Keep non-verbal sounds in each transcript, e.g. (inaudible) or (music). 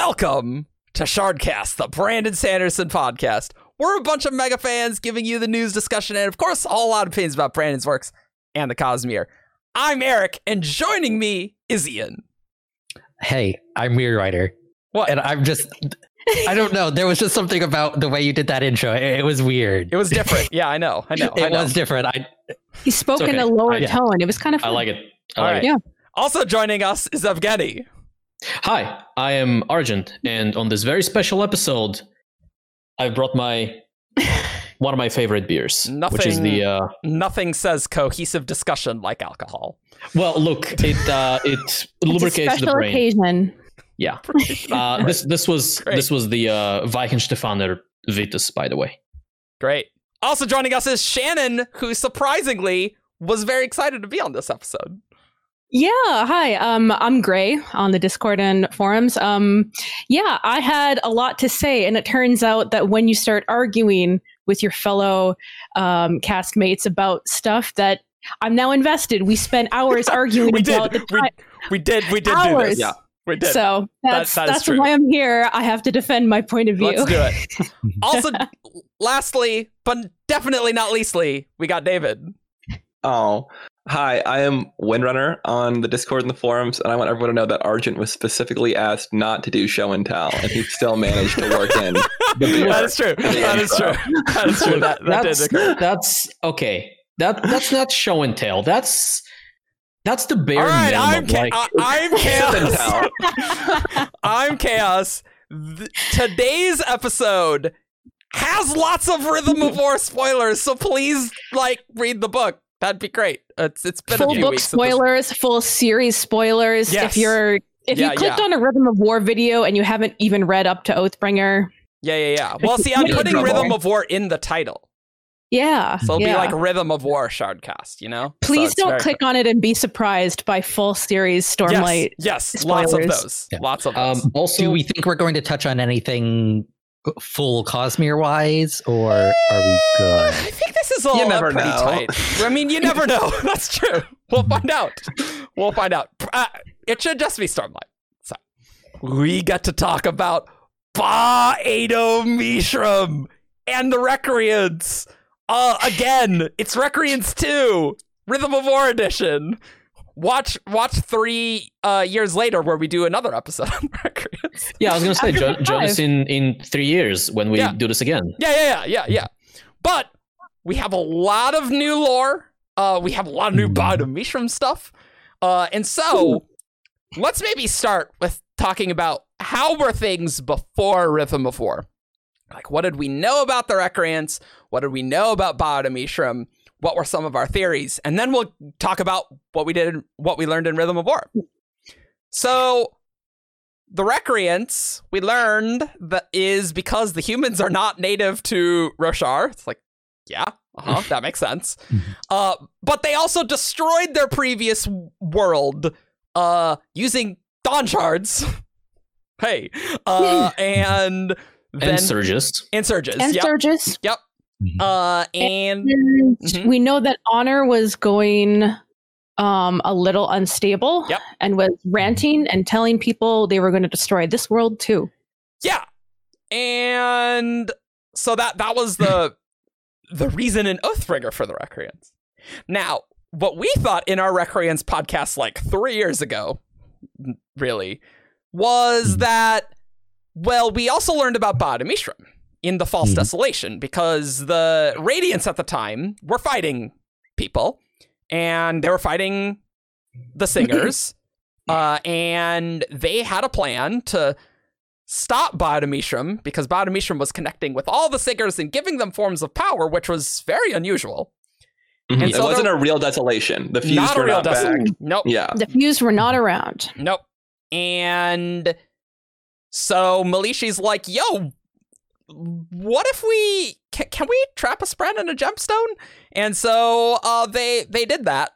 Welcome to Shardcast, the Brandon Sanderson podcast. We're a bunch of mega fans giving you the news discussion and, of course, a whole lot of opinions about Brandon's works and the Cosmere. I'm Eric, and joining me is Ian. Hey, I'm Weird Writer. What? And I'm just, I don't know. There was just something about the way you did that intro. It, it was weird. It was different. Yeah, I know. I know. (laughs) It I know. was different. I, He spoke It's in a lower I- yeah. tone. It was kind of I like it. I All like right. it. Yeah. Also joining us is Evgeny. Hi, I am Argent, and on this very special episode, I've brought my (laughs) one of my favorite beers, which is the uh, Nothing says cohesive discussion like alcohol. well. Look, it uh, it (laughs) It's a lubricates the special brain. occasion. Yeah. (laughs) Uh, this this was Great. this was the uh, Weihenstephaner Vitus, by the way. Great. Also joining us is Shannon, who surprisingly was very excited to be on this episode. Yeah, hi. Um, I'm Gray on the Discord and forums. Um, yeah, I had a lot to say, and it turns out that when you start arguing with your fellow um, castmates about stuff that I'm now invested, we spent hours arguing (laughs) We did. about the We, time. we did. We did do this. Yeah. We did. So that's that is that's true. why I'm here. I have to defend my point of view. Let's do it. (laughs) Also, lastly, but definitely not leastly, we got David. Oh, hi. I am Windrunner on the Discord and the forums, and I want everyone to know that Argent was specifically asked not to do show and tell, and he still managed to work in (laughs) the beer. that is true. That is true. That is true. That, that that's occur. that's okay. That that's not show and tell. That's that's the bare All right, I'm, minimum. cha- like, I- I'm Show and chaos. tell. (laughs) I'm chaos. Th- today's episode has lots of Rhythm of War spoilers, so please like read the book. That'd be great. It's it's been a full few book weeks. at this- spoilers, full series spoilers. Yes. If you're if Yeah, you clicked yeah. on a Rhythm of War video and you haven't even read up to Oathbringer, Yeah, yeah, yeah. Well, see, I'm putting trouble. Rhythm of War in the title, yeah, so it'll yeah. be like Rhythm of War Shardcast. You know? Please it's don't very click on it and be surprised by full series. Stormlight. Yes, yes, lots of those. Yeah. Lots of those. um, also, do we think we're going to touch on anything full Cosmere wise, or are we good? I think this is all You uh, never pretty know. tight. I mean, you (laughs) never know. (laughs) That's true. We'll find out. We'll find out. Uh, it should just be Stormlight. So we get to talk about Ba Ado Mishram and the Recreants. Uh, again, it's Recreants 2, Rhythm of War edition. Watch watch three uh, years later where we do another episode on Recreants. (laughs) yeah, I was gonna say, After jo- join us in in three years when we Yeah. do this again. Yeah, yeah, yeah, yeah, yeah. But we have a lot of new lore. Uh, we have a lot of new Hmm. Bada stuff. Uh, and so let's maybe start with talking about how were things before Rhythm of War. Like, what did we know about the Recreants? What did we know about Bada Mishram? What were some of our theories? And then we'll talk about what we did, what we learned in Rhythm of War. So the recreants we learned that is because the humans are not native to Roshar. It's like, yeah, uh-huh, (laughs) that makes sense. Uh, but they also destroyed their previous world uh, using dawn shards. (laughs) hey, uh, (laughs) and then and Surges. insurgents. And Yep. Surges. Yep. Mhm. Uh, and And Mhm. we know that Honor was going um, a little unstable Yep. and was ranting and telling people they were going to destroy this world too. Yeah. And so that that was the the reason in Oathbringer for the Recreants. Now, what we thought in our Recreants podcast like 3 years ago, really, was Hmm. that well, we also learned about Bada Mishram in the False Mhm. Desolation because the Radiants at the time were fighting people and they were fighting the (laughs) singers uh, and they had a plan to stop badamishram because badamishram was connecting with all the singers and giving them forms of power, which was very unusual. Mhm. And it so wasn't a real desolation. The Fused not a were real not back. Nope. Yeah. The Fused were not around. Nope. And so Melishi's like, yo, what if we can, can we trap a spren in a gemstone? And so uh they they did that.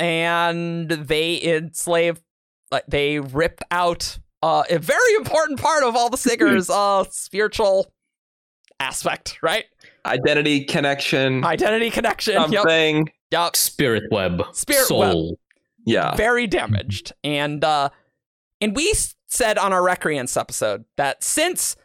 And they enslaved like they ripped out uh a very important part of all the (laughs) singers uh spiritual aspect, right? Identity connection. Identity connection. Something. Yep. Spirit web. Spirit soul. web. Yeah. very damaged and uh and we said on our Recreance episode that since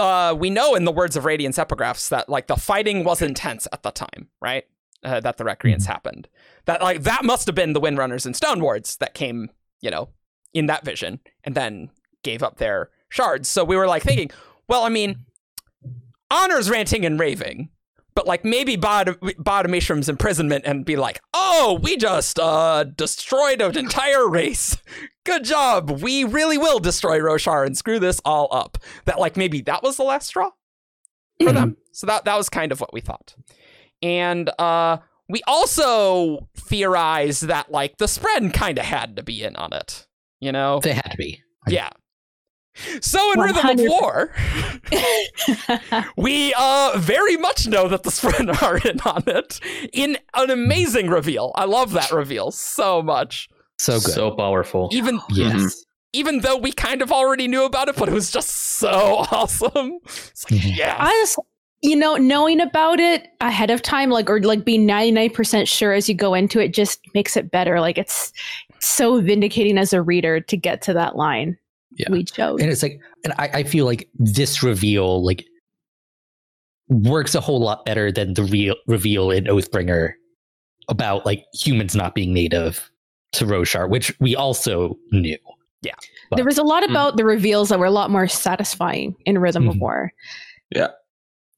uh, we know in the words of Radiance epigraphs that like the fighting was intense at the time, right? Uh, that the Recreance Mhm. happened. That like that must have been the Windrunners and Stonewards that came, you know, in that vision and then gave up their shards. So we were like thinking, well, I mean, honors ranting and raving, but like maybe Bod- Bodamishram's imprisonment and be like, oh, we just uh destroyed an entire race. Good job. We really will destroy Roshar and screw this all up. That like maybe that was the last straw for them. So that that was kind of what we thought. And uh we also theorized that like the spren kind of had to be in on it. You know? They had to be. Yeah. So in Rhythm of War, we uh very much know that the spren (laughs) are in on it in an amazing reveal. I love that reveal so much. So good. So powerful. Even yes. Mhm. even though we kind of already knew about it, but it was just so (laughs) awesome. It's like, Mhm. yes. I just, you know, knowing about it ahead of time, like, or like being 99% sure as you go into it just makes it better. Like, it's so vindicating as a reader to get to that line Yeah. we chose. and it's like and I, I feel like this reveal like works a whole lot better than the real reveal in oathbringer about like humans not being native to roshar which we also knew Yeah. there was a lot Hmm. about the reveals that were a lot more satisfying in Rhythm of Mhm. War.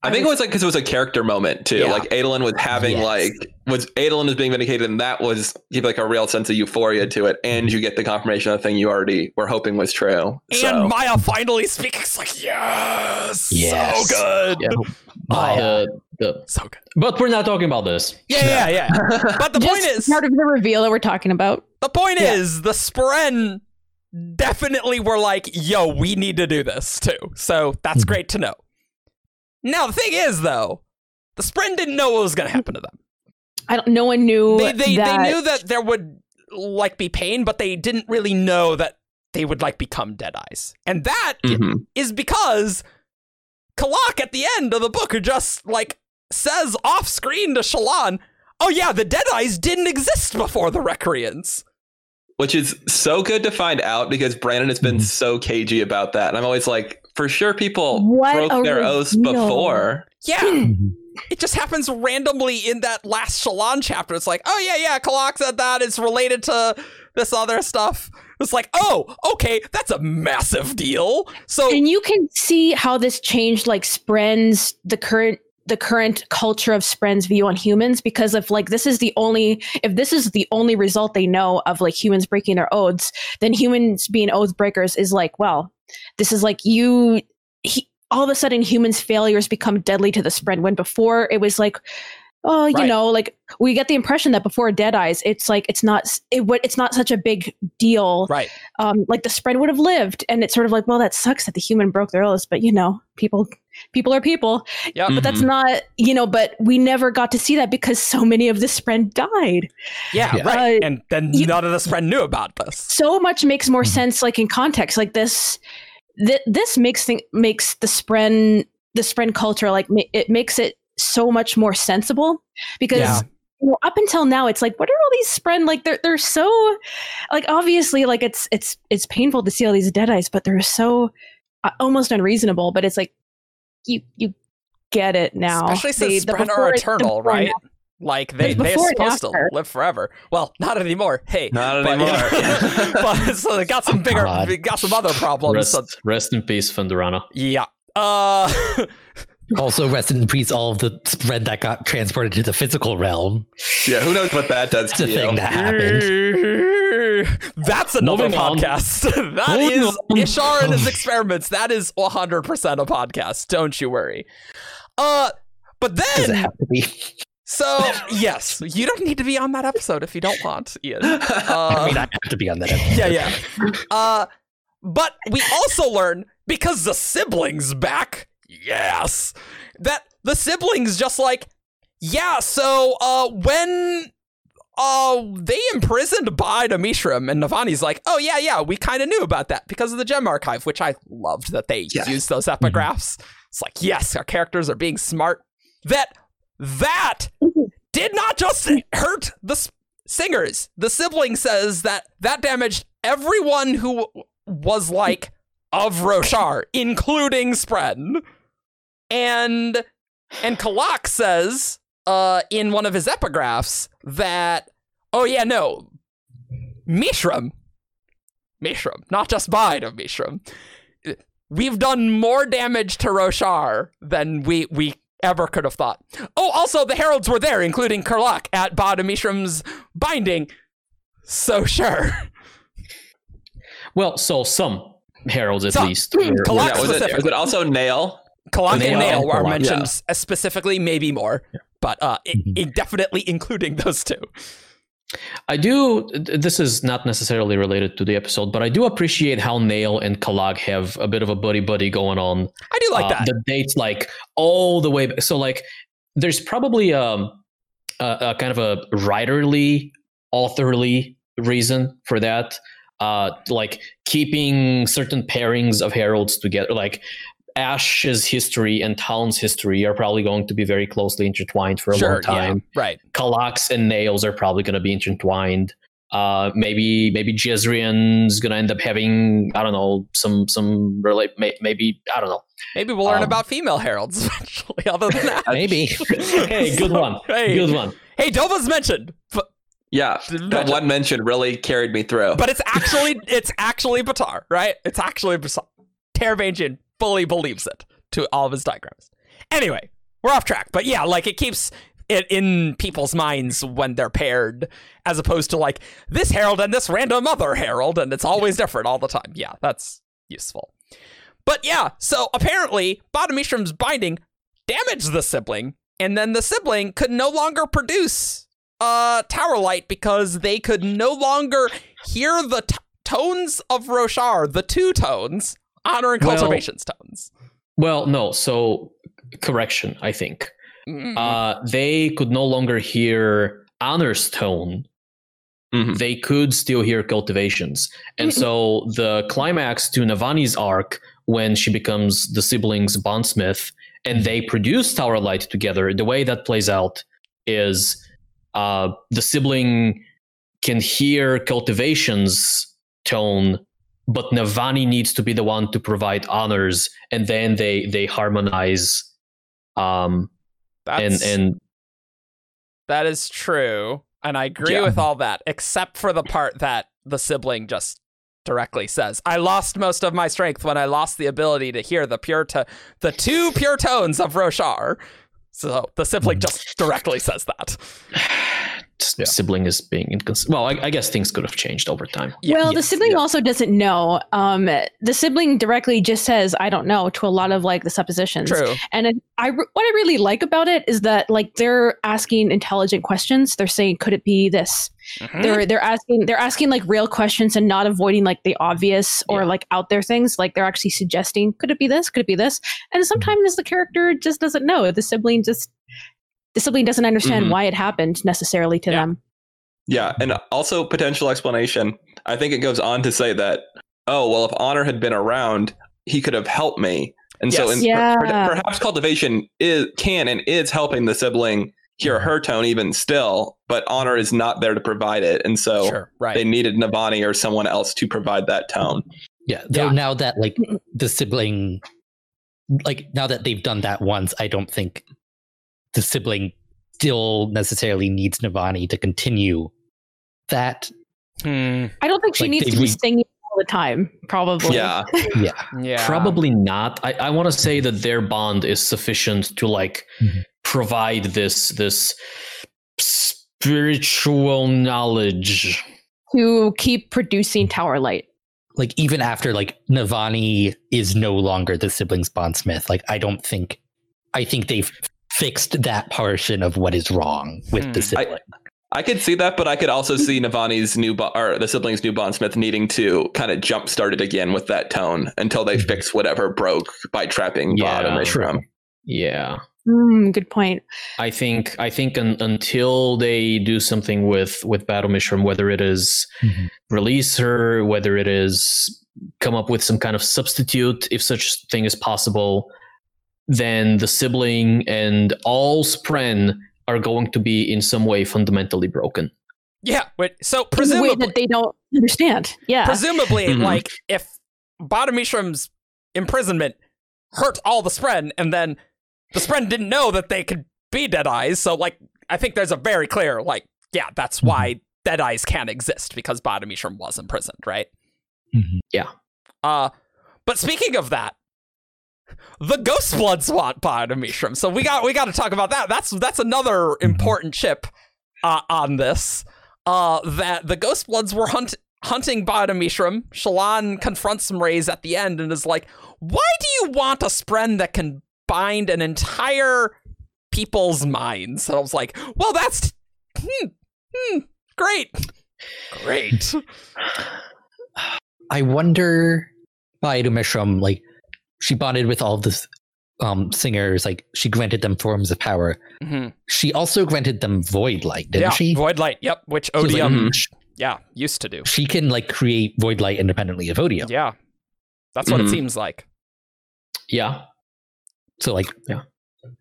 I think it was like because it was a character moment too. Yeah. Like Adolin was having Yes. like was Adolin is being vindicated, and that was give like a real sense of euphoria to it, and you get the confirmation of the thing you already were hoping was true. and so Maya finally speaks. It's like, yes, Yes. so good. Yeah. Maya. The- the- So good. but we're not talking about this. Yeah, yeah, yeah. (laughs) But the point Just is, part of the reveal that we're talking about. The point Yeah. is, the Spren definitely were like, yo, we need to do this too. So that's Mhm. great to know. Now, the thing is, though, the Spren didn't know what was going to happen to them. I don't. No one knew They, they, that. they knew that there would, like, be pain, but they didn't really know that they would, like, become Dead Eyes. And that is Mhm. because Kalak at the end of the book just, like, says off screen to Shallan, oh, yeah, the Dead Eyes didn't exist before the Recreants. which is so good to find out because Brandon has been Mhm. so cagey about that, and I'm always like, for sure, people What broke a their oaths before. Yeah. It just happens randomly in that last Shallan chapter. It's like, oh yeah, yeah, Kalak said that. It's related to this other stuff. It's like, oh, okay, that's a massive deal. So and you can see how this changed like Spren's the current the current culture of Spren's view on humans because if like this is the only if this is the only result they know of like humans breaking their oaths, then humans being oath breakers is like, well, this is like you he, all of a sudden humans failures become deadly to the spren when before it was like oh you Right. know like we get the impression that before dead eyes it's like it's not it would it's not such a big deal right, um, like the spren would have lived. And it's sort of like, well, that sucks that the human broke their oaths, but you know, people, people are people. yeah. But that's Mhm. not, you know, but we never got to see that because so many of the spren died. yeah, Yeah. right. Uh, and then you- none of the spren knew about this. So much makes more Mhm. sense, like in context, like this. Th- this makes thing makes the spren the spren culture like ma- it makes it so much more sensible because Yeah. you know, up until now it's like what are all these spren like they're they're so like obviously like it's it's it's painful to see all these dead eyes but they're so uh, almost unreasonable but it's like you you get it now Especially since They- the spren are eternal, right? Like they they're before and supposed to live forever. Well, not anymore. Hey, Not but, you know, anymore. (laughs) but so they got some bigger, God. got some other problems. Rest, So, rest in peace, Fundurana. yeah. Uh, (laughs) also rest in peace all of the spren that got transported to the physical realm yeah, who knows what that does that's to the you? thing that happened (laughs) That's another Moving on. podcast. That Moving is on. Ishar and his (sighs) experiments. That is 100% a podcast. Don't you worry. Uh, but does it then, have to be so yes, you don't need to be on that episode if you don't want, Ian. (laughs) i Uh, mean i have to be on that episode. yeah, yeah. Uh, but we also learn because the siblings back. Yes, that the siblings just like yeah. So uh, when uh they imprisoned Bide Mishram and Navani's like, oh yeah, yeah, we kind of knew about that because of the gem archive, which I loved that they Yes. used those epigraphs. It's like yes, our characters are being smart. That that did not just hurt the singers. The sibling says that that damaged everyone who was like of Roshar, including Spren. And and Kalak says uh, in one of his epigraphs that, oh yeah, no, Mishram, Mishram, not just Bide of Mishram, we've done more damage to Roshar than we we ever could have thought. Oh, also the heralds were there, including Kalak at Bide of Mishram's binding. So sure. Well, so some heralds at So- least. Hmm, were- Kalak Yeah, was it, specifically. was it also Nale? Kalak Nale and Nale were Kalak, mentioned s- specifically, maybe more, but uh, i- Mhm. i- definitely including those two. I do. This is not necessarily related to the episode, but I do appreciate how Nale and Kalak have a bit of a buddy buddy going on. I do like Uh, that. The dates like all the way. Back. So like, there's probably um, a, a kind of a writerly, authorly reason for that. Uh, like keeping certain pairings of heralds together, like. Ash's history and Taln's history are probably going to be very closely intertwined for a sure, long time. yeah, right. Kalaks and Nales are probably going to be intertwined. Uh, maybe maybe Jezrien's going to end up having I don't know some some relate maybe I don't know. Maybe we'll learn Um, about female heralds (laughs) eventually. Other than (laughs) that, Maybe. hey, good one, Hey, good one. hey, Dova's mentioned, but, Yeah, that one mention really carried me through. but it's (laughs) actually it's actually Batar, right? It's actually Batar. Teravangian fully believes it to all of his diagrams. Anyway, we're off track, but yeah, like it keeps it in people's minds when they're paired, as opposed to like this herald and this random other herald, and it's always different all the time. Yeah, that's useful. But yeah, so apparently Bottomishram's binding damaged the sibling, and then the sibling could no longer produce uh tower light because they could no longer hear the t- tones of Roshar, the two tones, honor and Well- cultivation's tones. Well, no. So correction, I think Mm. uh, they could no longer hear Honor's tone. Mhm. They could still hear cultivations, and so the climax to Navani's arc when she becomes the siblings bondsmith and they produce Tower Light together. The way that plays out is uh, the sibling can hear cultivations tone, but Navani needs to be the one to provide honors, and then they they harmonize. Um, and and that is true, and I agree Yeah. with all that, except for the part that the sibling just directly says, "I lost most of my strength when I lost the ability to hear the pure to the two pure tones of Roshar." So the sibling just directly says that. s- (sighs) Yeah. sibling is being inconsistent. Well, I, I guess things could have changed over time. Yeah, well, the sibling yeah. also doesn't know. Um, the sibling directly just says, "I don't know" to a lot of like the suppositions. True. And it, I, what I really like about it is that like they're asking intelligent questions. They're saying, "Could it be this?" Mhm. They're they're asking they're asking like real questions and not avoiding like the obvious or Yeah. like out there things. Like they're actually suggesting, "Could it be this? Could it be this?" And sometimes the character just doesn't know. The sibling just the sibling doesn't understand Mhm. why it happened necessarily to Yeah. them. Yeah, and also potential explanation. I think it goes on to say that, oh, well, if Honor had been around, he could have helped me. And so, in, Yeah. per- perhaps cultivation is can and is helping the sibling hear her tone even still, but Honor is not there to provide it, and so sure. Right. they needed Navani or someone else to provide that tone. Yeah, though Yeah. now that like the sibling, like now that they've done that once, I don't think the sibling still necessarily needs Navani to continue that. Hmm. I don't think she Like, needs to be re- singing all the time. Probably. Yeah, Yeah. yeah. Probably not. I, I want to say that their bond is sufficient to like Mhm. provide this this spiritual knowledge. To keep producing Tower Light. Like even after like Navani is no longer the siblings bondsmith, like I don't think, I think they've fixed that portion of what is wrong with Hmm. the I- sibling. I could see that, but I could also see Navani's new bo- or the siblings' new bondsmith needing to kind of jump start it again with that tone until they Mhm. fix whatever broke by trapping Yeah, Bod and true. Ishram. Yeah. Mm, good point. I think I think un, until they do something with with Battle Mishram, whether it is Mhm. release her, whether it is come up with some kind of substitute, if such thing is possible, then the sibling and all Spren are going to be in some way fundamentally broken. Yeah. Wait, so In a way presumably, that they don't understand. Yeah. presumably, Mhm. like if Bottomishram's imprisonment hurt all the Spren, and then the Spren didn't know that they could be Dead Eyes. So, like, I think there's a very clear, like, yeah, that's why Dead Eyes can't exist because Bottomishram was imprisoned, right? Mhm. Uh, but speaking of that, the Ghost Bloods want Bottomishram, so we got we got to talk about that. That's that's another important chip uh, on this. Uh, that the Ghost Bloods were hunt hunting Bottomishram. Shallan confronts Mraize at the end and is like, "Why do you want a spren that can bind an entire people's minds?" And I was like, "Well, that's hmm, hmm, great, great." (laughs) I wonder by Mishram, like she bonded with all the um, singers, like she granted them forms of power. Mhm. She also granted them void light, didn't yeah, she? Void Light. Yep, which She was like, Odium, mhm. yeah, used to do. she can like create void light independently of Odium. Yeah. That's what it Mhm. seems like. Yeah. So like Yeah.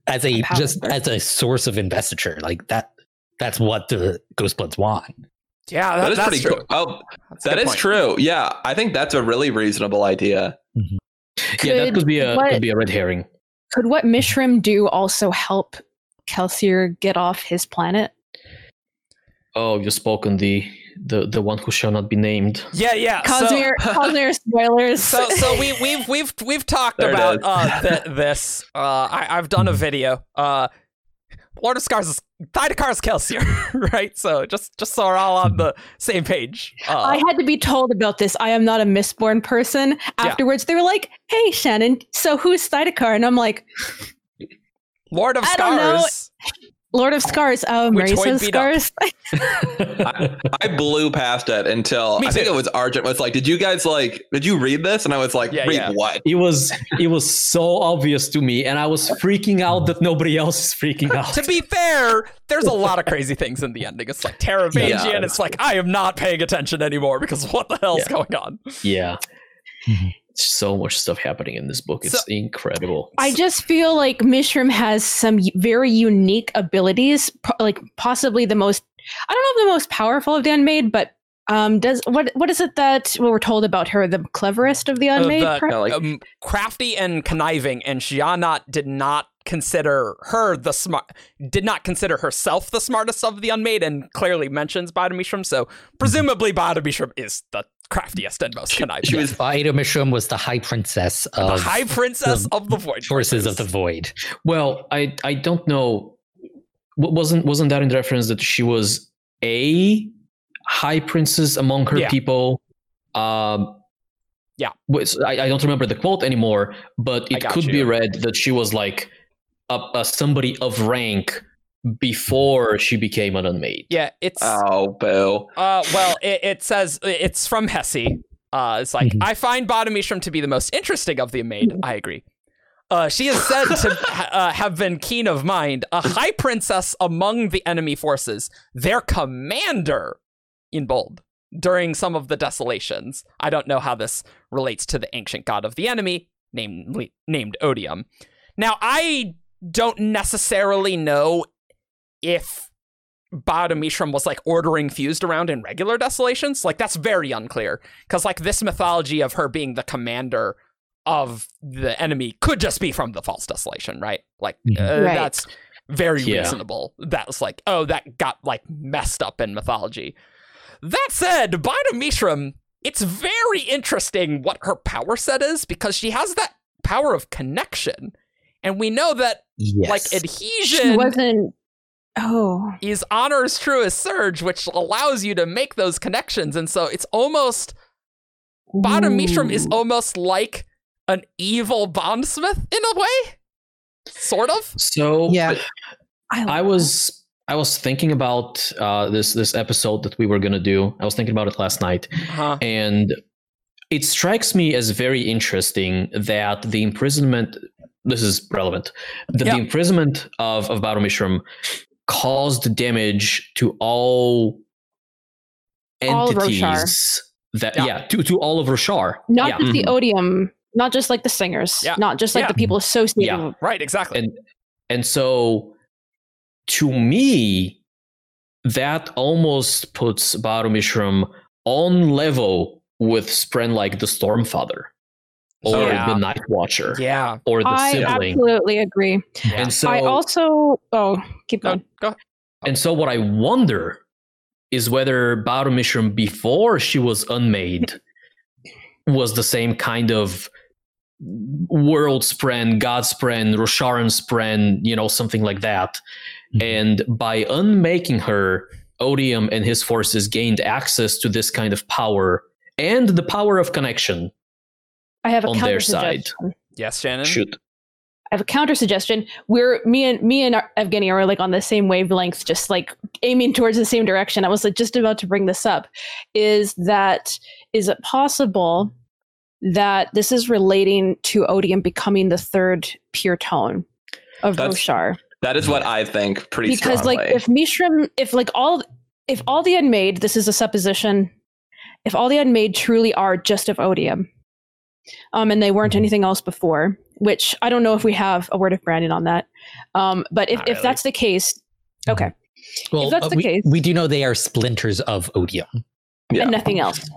as a Power. just as a source of investiture, like that that's what the Ghostbloods want. Yeah, that, that is that's pretty true. cool. Oh, That's a that good is point. true. Yeah, I think that's a really reasonable idea. Yeah, that could be a what, could be a red herring. could what Mishram do also help Kelsier get off his planet? Oh, you've spoken the the the one who shall not be named. Yeah, yeah. So, Cosmere, (laughs) Cosmere spoilers. so, so we we've we've we've talked There about uh, th- this. Uh, I, I've done a (laughs) video. Uh, Lord of Scars is Thaidakar's Kelsier, (laughs) right? So just just so we're all on the same page. Uh, I had to be told about this. I am not a Mistborn person. Afterwards, they were like, "Hey, Shannon, so who's Thydakar?" And I'm like, Lord of I. Scars. "Lord of Scars." Oh, Which Hoid Marissa's beat up. Scars. (laughs) I, I blew past it until I think it was Argent was like, "Did you guys like? Did you read this?" And I was like, Yeah, "Read yeah. what?" it was it was so obvious to me, and I was freaking out that nobody else is freaking out. To be fair, there's a lot of crazy things in the ending. It's like Teravangian. Yeah. It's like I am not paying attention anymore because what the hell's Yeah. going on? yeah. Mm-hmm. So much stuff happening in this book. It's So- incredible. I just feel like Mishram has some very unique abilities, po- like possibly the most. I don't know if the most powerful of the Unmade, but um, does what what is it that what we're told about her? The cleverest of the Uh, Unmade. the- per- No, like um, crafty and conniving, and Sja-anat did not consider her the smart, did not consider herself the smartest of the unmade, and clearly mentions Bottomishram. So presumably Bottomishram is the craftiest and most conniving. she was Aida Mishram was the high princess of the of high princess the of the void. forces of the void. Well, I I don't know. Wasn't wasn't that in reference that she was a high princess among her Yeah. people? Um, Yeah. I, I don't remember the quote anymore, but it got could be read that she was like a, a somebody of rank before she became an unmade. Yeah, it's oh boo. Uh, well, it, it says it's from Hessi. Uh, it's like Mhm. I find Bottomishram to be the most interesting of the maid. I agree. Uh, she is said to (laughs) ha- uh, have been keen of mind, a high princess among the enemy forces, their commander in bold during some of the desolations. I don't know how this relates to the ancient god of the enemy, named named Odium. Now, I don't necessarily know if Bottomishram was like ordering fused around in regular desolations. Like that's very unclear because like this mythology of her being the commander of the enemy could just be from the false desolation, right? Like Mhm. uh, Right. that's very Yeah. reasonable. That's like oh that got like messed up in mythology. That said, Bottomishram, it's very interesting what her power set is because she has that power of connection. And we know that Yes. like she adhesion wasn't. Oh, is honor's truest surge, which allows you to make those connections. And so it's almost Bottomishram is almost like an evil bondsmith in a way. Sort of. So yeah. I, I was I was thinking about uh, this this episode that we were gonna do. I was thinking about it last night, Huh. and it strikes me as very interesting that the imprisonment. This is relevant. That Yeah. the imprisonment of of Bottomishram caused damage to all All of entities. That Yeah. yeah. to to all of Roshar. not yeah. just the Mhm. odium, not just like the singers, Yeah. not just like Yeah. the people associated. Yeah. Right, exactly. and and so to me that almost puts Baromishram on level with Spren like the Stormfather or Yeah. the Night Watcher Yeah. or the sibling. I sibling. absolutely agree. Yeah. And so I also oh keep Go, going. go. And so what I wonder is whether Baru Mishram before she was unmade was the same kind of world's friend, God's friend, Rosharan's friend, you know, something like that. Mhm. And by unmaking her, Odium and his forces gained access to this kind of power and the power of connection. I have a On counter their side. suggestion. Yes, Shannon. Shoot. I have a counter suggestion. We're me and me and Evgeny are like on the same wavelength, just like aiming towards the same direction. I was like just about to bring this up. Is that is it possible that this is relating to Odium becoming the third pure tone of That's Roshar? That is what I think pretty Because strongly. like if Mishram, if like all if all the unmade, this is a supposition. If all the unmade truly are just of Odium, um, and they weren't Mhm. anything else before, which I don't know if we have a word of Brandon on that. Um, but if, Not if that's the case, okay, Well, that's uh, the we, case- we do know they are splinters of odium. yeah. and nothing else.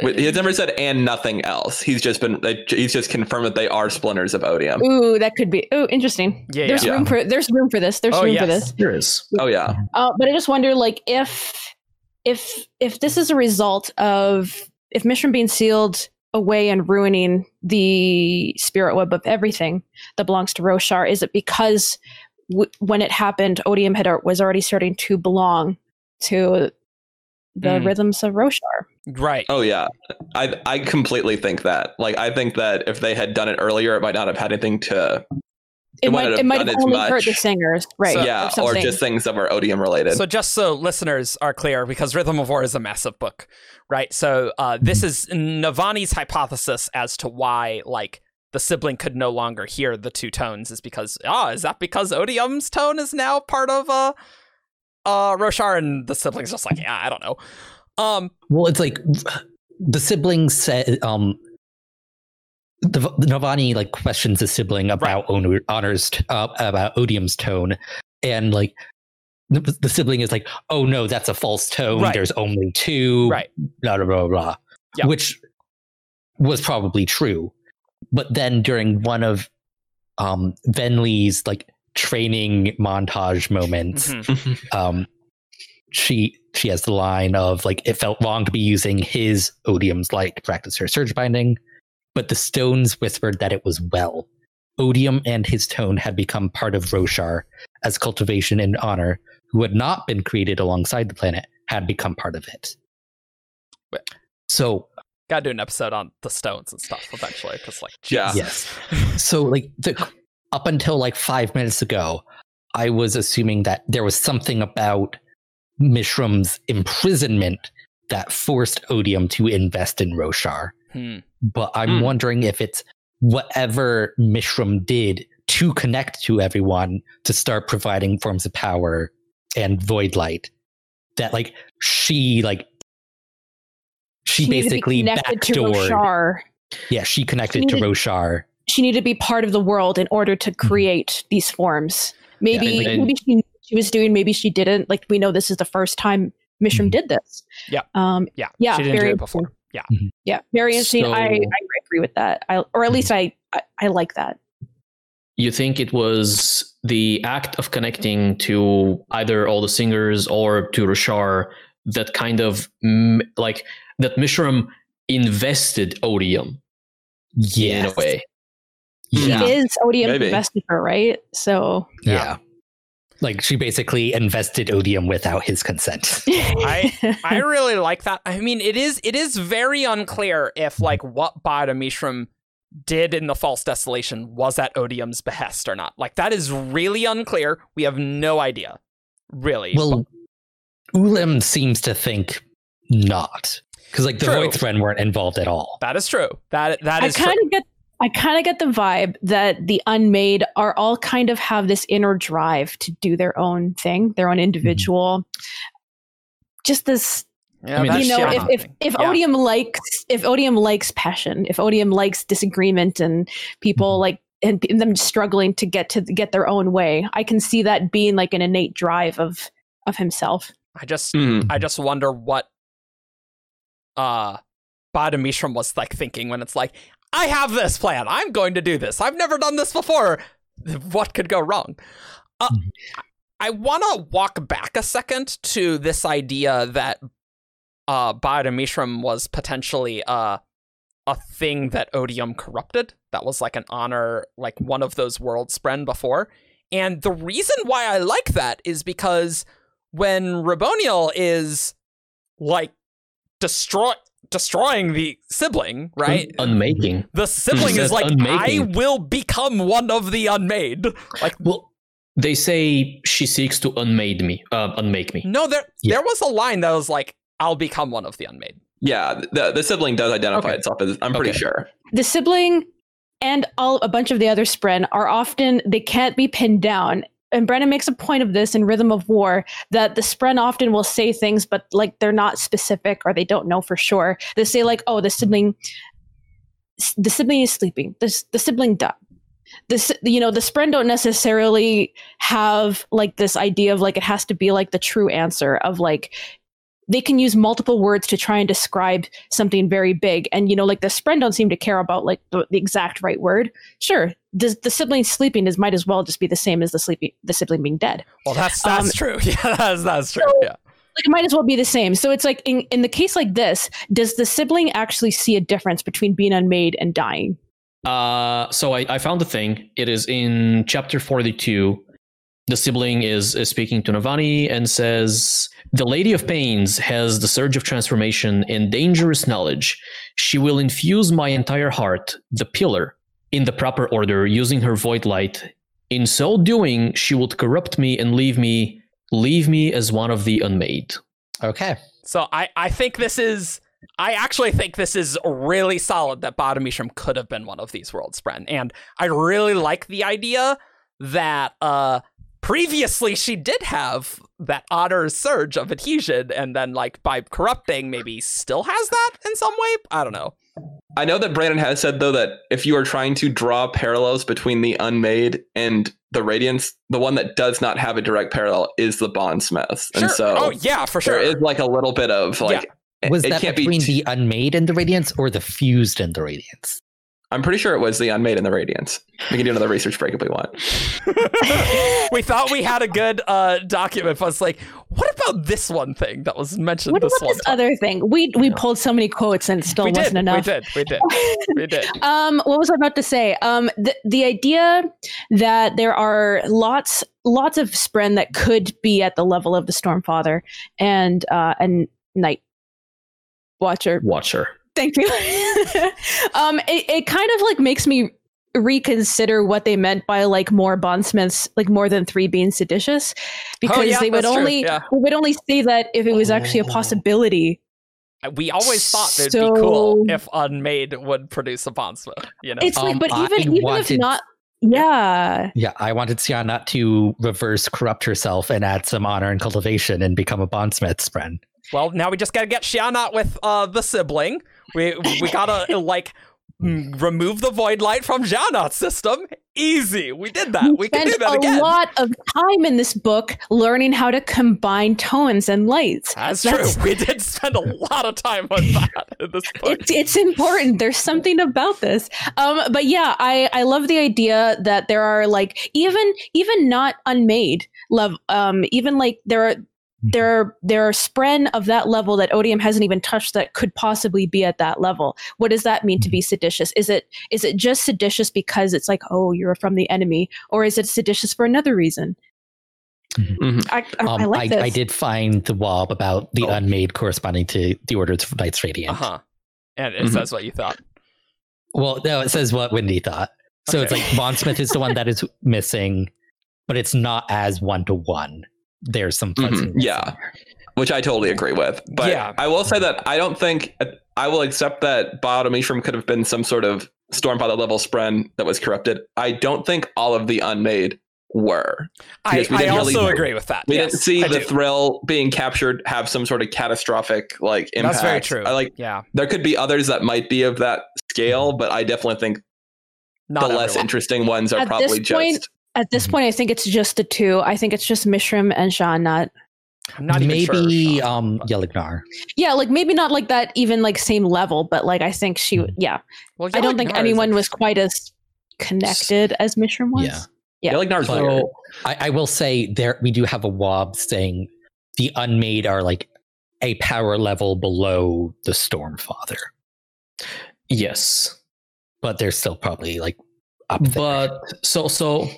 He has never said and nothing else. He's just been he's just confirmed that they are splinters of odium. Ooh, that could be. Ooh, interesting. Yeah, there's yeah. room for there's room for this. There's Oh, room for yes. this. There is. Oh yeah. Uh, but I just wonder, like, if if if this is a result of if Mishram being sealed away and ruining the spirit web of everything that belongs to Roshar, is it because w- when it happened, Odium had was already starting to belong to the Mm. rhythms of Roshar? Right. Oh yeah. I I completely think that. Like I think that if they had done it earlier, it might not have had anything to It, It might it have might done have only hurt the singers, right? So- yeah, or something. just things that were odium related. So just so listeners are clear, because Rhythm of War is a massive book, right? So uh, this is Navani's hypothesis as to why, like, the sibling could no longer hear the two tones is because, ah, is that because Odium's tone is now part of uh, uh, Roshar? And the sibling's just like, yeah, I don't know. Um, Well, it's like the sibling said. Um, the, the Navani like questions the sibling about honor, honors uh, about odium's tone, and like the, the sibling is like, "Oh no, that's a false tone. Right. There's only two. right. Blah blah blah blah." Yeah. Which was probably true, but then during one of um Venli's like training montage moments, Mhm. (laughs) um she she has the line of like it felt wrong to be using his odium's light to practice her surge binding but the stones whispered that it was well odium and his tone had become part of roshar as cultivation and honor who had not been created alongside the planet had become part of it Well- so Gotta do an episode on the stones and stuff eventually, because, like, Yeah. Yes. so like the, up until like five minutes ago i was assuming that there was something about mishram's imprisonment that forced odium to invest in roshar Hmm. but i'm Hmm. wondering if it's whatever mishram did to connect to everyone to start providing forms of power and void light that like she like she, needed to be basically connected to backdoored Roshar. yeah she connected She to roshar she needed to be part of the world in order to Mm-hmm. create these forms. Maybe and- maybe she she was doing, maybe she didn't. Like we know this is the first time Mishram Mhm. did this. Yeah. Um Yeah. yeah, She didn't very do it before. Yeah. yeah, very interesting. I, I agree with that. I, or at least I, I I like that. You think it was the act of connecting to either all the singers or to Roshar that kind of like that Mishram invested odium yeah in a way. yeah She is Odium Maybe. invested her, right? So Yeah. Like she basically invested odium without his consent. (laughs) I I really like that. I mean, it is it is very unclear if like what Bada Mishram did in the false desolation was at Odium's behest or not. Like that is really unclear. We have no idea. Really. well, Ulim seems to think not. Because like the True. Voidspren weren't involved at all. that is true. That that I is true. kind of get I kind of get the vibe that the unmade are all kind of have this inner drive to do their own thing, their own mm-hmm. individual. Just this, Yeah, I mean, you know, if if, if Yeah. Odium likes if Odium likes passion, if Odium likes disagreement and people Mhm. like and, and them struggling to get to get their own way, I can see that being like an innate drive of of himself. I just Mhm. I just wonder what uh Bada Mishram was like thinking when it's like I have this plan. I'm going to do this. I've never done this before. What could go wrong? Uh, I want to walk back a second to this idea that uh, Biodemishram was potentially uh, a thing that Odium corrupted. That was like an honor, like one of those world spren before. And the reason why I like that is because when Raboniel is like destroy destroying the sibling, right? Unmaking. The sibling is like, I will become one of the unmade. Like, Well, they say she seeks to unmade me, uh, unmake me. no, there Yeah. there was a line that was like, I'll become one of the unmade. Yeah, the the sibling does identify Okay. itself as. I'm pretty Okay. sure. the sibling and all a bunch of the other spren are often they can't be pinned down and Brandon makes a point of this in rhythm of war that the spren often will say things but like they're not specific or they don't know for sure they say like oh the sibling the sibling is sleeping the, the sibling died this you know the spren don't necessarily have like this idea of like it has to be like the true answer of like they can use multiple words to try and describe something very big and you know like the spren don't seem to care about like the, the exact right word sure the, the sibling sleeping is might as well just be the same as the sleeping the sibling being dead Well, that's that's Um, true. (laughs) Yeah, that's that's true. so- yeah. like it might as well be the same so it's like in, in the case like this does the sibling actually see a difference between being unmade and dying Uh, so I, I found the thing. It is in chapter 42. The sibling is, is speaking to Navani and says, The Lady of Pains has the surge of transformation and dangerous knowledge. She will infuse my entire heart, the pillar, in the proper order using her void light. In so doing, she would corrupt me and leave me leave me as one of the unmade. Okay. So I I think this is I actually think this is really solid that Bottomishram could have been one of these worlds, spren. And I really like the idea that uh previously she did have that honor surge of adhesion and then like by corrupting maybe still has that in some way. I don't know. I know that Brandon has said though that if you are trying to draw parallels between the unmade and the radiance, the one that does not have a direct parallel is the bondsmiths. And Sure. so oh yeah, for sure. there is like a little bit of like it- Was it that can't between be the unmade and the radiance or the fused and the radiance? I'm pretty sure it was the unmade and the radiance. We can do another research break if we want. (laughs) we thought we had a good uh document, but it's like, what about this one thing that was mentioned what this about one this time? other thing we we pulled so many quotes and it still we wasn't did, enough we did, we did, we did. (laughs) Um, what was I about to say? Um, the the idea that there are lots lots of spren that could be at the level of the Stormfather and uh and Night Watcher. Watcher. Thank you. (laughs) (laughs) um, it, it kind of like makes me reconsider what they meant by like more bondsmiths, like more than three being seditious, because Oh, yeah, they would only yeah. they would only say that if it was actually a Oh. possibility. We always thought it'd So- be cool if Unmade would produce a bondsmith. You know, It's like, Um, but I even even if not, yeah. Yeah, I wanted Sja-anat to reverse corrupt herself and add some honor and cultivation and become a bondsmith's friend. Well, now we just gotta get Sja-anat with uh the sibling. We we gotta (laughs) like mm, remove the void light from Sja-anat's system. Easy, we did that. We, can spend do that a again. A lot of time in this book learning how to combine tones and lights. That's, That's- true. We did spend a lot of time on that in this (laughs) book. It's it's important. There's something about this. Um, but yeah, I I love the idea that there are like even even not unmade love. Um, even like there are. There are, there are spren of that level that Odium hasn't even touched that could possibly be at that level. What does that mean to be seditious? Is it is it just seditious because it's like oh you're from the enemy, or is it seditious for another reason? Mhm. I, I, Um, I like this. I did find the wob about the Oh. unmade corresponding to the Order of Knights Radiant. Uh huh. And it Mhm. says what you thought. Well, no, it says what Wendy thought. So it's Okay. like Bondsmith is the one that is (laughs) missing, but it's not as one to one. There's some Mhm, yeah. there. which I totally agree with. But Yeah. I will say that I don't think I will accept that Bottom Ishram could have been some sort of Stormfather level spren that was corrupted. I don't think all of the unmade were. I, Because we I didn't really- also agree with that. We yes, didn't see I the do. thrill being captured have some sort of catastrophic like impact. That's very true. I like yeah, there could be others that might be of that scale, but I definitely think not the less interesting ones are At this probably point- just At this Mhm. point, I think it's just the two. I think it's just Mishram and Sja-anat. I'm not even maybe sure. um Yelignar. Yeah, like maybe not like that even like same level, but like I think she Mhm. yeah. Well, I don't think Yelignar is anyone was quite as connected as Mishram was. Yeah. Yeah. Yelignar's But- weird. I, I will say there we do have a wob saying the unmade are like a power level below the Stormfather, Yes. but they're still probably like up there. But so so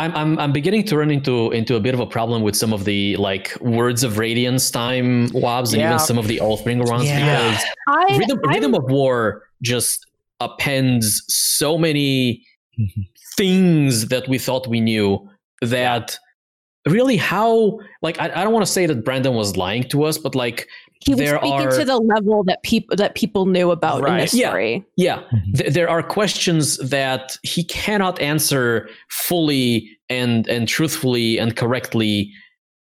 I'm I'm I'm beginning to run into into a bit of a problem with some of the like words of radiance time wobs and Yeah. even some of the Oathbringer ones Yeah. because I Rhythm, I'm- Rhythm of War just appends so many things that we thought we knew that really how like I, I don't want to say that Brandon was lying to us, but like he was there speaking are to the level that people that people knew about in Right. this Yeah. story. yeah, th- there are questions that he cannot answer fully and and truthfully and correctly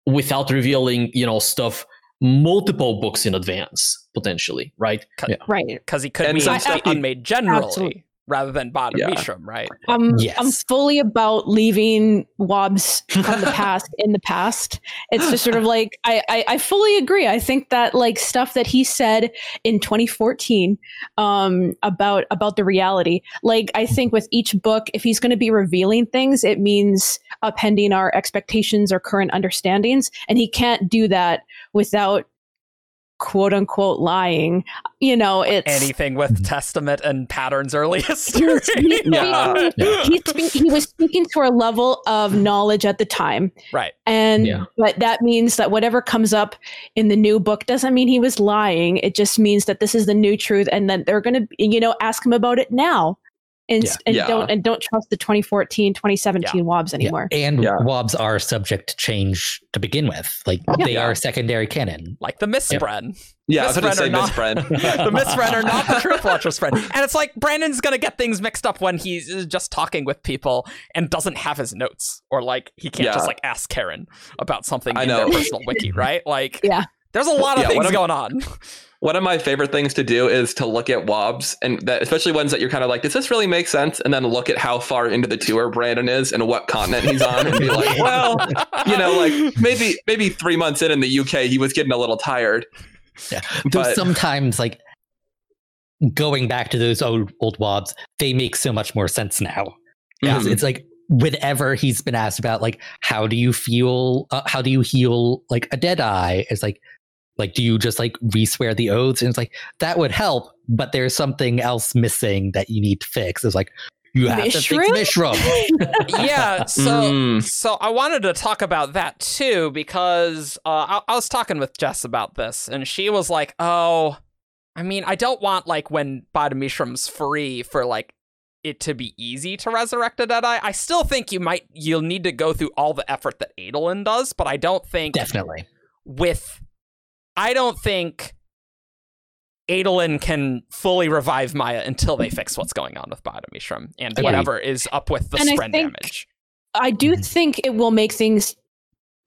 without revealing you know stuff multiple books in advance potentially right Right. because he could And mean some unmade generally Absolutely. Rather than bottom Yeah. Mishram, right? Um, Yes. I'm fully about leaving Wobbs from the past in the past. It's just sort of like I, I, I fully agree. I think that like stuff that he said in 2014 um, about about the reality. Like I think with each book, if he's going to be revealing things, it means appending our expectations or current understandings, and he can't do that without quote unquote lying. You know, it's Anything with mm-hmm. Testament and Pattern's early (laughs) history. Yes, he- Yeah. he, spe- he was speaking to a level of knowledge at the time right. and Yeah. but that means that whatever comes up in the new book doesn't mean he was lying it just means that this is the new truth and that they're going to you know ask him about it now and, Yeah. and Yeah. don't and don't trust the 2014 2017 wobs Yeah, anymore And Yeah. wobs are subject to change to begin with. Like they Yeah. are secondary canon. Like the mistspren. Yeah, I was going to say mistspren Miss Friend. (laughs) the mistspren are not the (laughs) Truth Watcher's friend. And it's like Brandon's going to get things mixed up when he's just talking with people and doesn't have his notes. Or like he can't Yeah. just like ask Karen about something I in their personal wiki, right? Like (laughs) Yeah. there's a lot of Yeah, things going on. One of my favorite things to do is to look at wobs and that especially ones that you're kind of like, does this really make sense? And then look at how far into the tour Brandon is and what continent he's on and be like, (laughs) well, you know, like (laughs) maybe maybe three months in in the UK, he was getting a little tired. Yeah. Though But- sometimes like going back to those old old wobs, they make so much more sense now. Because Mhm. it's like whenever he's been asked about like how do you feel uh, how do you heal like a dead eye it's like like do you just like re-swear the oaths and it's like that would help but there's something else missing that you need to fix it's like you have to fix Mishram? Mishram. (laughs) yeah. So Mm. so I wanted to talk about that too because uh, I, I was talking with Jess about this, and she was like, "Oh, I mean, I don't want like when Ba-Ado-Mishram's free for like it to be easy to resurrect a Deadeye. I still think you might you'll need to go through all the effort that Adolin does, but I don't think definitely with I don't think Adolin can fully revive Maya until they fix what's going on with Ba-Ado-Mishram and Agreed. whatever is up with the And I spren think- damage. I do Mhm. think it will make things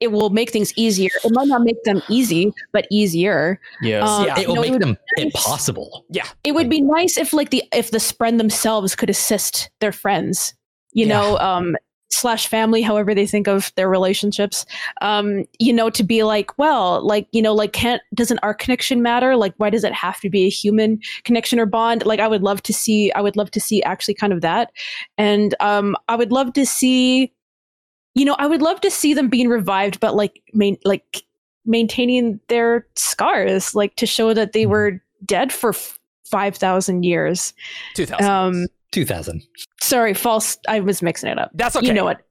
it will make things easier. It might not make them easy, but easier. yes Um, Yeah. it will no, it make would them be nice. impossible Yeah. It would be nice if like the if the spren themselves could assist their friends, you Yeah. know, um slash family, however they think of their relationships. Um, you know, to be like, well, like, you know, like can't doesn't our connection matter? Like why does it have to be a human connection or bond? Like I would love to see I would love to see actually kind of that. And um I would love to see you know, I would love to see them being revived, but like main like maintaining their scars, like to show that they were dead for f- 5,000 years. 2000. Um, 2000 sorry, false. I was mixing it up. That's okay. You know what?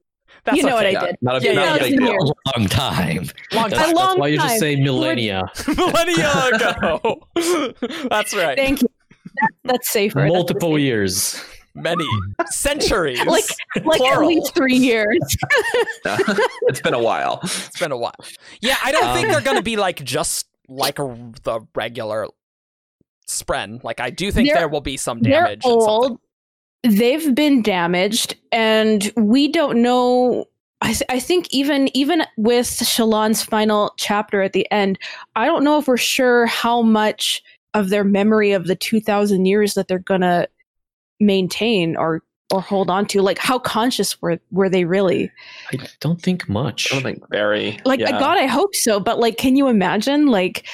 That's you know what. I Yeah, did. not a, Yeah, not yeah, a big yeah. a long time Long that's, time. A long that's why you just say millennia (laughs) millennia ago. (laughs) That's right. Thank you. That, that's safer. Multiple safer. years Many centuries. (laughs) Like, like at least three years. it's been a while. it's been a while. Yeah, I don't think Um, they're going to be like just like a, the regular spren. Like I do think They're- there will be some damage. They're damage. old. They've been damaged, and we don't know. I, th- I think even even with Shallan's final chapter at the end, I don't know if we're sure how much of their memory of the two thousand years that they're gonna maintain or or hold on to? Like, how conscious were were they really? I don't think much. I don't think very. Like, yeah. God, I hope so. But like, can you imagine? Like, Like,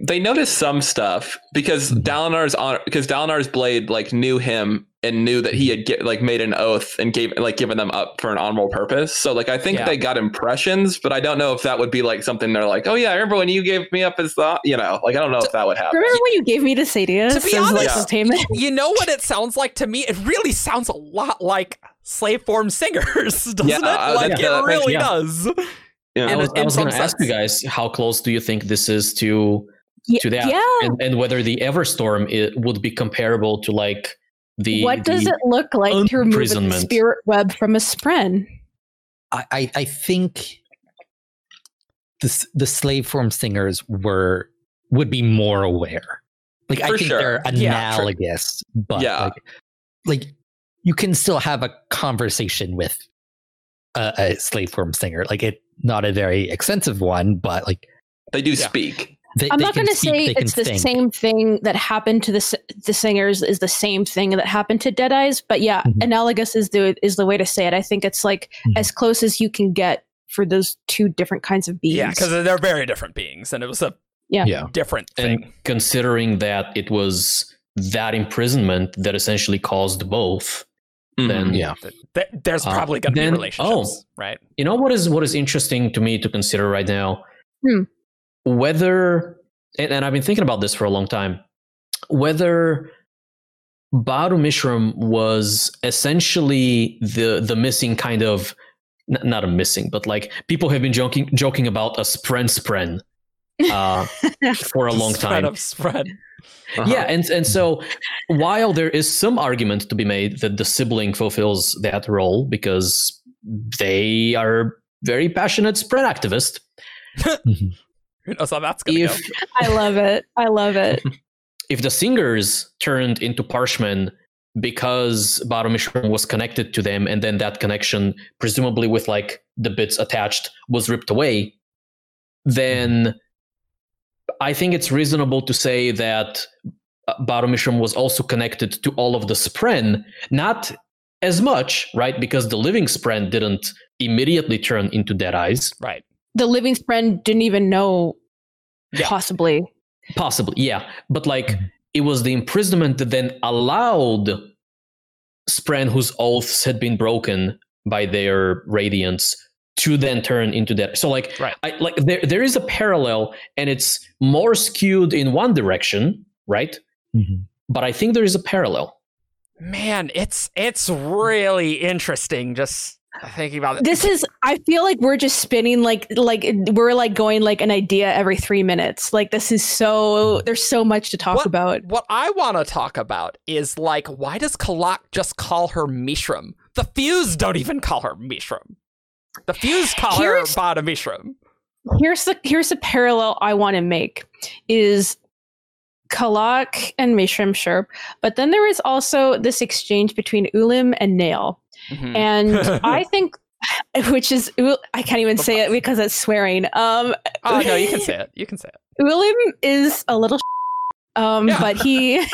they noticed some stuff because Mhm. Dalinar's on because Dalinar's blade like knew him and knew that he had get, like made an oath and gave like given them up for an honorable purpose. So like I think Yeah. they got impressions, but I don't know if that would be like something they're like, oh yeah, I remember when you gave me up as the you know like I don't know if that would happen. remember when you gave me to Sadeas To be as like honest- some payment? You know what it sounds like to me? It really sounds a lot like slave form singers, (laughs) doesn't Yeah, it? uh, Like that- it really yeah. does. You know? I was, was going to ask you guys how close do you think this is to Y- to that, Yeah. and, and whether the Everstorm it would be comparable to like the what does it look like to remove a spirit web from a spren? I, I, I think the the slave form singers were would be more aware. Like I think sure. they're Yeah, true. analogous, but Yeah. like, like you can still have a conversation with a, a slave form singer. Like it, not a very extensive one, but like they do Yeah. speak. they, I'm they not going to say it's the think. same thing that happened to the the singers is the same thing that happened to Dead Eyes, but yeah, Mhm. analogous is the is the way to say it. I think it's like Mhm. as close as you can get for those two different kinds of beings. Yeah, because they're very different beings, and it was a Yeah. Yeah. different and thing. considering that it was that imprisonment that essentially caused both, Mhm. then Yeah. Th- th- There's Uh, probably going to be then- relationships, right? you know what is what is interesting to me to consider right now Hmm. whether and, and i've been thinking about this for a long time whether Ba-Ado-Mishram was essentially the the missing kind of n- not a missing but like people have been joking joking about a spren spren (laughs) uh, for a long Spread time of spread. Uh-huh. yeah, and and so while there is some argument to be made that the sibling fulfills that role because they are very passionate spren activists, (laughs) Mhm. Who knows how that's going to go? I love it. I love it. (laughs) if the singers turned into Parshmen because Ba-Ado-Mishram was connected to them, and then that connection, presumably with like the bits attached, was ripped away, then I think it's reasonable to say that uh, Ba-Ado-Mishram was also connected to all of the Spren, not as much, right? Because the living Spren didn't immediately turn into Dead Eyes. Right. The living Spren didn't even know, Yeah. possibly. Possibly, yeah. But like Mhm. it was the imprisonment that then allowed Spren, whose oaths had been broken by their radiance, to then turn into that. So like, Right. I, like there there is a parallel, and it's more skewed in one direction, right? Mhm. But I think there is a parallel. Man, it's it's really interesting just thinking about it. This is. I feel like we're just spinning like like we're like going like an idea every three minutes. Like this is so. There's so much to talk What- about. What I want to talk about is like, why does Kalak just call her Mishram? The Fused don't even call her Mishram. The Fused call Here's- Ba-Ado-Mishram. here's the here's the parallel I want to make is Kalak and Mishram, sure, but then there is also this exchange between Ulim and Nale, Mhm. and (laughs) I think, (laughs) which is I can't even say it because it's swearing. Um, oh no, you can (laughs) say it. You can say it. Ulim is a little, um, Yeah. but he.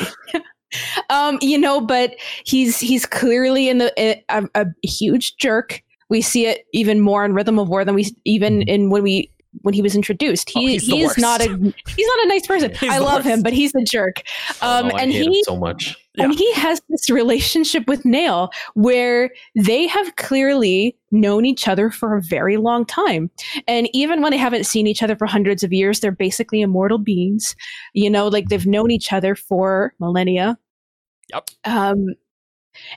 Um, you know, but he's he's clearly in the a, a huge jerk. We see it even more in Rhythm of War than we even Mhm. in when we when he was introduced. Oh, He he's he is not a he's not a nice person. (laughs) He's I love him, but he's a jerk. Oh, Um, no, and he- so much. And he has this relationship with Nale where they have clearly known each other for a very long time. And even when they haven't seen each other for hundreds of years, they're basically immortal beings. You know, like they've known each other for millennia. Yep. Um,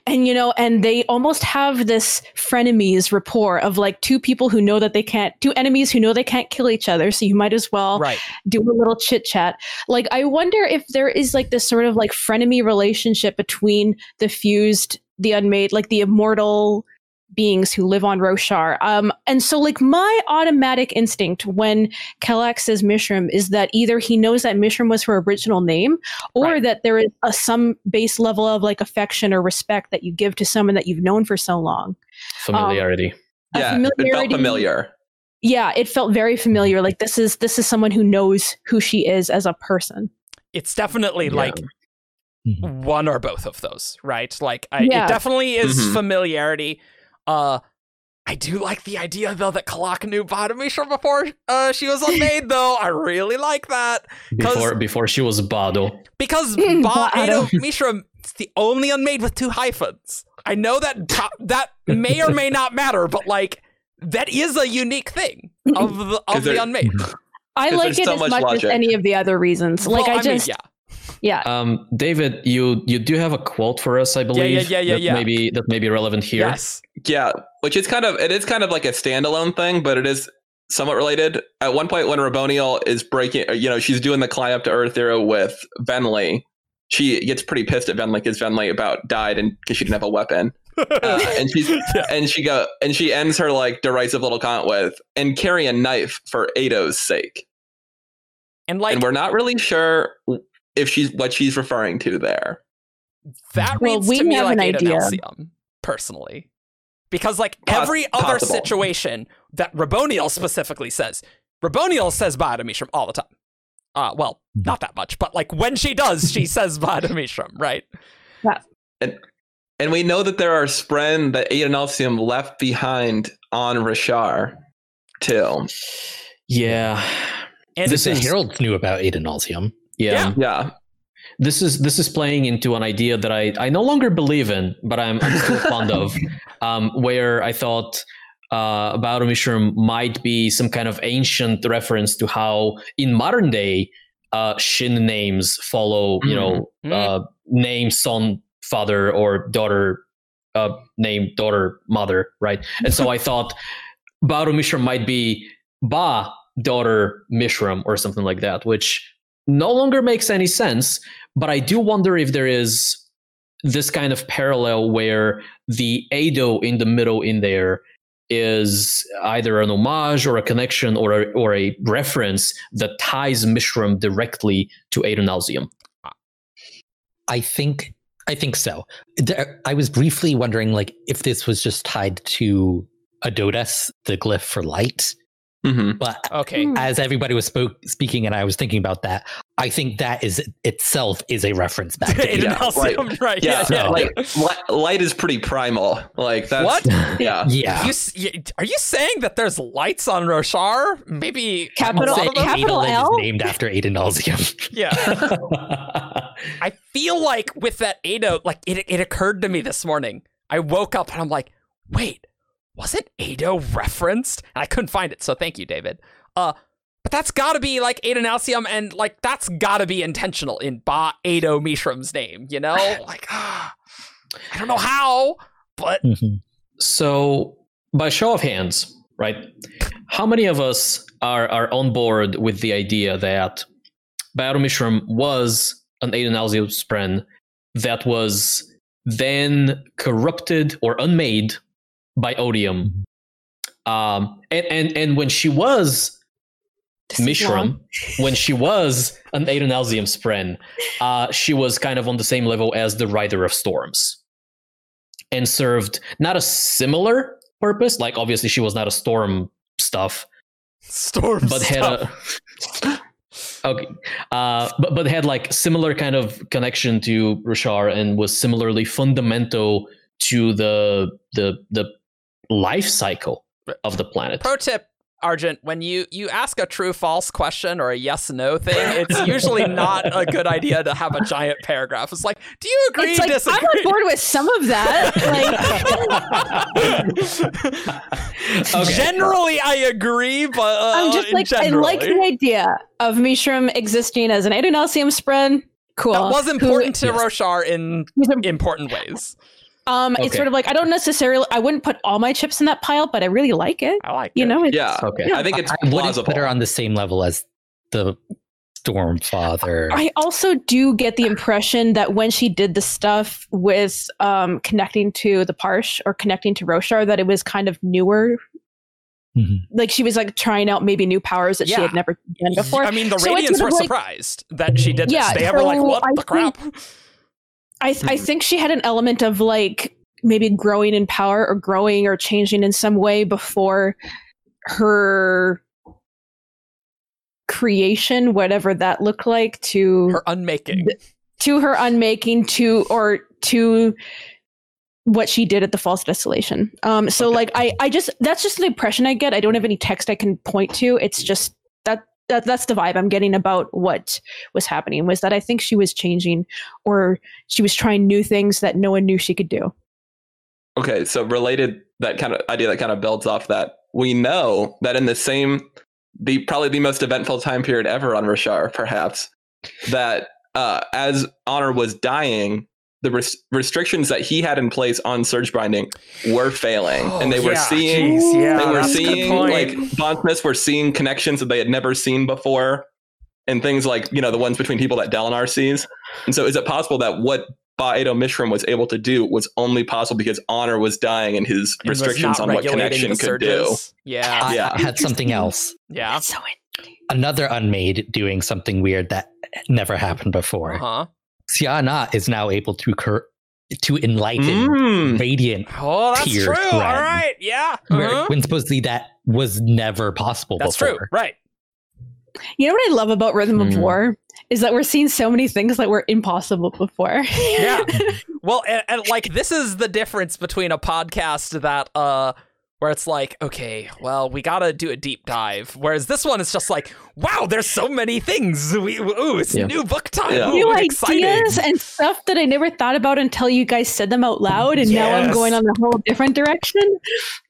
and you know, and they almost have this frenemies rapport of like two people who know that they can't, two enemies who know they can't kill each other. So you might as well Right. do a little chit chat. Like, I wonder if there is like this sort of like frenemy relationship between the fused, the unmade, like the immortal beings who live on Roshar. Um, and so like my automatic instinct when Kalak says Mishram is that either he knows that Mishram was her original name, or Right. that there is a some base level of like affection or respect that you give to someone that you've known for so long. Familiarity. A yeah, it felt familiar. Yeah, it felt very familiar. Like this is this is someone who knows who she is as a person. It's definitely Yeah. like Mhm. one or both of those, right? Like, I, Yeah. it definitely is Mhm. familiarity. Uh, I do like the idea though that Kalak knew Badamisha before uh, she was unmade. (laughs) though I really like that before before she was Bado. because (laughs) Mm, ba- Bado. Ado Mishra is the only unmade with two hyphens. I know that to- that may or may not matter, but like that is a unique thing of the of 'Cause the unmade. (laughs) I like it so as much much logic. as any of the other reasons. Like Well, I just, mean, yeah. Yeah. Um, David, you you do have a quote for us, I believe. yeah, yeah, that yeah. Maybe that may be relevant here. Yes. Yeah, which is kind of it is kind of like a standalone thing, but it is somewhat related. At one point, when Raboniel is breaking, you know, she's doing the climb up to Urithiru with Venli. She gets pretty pissed at Venli because Venli about died and because she didn't have a weapon. (laughs) Uh, and she's Yeah. and she go and she ends her like derisive little comment with and carry a knife for Ado's sake. And like and we're not really sure if she's what she's referring to there. that Well, reads we to me like an Ada idea. Nelsium, personally. Because like Poss- every other possible. situation that Raboniel specifically says, Raboniel says Ba-Ado-Mishram all the time. Uh, well, not that much, but like when she does, she (laughs) says Ba-Ado-Mishram, right? And and we know that there are Spren that Adonalsium left behind on Roshar too. Yeah. And This The is- heralds knew about Adonalsium. Yeah. Yeah. Yeah. This is this is playing into an idea that I, I no longer believe in, but I'm, I'm still fond of. (laughs) Um, where I thought uh, Ba-Ado-Mishram might be some kind of ancient reference to how in modern day uh, Shin names follow, you know, Mm. uh, name, son, father, or daughter, uh, name, daughter, mother, right? And so I thought Ba-Ado-Mishram might be Ba, daughter, Mishram, or something like that, which no longer makes any sense. But I do wonder if there is this kind of parallel where the Ado in the middle in there is either an homage or a connection or a, or a reference that ties Mishram directly to Adonalsium. I think I think so. I was briefly wondering like if this was just tied to Adodas, the glyph for light. Hmm But okay. Hmm. as everybody was spoke, speaking and I was thinking about that, I think that is itself is a reference back to Ada Ada. Nelsium, right? Yeah, So- like li- light is pretty primal. Like that's What? Yeah, (laughs) Yeah. You, s- y- are you saying that there's lights on Roshar? Maybe Capital- a lot of them? capital Adolin L? is named after Adonalsium. (laughs) Yeah. (laughs) I feel like with that Ado, like it, it occurred to me this morning. I woke up and I'm like, wait, wasn't Ado referenced? And I couldn't find it, so thank you, David. Uh, but that's got to be like Adonalsium, and like that's got to be intentional in Ba Ado Mishram's name, you know? (sighs) Like, ah, (sighs) I don't know how, but Mhm. So, by show of hands, right? How many of us are are on board with the idea that Ba-Ado-Mishram was an Adonalsium spren that was then corrupted or unmade by Odium? Um, and, and and when she was This. Mishram, when she was an Adonalsium spren, uh, she was kind of on the same level as the Rider of Storms and served not a similar purpose. Like, obviously, she was not a storm stuff, storm but had a. (laughs) Okay, uh, but but had like similar kind of connection to Roshar and was similarly fundamental to the the the life cycle of the planet. Pro tip, Argent, when you you ask a true false question or a yes no thing, it's usually not a good idea to have a giant paragraph. It's like, do you agree, It's like disagree? I'm on board with some of that. Like, (laughs) Okay. Generally, I agree, but uh, I'm just like I like the idea of Mishram existing as an Adonalsium spren. Cool. that was Who- important to yes. Roshar in important ways. Um, it's sort of like I don't necessarily I wouldn't put all my chips in that pile, but I really like it. I like You it. know, it's, yeah. Okay. I think it's I wouldn't plausible. put her on the same level as the Stormfather. I also do get the impression that when she did the stuff with um, connecting to the Parsh or connecting to Roshar, that it was kind of newer. Mhm. Like she was like trying out maybe new powers that she had never done before. I mean, the So Radiants were like- surprised that she did this. Yeah, they were like, "What I the crap?" I, th- I think she had an element of like maybe growing in power or growing or changing in some way before her creation, whatever that looked like, to Her unmaking. to her unmaking to or to what she did at the false desolation. Um, so Okay. like I, I just that's just the impression I get. I don't have any text I can point to. It's just that that that's the vibe I'm getting about what was happening was that I think she was changing or she was trying new things that no one knew she could do. Okay, so related that kind of idea that kind of builds off that. We know that in the same the probably the most eventful time period ever on Roshar, perhaps, that uh, as Honor was dying, the res- restrictions that he had in place on surge binding were failing, and they were seeing Jeez, yeah, they were that's a good seeing like bond smiths were seeing connections that they had never seen before and things like you know the ones between people that Dalinar sees and so is it possible that what Ba-Ado-Mishram was able to do was only possible because honor was dying and his And was restrictions on what regulating connection the could do. Yeah, I, Yeah. I had something else. yeah. so Another unmade doing something weird that never happened before. Uh-huh. Sja-anat is now able to cur- to enlighten Mm. radiant, Oh, that's true. All red. right. Yeah. Uh-huh. when supposedly that was never possible That's before. true. Right. You know what I love about Rhythm of Hmm. War is that we're seeing so many things that were impossible before. Yeah. (laughs) Well, and, and like this is the difference between a podcast that uh where it's like, okay, well, we gotta do a deep dive. Whereas this one is just like, wow, there's so many things. We ooh, it's Yeah. new book time. Yeah. Ooh, New exciting. ideas and stuff that I never thought about until you guys said them out loud, and now I'm going on a whole different direction.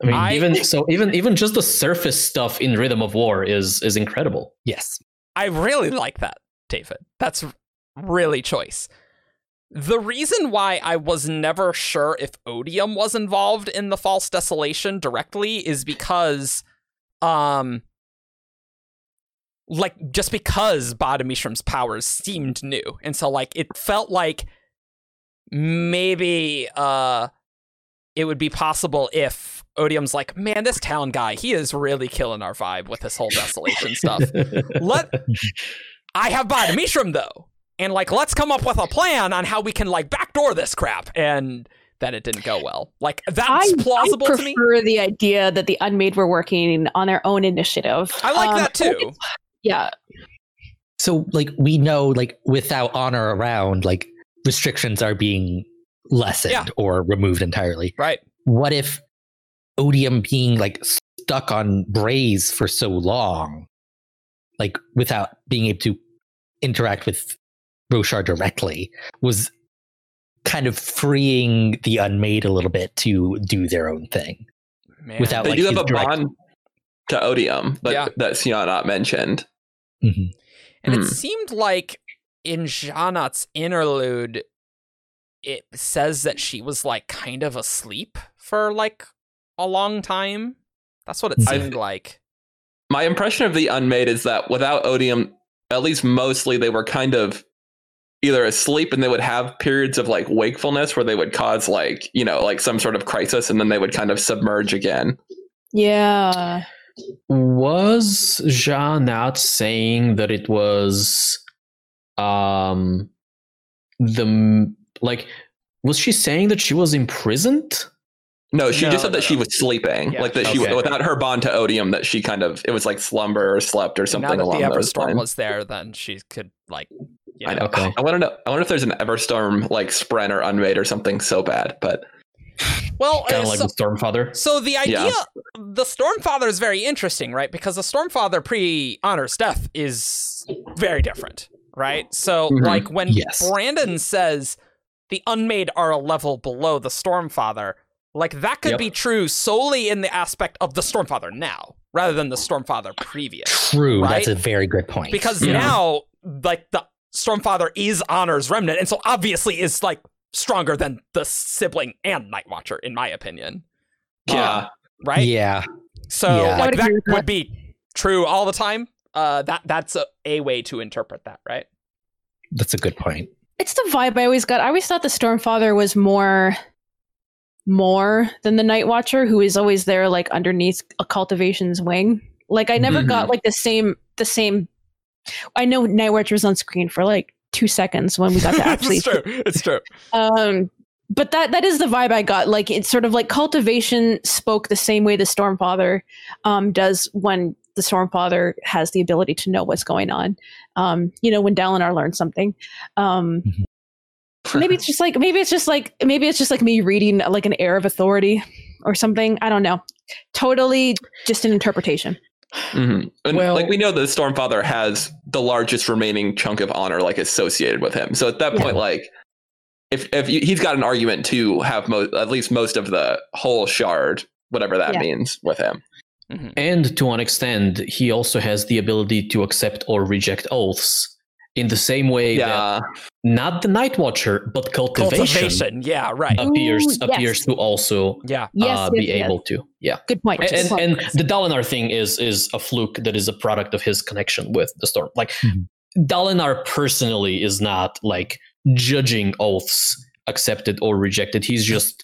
I mean, I- even so, even even just the surface stuff in Rhythm of War is is incredible. Yes. I really like that, David. That's really choice. The reason why I was never sure if Odium was involved in the false desolation directly is because um like just because Ba-Ado-Mishram's powers seemed new. And so like it felt like maybe uh it would be possible if Odium's like, man, this town guy, he is really killing our vibe with this whole desolation stuff. (laughs) Let I have Ba-Ado-Mishram though. And like let's come up with a plan on how we can like backdoor this crap. And that it didn't go well. Like that's I, plausible I to me. I prefer the idea that the Unmade were working on their own initiative. I like Um, that too. Yeah, So like we know like without honor around, like restrictions are being lessened Yeah. or removed entirely. Right. What if Odium being like stuck on Braize for so long, like without being able to interact with Roshar directly, was kind of freeing the unmade a little bit to do their own thing. Man. without, they like, do have a direct- bond to Odium but Yeah. that Sja-anat mentioned Mhm. And it Hmm. seemed like in Sja-anat's interlude, it says that she was like kind of asleep for like a long time. That's what it I- seemed like. my impression of the unmade is that without odium at least mostly they were kind of either asleep and they would have periods of like wakefulness where they would cause like you know like some sort of crisis and then they would kind of submerge again. Yeah. Was Jean Janat saying that it was um the like was she saying that she was imprisoned? no she No, just said that no, she was sleeping. Yeah, like that she she without her bond to odium that she kind of it was like slumber or slept or something now something that along the those Everstorm lines. was there, then she could like, you I know. know. Okay. I want to know. I wonder if there's an Everstorm like Spren or Unmade or something so bad. But Well, (laughs) Kind uh, of like so, the Stormfather. so the idea, Yeah. the Stormfather is very interesting, right? Because the Stormfather pre Honor's death is very different, right? So, Mhm. like when Yes. Brandon says the Unmade are a level below the Stormfather, like that could Yep. be true solely in the aspect of the Stormfather now, rather than the Stormfather previous. True. Right? That's a very good point. Because Yeah. now, like the Stormfather is Honor's remnant, and so obviously is like stronger than the sibling and Night Watcher, in my opinion. yeah, Um, right? Yeah. So Yeah. Like that that. would be true all the time. Uh, that that's a, a way to interpret that, right? That's a good point. It's the vibe I always got. I always thought the Stormfather was more more than the Night Watcher, who is always there like underneath a cultivation's wing. Like I never got like the same the same I know Night Watcher was on screen for like two seconds when we got to (laughs) actually it's true. It's true. um but that that is the vibe I got. Like it's sort of like cultivation spoke the same way the Stormfather um, does when the Stormfather has the ability to know what's going on. Um, you know, when Dalinar learns something. Um, maybe it's just like maybe it's just like maybe it's just like me reading like an air of authority or something. I don't know. Totally just an interpretation. Mhm. And Well- like we know the Stormfather has the largest remaining chunk of honor like associated with him. So at that Yeah. point, like if if you, he's got an argument to have mo- at least most of the whole shard, whatever that Yeah. means, with him. Mhm. And to an extent, he also has the ability to accept or reject oaths in the same way that not the Night Watcher, but cultivation, Cultivation. Yeah, right. appears Ooh, yes. appears to also Yeah. Uh, yes, be yes. able to. Yeah. Good point. And, and, and the Dalinar thing is is a fluke that is a product of his connection with the storm. Like Mhm. Dalinar personally is not like judging oaths accepted or rejected. He's just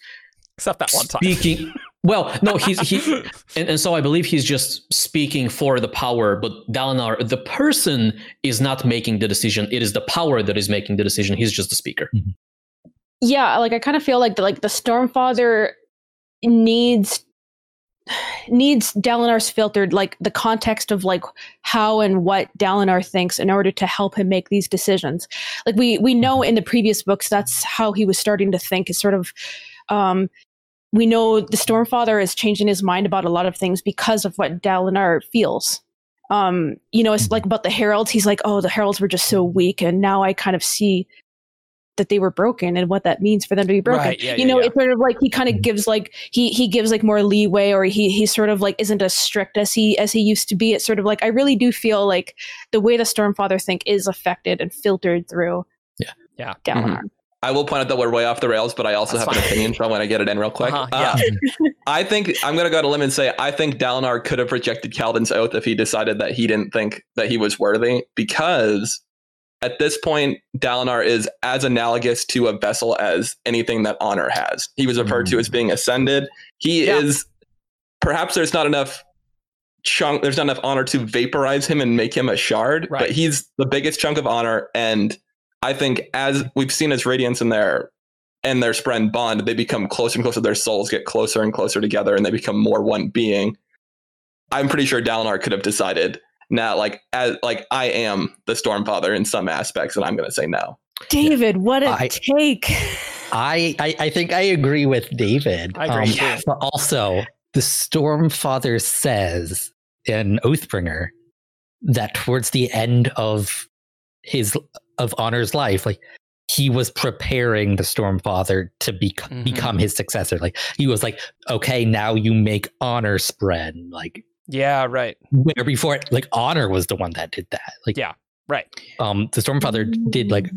Except that one time. speaking. (laughs) Well, no, he's he, (laughs) and, and so I believe he's just speaking for the power. But Dalinar, the person, is not making the decision. It is the power that is making the decision. He's just the speaker. yeah, like I kind of feel like the, like the Stormfather needs needs Dalinar's filtered like the context of like how and what Dalinar thinks in order to help him make these decisions. Like we we know in the previous books that's how he was starting to think is sort of um we know the Stormfather is changing his mind about a lot of things because of what Dalinar feels. Um, you know, it's like about the heralds. He's like, oh, the heralds were just so weak, and now I kind of see that they were broken and what that means for them to be broken. Right, yeah, you know, yeah. it's sort of like he kind of Mhm. gives like he he gives like more leeway, or he he sort of like isn't as strict as he as he used to be. It's sort of like I really do feel like the way the Stormfather think is affected and filtered through. Yeah. Yeah. Dalinar. I will point out that we're way off the rails, but I also That's have an fine. opinion, so I want to get it in real quick. Uh-huh, Uh. I think I'm going to go to limb and say I think Dalinar could have rejected Calvin's oath if he decided that he didn't think that he was worthy, because at this point, Dalinar is as analogous to a vessel as anything that honor has. He was referred to as being ascended. He Yeah. is perhaps there's not enough chunk, there's not enough honor to vaporize him and make him a shard, Right. but he's the biggest chunk of honor. And I think as we've seen as Radiance in their and their Spren bond, they become closer and closer. Their souls get closer and closer together, and they become more one being. I'm pretty sure Dalinar could have decided now, like as like I am the Stormfather in some aspects, and I'm going to say no. David, what a I- take! I, I I think I agree with David. Um, I agree too. But also, the Stormfather says in Oathbringer that towards the end of his of Honor's life, like he was preparing the Stormfather to bec- Mhm. become his successor. Like he was like, okay, now you make honorspren. Like Yeah, right. where before, like Honor was the one that did that. Like Yeah. Right. um, the Stormfather did like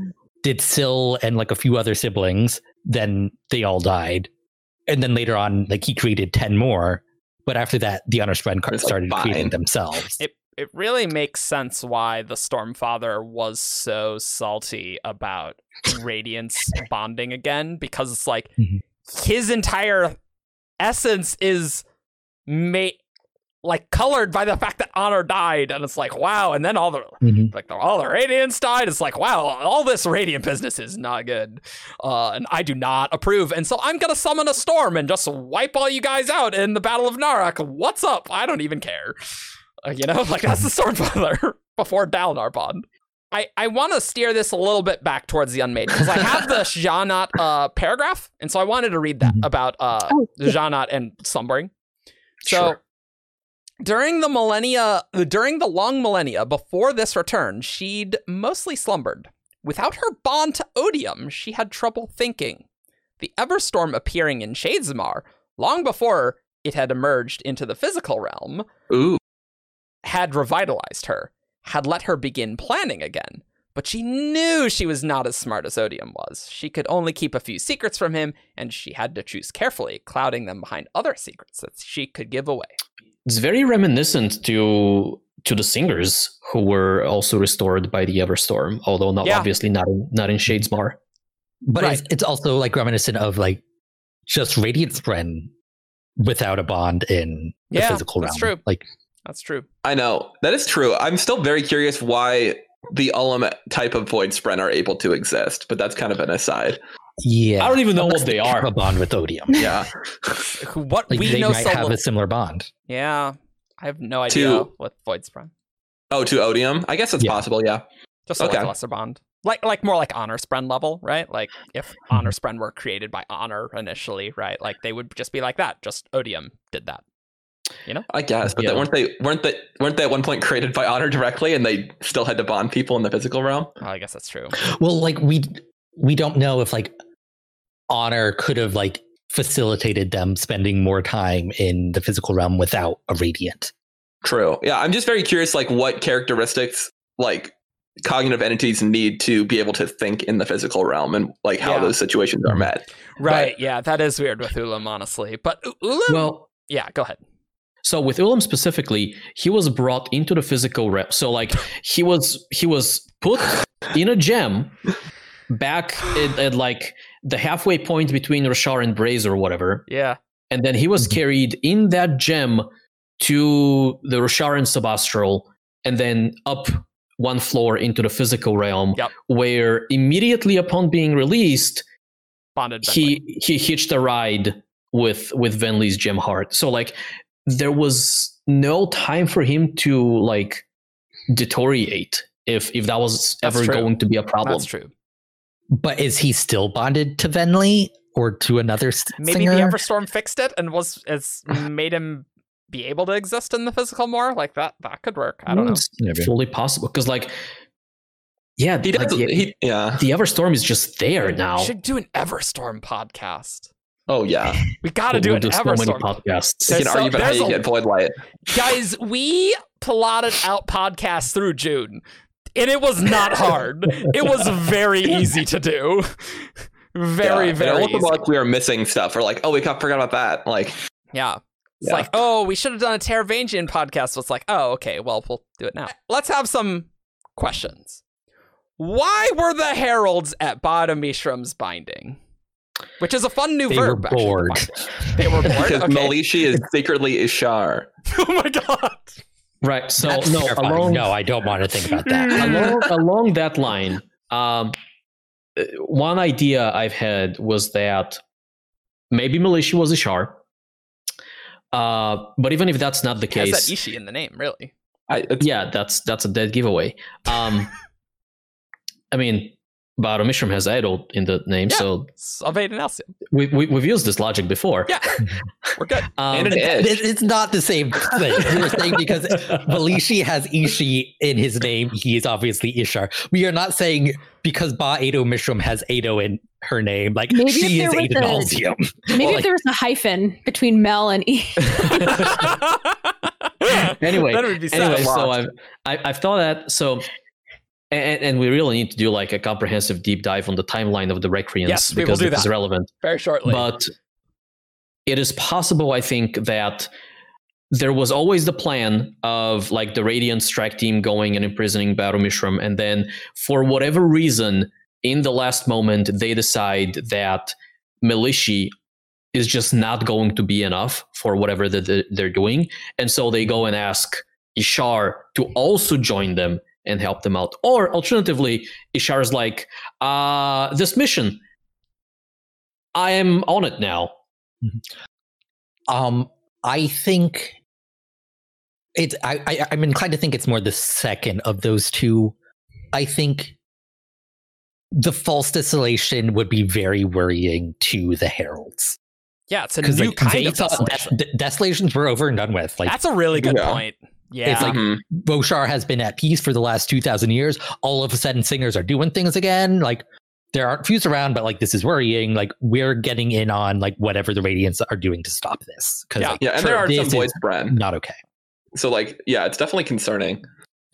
did Syl and like a few other siblings. Then they all died, and then later on, like he created ten more. But after that, the honorspren It's like started creating themselves. It it really makes sense why the Stormfather was so salty about Radiance (laughs) bonding again because it's like Mhm. his entire essence is made like colored by the fact that Honor died and it's like wow and then all the Mhm. like the, all the Radiants died it's like wow all this Radiant business is not good uh, and I do not approve and so I'm gonna summon a storm and just wipe all you guys out in the Battle of Narak what's up I don't even care you know, (laughs) like that's the (laughs) Stormfather (laughs) before Dalinar Bond. I, I want to steer this a little bit back towards the Unmade because I have the Sja-anat uh, paragraph, and so I wanted to read that Mhm. about uh, Oh, yeah. Sja-anat and slumbering. So Sure. during the millennia, during the long millennia before this return, she'd mostly slumbered. Without her bond to Odium, she had trouble thinking. The Everstorm appearing in Shadesmar, long before it had emerged into the physical realm, Ooh, had revitalized her, had let her begin planning again. But she knew she was not as smart as Odium was. She could only keep a few secrets from him, and she had to choose carefully, clouding them behind other secrets that she could give away. It's very reminiscent to to the singers who were also restored by the Everstorm, although not Yeah. obviously not in, not in Shadesmar. But Right. it's, it's also like reminiscent of like just Radiant spren without a bond in the Yeah, physical that's realm. true. Like That's true. I know that is true. I'm still very curious why the Ulim type of Void Spren are able to exist, but that's kind of an aside. yeah, I don't even know Unless what they have are. a bond with Odium. Yeah. (laughs) What Like we they know might so have little. a similar bond. Yeah, I have no idea To- what Void's from. oh, to Odium? I guess it's Yeah. possible. Yeah. Just a Okay. like lesser bond. like like more like honor spren level, right? Like if mm-hmm. honor spren were created by honor initially, right? Like they would just be like that. Just odium did that. I guess, but Yeah. they, weren't they weren't they weren't they at one point created by Honor directly, and they still had to bond people in the physical realm? Well, I guess that's true. Well, like we we don't know if like honor could have like facilitated them spending more time in the physical realm without a radiant. True. Yeah, I'm just very curious, like what characteristics like cognitive entities need to be able to think in the physical realm, and like how Yeah. those situations are mm-hmm. met. Right. yeah, that is weird with Ulim, honestly. But U- Ulim. Well, yeah, go ahead. So with Ulim specifically, he was brought into the physical realm. So like he was he was put in a gem back at, at like the halfway point between Roshar and Braize or whatever, Yeah. and then he was Mhm. carried in that gem to the Roshar and Sebastral, and then up one floor into the physical realm, Yep. where immediately upon being released, Bonded. Venli. he he hitched a ride with with Venli's gem heart. So like there was no time for him to like deteriorate if if that was That's ever true. going to be a problem. That's true. But is he still bonded to Venli or to another s- Maybe singer? the Everstorm fixed it and was it's made him be able to exist in the physical more. Like that. That could work. I don't know. It's Maybe. fully possible because like yeah, He like, does. the, He yeah. the Everstorm is just there now. We should do an Everstorm podcast. Oh yeah. We got to do We'll an do so many podcasts. You There's can so- argue about how you a- get void light. Guys, we plotted out podcasts through June, and it was not (laughs) hard. it was very easy to do. Very, yeah. very And it looked like we are missing stuff. We're like, oh, we got, forgot about that. Like, Yeah. It's Yeah. like, oh, we should have done a Taravangian podcast. So it's like, oh, okay, well, we'll do it now. Let's have some questions. Why were the heralds at Ba-Ado-Mishram's binding? Which is a fun new They were verb. actually, the bored. binding. They were bored. (laughs) because Okay. Melishi is secretly Ishar. (laughs) oh my god. Right. So That's no, terrifying. along no, I don't want to think about that. (laughs) along along that line, um, uh, one idea I've had was that maybe Melishi was Ishar. Uh, but even if that's not the It has case, that Ishi in the name, really. I, yeah, that's that's a dead giveaway. Um, I mean, Ba-Ado-Mishram has idol in the name, Yeah. so Salvade and Alcium. we, we we've used this logic before. Yeah, (laughs) we're good. Um, and an edge. It- It's not the same thing. (laughs) You're saying because Melishi has Ishi in his name, he is obviously Ishar. We are not saying because Ba Ado Mishram has Ado in her name, like Maybe if she there is was Aiden a- Alzium. Maybe Well, if like- there was a hyphen between Mel and E. (laughs) Anyway, that would be anyway, so I've I, I've thought that so, and, and we really need to do like a comprehensive deep dive on the timeline of the Recreants Yes, because it is relevant. very shortly. But it is possible, I think, that there was always the plan of like the Radiant strike team going and imprisoning Ba-Ado-Mishram, and then for whatever reason, in the last moment, they decide that Melishi is just not going to be enough for whatever that they- they're doing, and so they go and ask Ishar to also join them and help them out. Or alternatively, Ishar is like, uh, this mission, I am on it now. Um, I think it's. I, I I'm inclined to think it's more the second of those two. I think the false desolation would be very worrying to the heralds yeah, it's a because new like, kind they of thought desolation. des- desolations were over and done with. Like That's a really good Yeah. point. Yeah. It's like-. Roshar has been at peace for the last two thousand years. All of a sudden, singers are doing things again. Like there aren't Fused around, but like this is worrying. Like we're getting in on like whatever the Radiants are doing to stop this. Because Yeah. like, yeah, and sure, there are some is voice brand. not okay. So like, yeah, it's definitely concerning.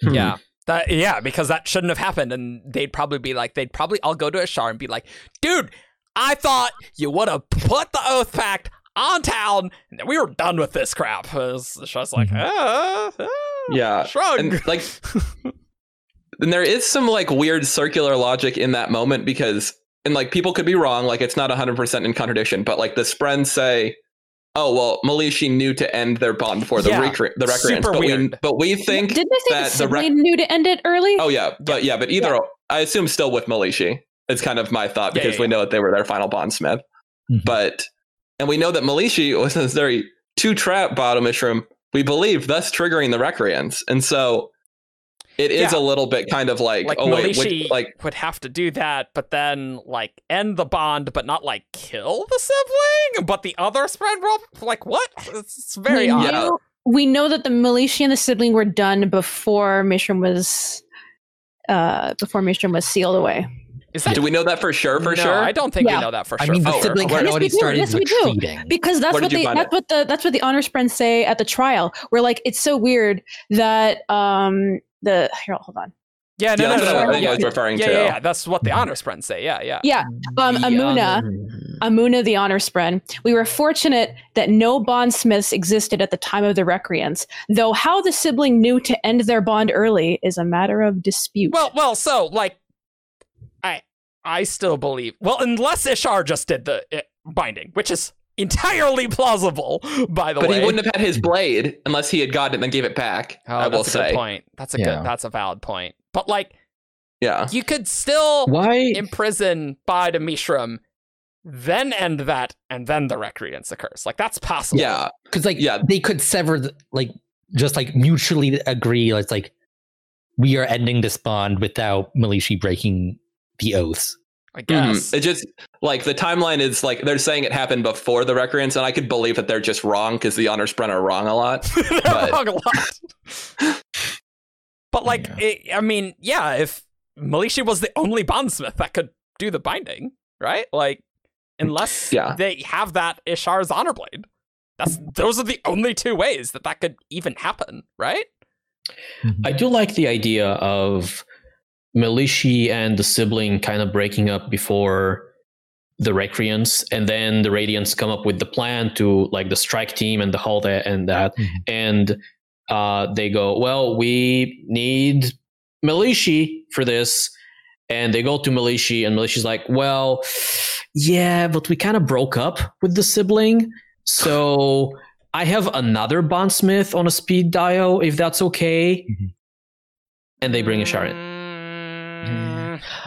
Hmm. Yeah. That, yeah, because that shouldn't have happened. And they'd probably be like, they'd probably all go to Ishar and be like, dude, I thought you would have put the Oath Pact on town and then we were done with this crap. Ishar's like, Mhm. ah, ah, Yeah, shrug. and like, (laughs) and there is some like weird circular logic in that moment because, and like people could be wrong. Like it's not hundred percent in contradiction, but like the Sprens say. Oh well, Melishi knew to end their bond before the Yeah, recre- the recreants, super but we but we think Didn't they say that that the rec- knew to end it early? Oh yeah, but yeah, but either I assume still with Melishi. It's kind of my thought because yeah, we yeah. know that they were their final bondsmith. Mhm. But and we know that Melishi was necessary to trap Ba-Ado-Mishram, we believe, thus triggering the Recreants. And so it is Yeah. a little bit kind of like, like oh wait, Melishi like would have to do that, but then like end the bond, but not like kill the sibling. But the other spread will like what? It's, it's very we odd. Yeah. know, we know that the Melishi and the sibling were done before Mishram was uh before Mishram was sealed away. Is that do we know that for sure? For no, sure. I don't think Yeah. we know that for sure. I sure. mean, the Oh, sibling where- had Yes, already we do. started Yes, we do. retreating. because that's Where what did they find that's what the that's what the honorspren say at the trial. Where like it's so weird that um the here hold on yeah, no, yeah, no, that's no, what no, I yeah, was referring yeah, to. yeah, yeah. That's what the honorspren say. Yeah, yeah. yeah um Amuna other- Amuna the honor spren. We were fortunate that no bondsmiths existed at the time of the recreants, though how the sibling knew to end their bond early is a matter of dispute. Well, well, so like, I I still believe. Well, unless Ishar just did the uh, binding, which is entirely plausible, by the But way. But he wouldn't have had his blade unless he had gotten it and then gave it back. Oh, I will that's a say. good point. That's a Yeah. good. That's a valid point. But like, Yeah. you could still Why? imprison Ba-Ado-Mishram, then end that, and then the recreance occurs. Like that's possible. Yeah. because like Yeah. they could sever the, like just like mutually agree it's like we are ending this bond without Melishi breaking the oaths I Mhm. guess. It just like the timeline is like they're saying it happened before the recreants, and I could believe that they're just wrong because the honorspren are wrong a lot. (laughs) They're But- wrong a lot. (laughs) but like, Yeah. it, I mean, yeah, if Melishi was the only bondsmith that could do the binding, right? Like, unless Yeah. they have that Ishar's honor blade, that's those are the only two ways that that could even happen, right? I do like the idea of Melishi and the sibling kind of breaking up before the Recreants, and then the Radiants come up with the plan to like the strike team and the whole that and that, Mhm. and uh, they go, "Well, we need Melishi for this." And they go to Melishi, and Melishi's like, "Well, yeah, but we kind of broke up with the sibling, so (laughs) I have another bondsmith on a speed dial, if that's okay." Mhm. And they bring Ishar in. Mm, (sighs)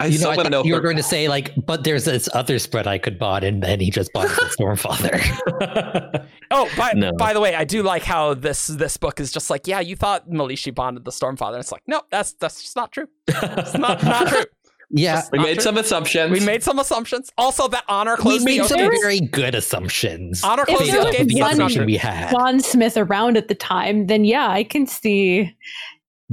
I you know, still I thought know. you were going to say like, but there's this other spren I could bot, and then he just bought the (laughs) Stormfather. (laughs) Oh, by, No. by the way, I do like how this this book is just like, yeah, you thought Melishi bonded the Stormfather. It's like, no, that's that's just not true. It's not (laughs) not true. yeah, we made true. some assumptions. We made some assumptions. Also, that honor we closed the made oath some gates. very good assumptions. Honor If closed there the was the one- That's not information true. we had. bondsmith around at the time, then yeah, I can see.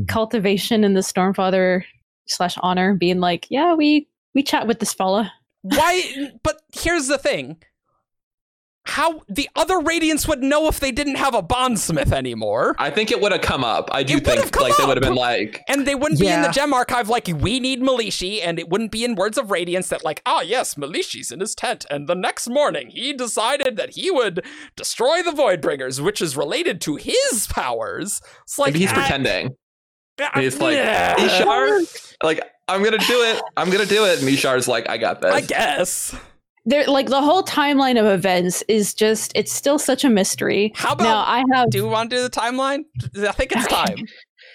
Cultivation in the Stormfather slash honor being like, yeah, we we chat with this fella. Why? But here's the thing. How the other Radiants would know if they didn't have a bondsmith anymore, I think it would have come up. I do think come like they would have been like, and they wouldn't be in the gem archive like we need Melishi, and it wouldn't be in Words of Radiance that like ah yes Melishi's in his tent, and the next morning he decided that he would destroy the Voidbringers, which is related to his powers. It's like maybe he's ah, pretending. He's like, yeah. Ishar, like I'm gonna do it. I'm gonna do it. And Ishar's like, I got this. I guess. There, like the whole timeline of events is just it's still such a mystery. How about now I have do we want to do the timeline? I think it's time.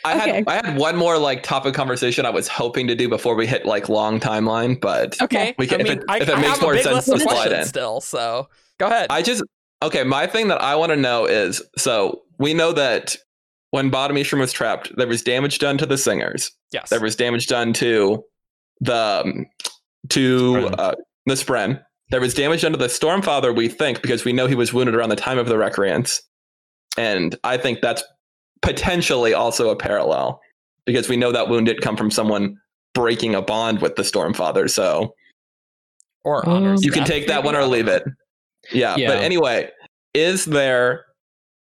I Okay. had I had one more like topic conversation I was hoping to do before we hit like long timeline, but Okay. We can- I if it- I, if it I makes have more sense to slide in. still, so go ahead. I just okay. My thing that I want to know is so we know that when Ba-Ado-Mishram was trapped, there was damage done to the singers. yes. There was damage done to the um, to Spren. uh, the Spren. There was damage done to the Stormfather. We think because we know he was wounded around the time of the Recreants, and I think that's potentially also a parallel because we know that wound did come from someone breaking a bond with the Stormfather. So or honors. you can take that one or leave it. Yeah, Yeah. but anyway, is there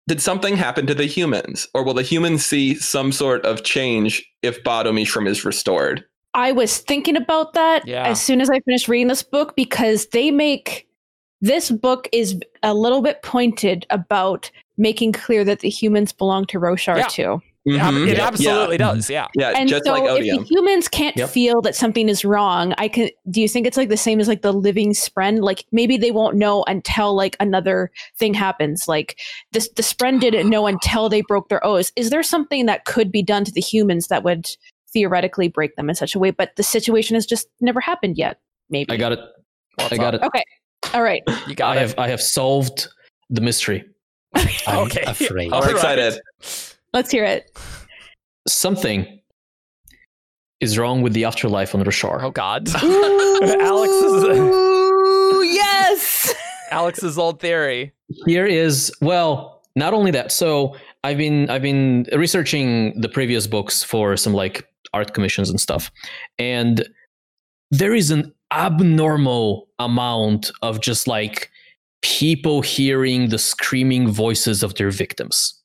did something happen to the humans or will the humans see some sort of change if Ba-Ado-Mishram is restored? I was thinking about that Yeah. as soon as I finished reading this book because they make this book is a little bit pointed about making clear that the humans belong to Roshar Yeah. too. Ab- Mhm. It Yeah. absolutely yeah. does. Yeah. Yeah, And just so like if Odium. the humans can't Yep. feel that something is wrong, I can do you think it's like the same as like the living spren? Like maybe they won't know until like another thing happens. Like this the spren didn't know until they broke their oaths. Is there something that could be done to the humans that would theoretically break them in such a way? But the situation has just never happened yet. Maybe. I got it. What's I got up? it. Okay. All right. (laughs) You got I it. have I have solved the mystery. (laughs) I'm okay. afraid. All I'm right. excited. Let's hear it. something is wrong with the afterlife on Roshar. Oh God, Ooh, (laughs) Alex's yes. Alex's old theory. Here is well, not only that. So I've been I've been researching the previous books for some like art commissions and stuff, and there is an abnormal amount of just like people hearing the screaming voices of their victims.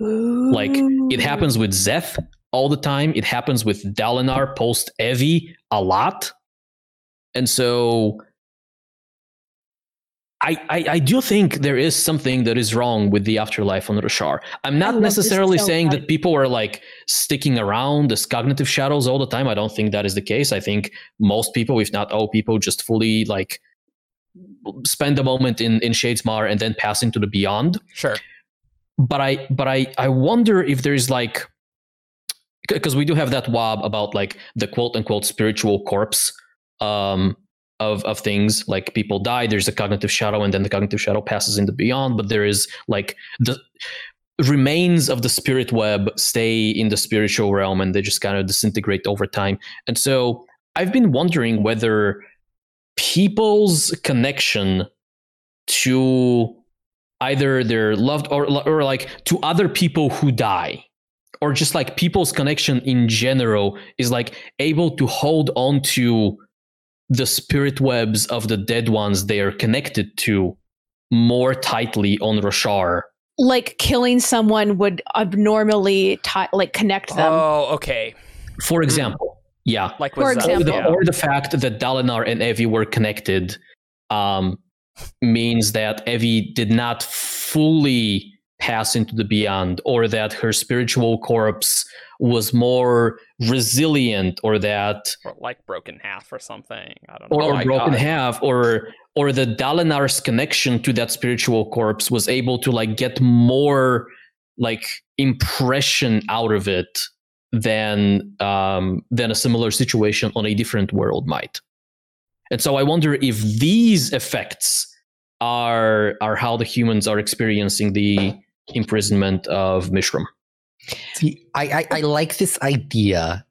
Like it happens with Szeth all the time. It happens with Dalinar post Evi a lot. And so I, I, I do think there is something that is wrong with the afterlife on Roshar. I'm not necessarily saying that people are like sticking around as cognitive shadows all the time. I don't think that is the case. I think most people, if not all people, just fully like spend a moment in, in Shadesmar and then pass into the beyond Sure. But I but I I wonder if there's like because we do have that wob about like the quote unquote spiritual corpse um of of things like people die there's a cognitive shadow and then the cognitive shadow passes into beyond but there is like the remains of the spirit web stay in the spiritual realm and they just kind of disintegrate over time. And so i've been wondering whether people's connection to either their loved or or like to other people who die or just like people's connection in general is like able to hold on to the spirit webs of the dead ones they are connected to more tightly on Roshar. like killing someone would abnormally ti like connect them. Oh, okay. For example, yeah. Like For with Szeth, Or the, example. yeah. or the fact that Dalinar and Evi were connected um, means that Evi did not fully pass into the beyond, or that her spiritual corpse was more resilient, or that Or like broken half or something. I don't know. or, Oh broken God. half, or or the Dalinar's connection to that spiritual corpse was able to like get more like impression out of it than um, than a similar situation on a different world might. And so I wonder if these effects are are how the humans are experiencing the imprisonment of Mishram. See, I, I, I like this idea,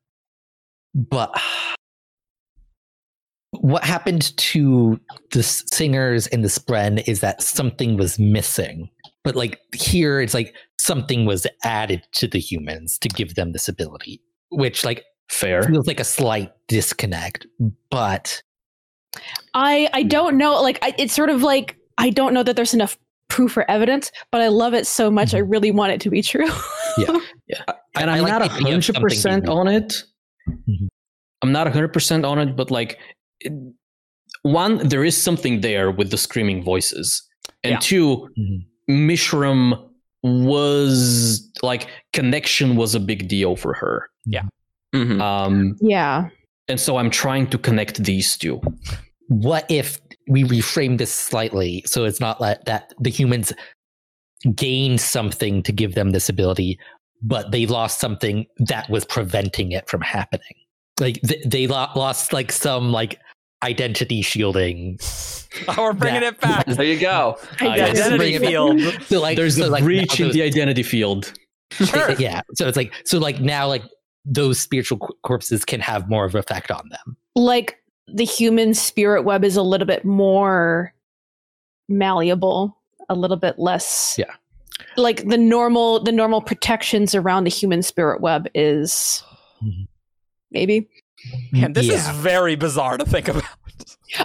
but what happened to the singers in the Spren is that something was missing. But like here, it's like something was added to the humans to give them this ability, which like Fair. feels like a slight disconnect. But I I don't know. Like I, it's sort of like I don't know that there's enough proof or evidence, but I love it so much. I really want it to be true. Yeah. (laughs) yeah. And I I'm like not the hundred percent on it. Mhm. I'm not hundred percent on it, but like, it- one, there is something there with the screaming voices, and Yeah. two, Mhm. Mishram was like connection was a big deal for her. Mhm. Um, yeah. and so I'm trying to connect these two. what if we reframe this slightly so it's not like that the humans gained something to give them this ability but they lost something that was preventing it from happening like th- they lo- lost like some like identity shielding (laughs) Oh, we're bringing that- it back. There you go. Identity Bring it field. (laughs) so like There's so, a like, breach now in the identity field. Sure. (laughs) yeah so it's like so like now like those spiritual corpses can have more of an effect on them Like the human spirit web is a little bit more malleable, a little bit less. Yeah. Like the normal the normal protections around the human spirit web is Mhm. maybe. Man, this is very bizarre to think about.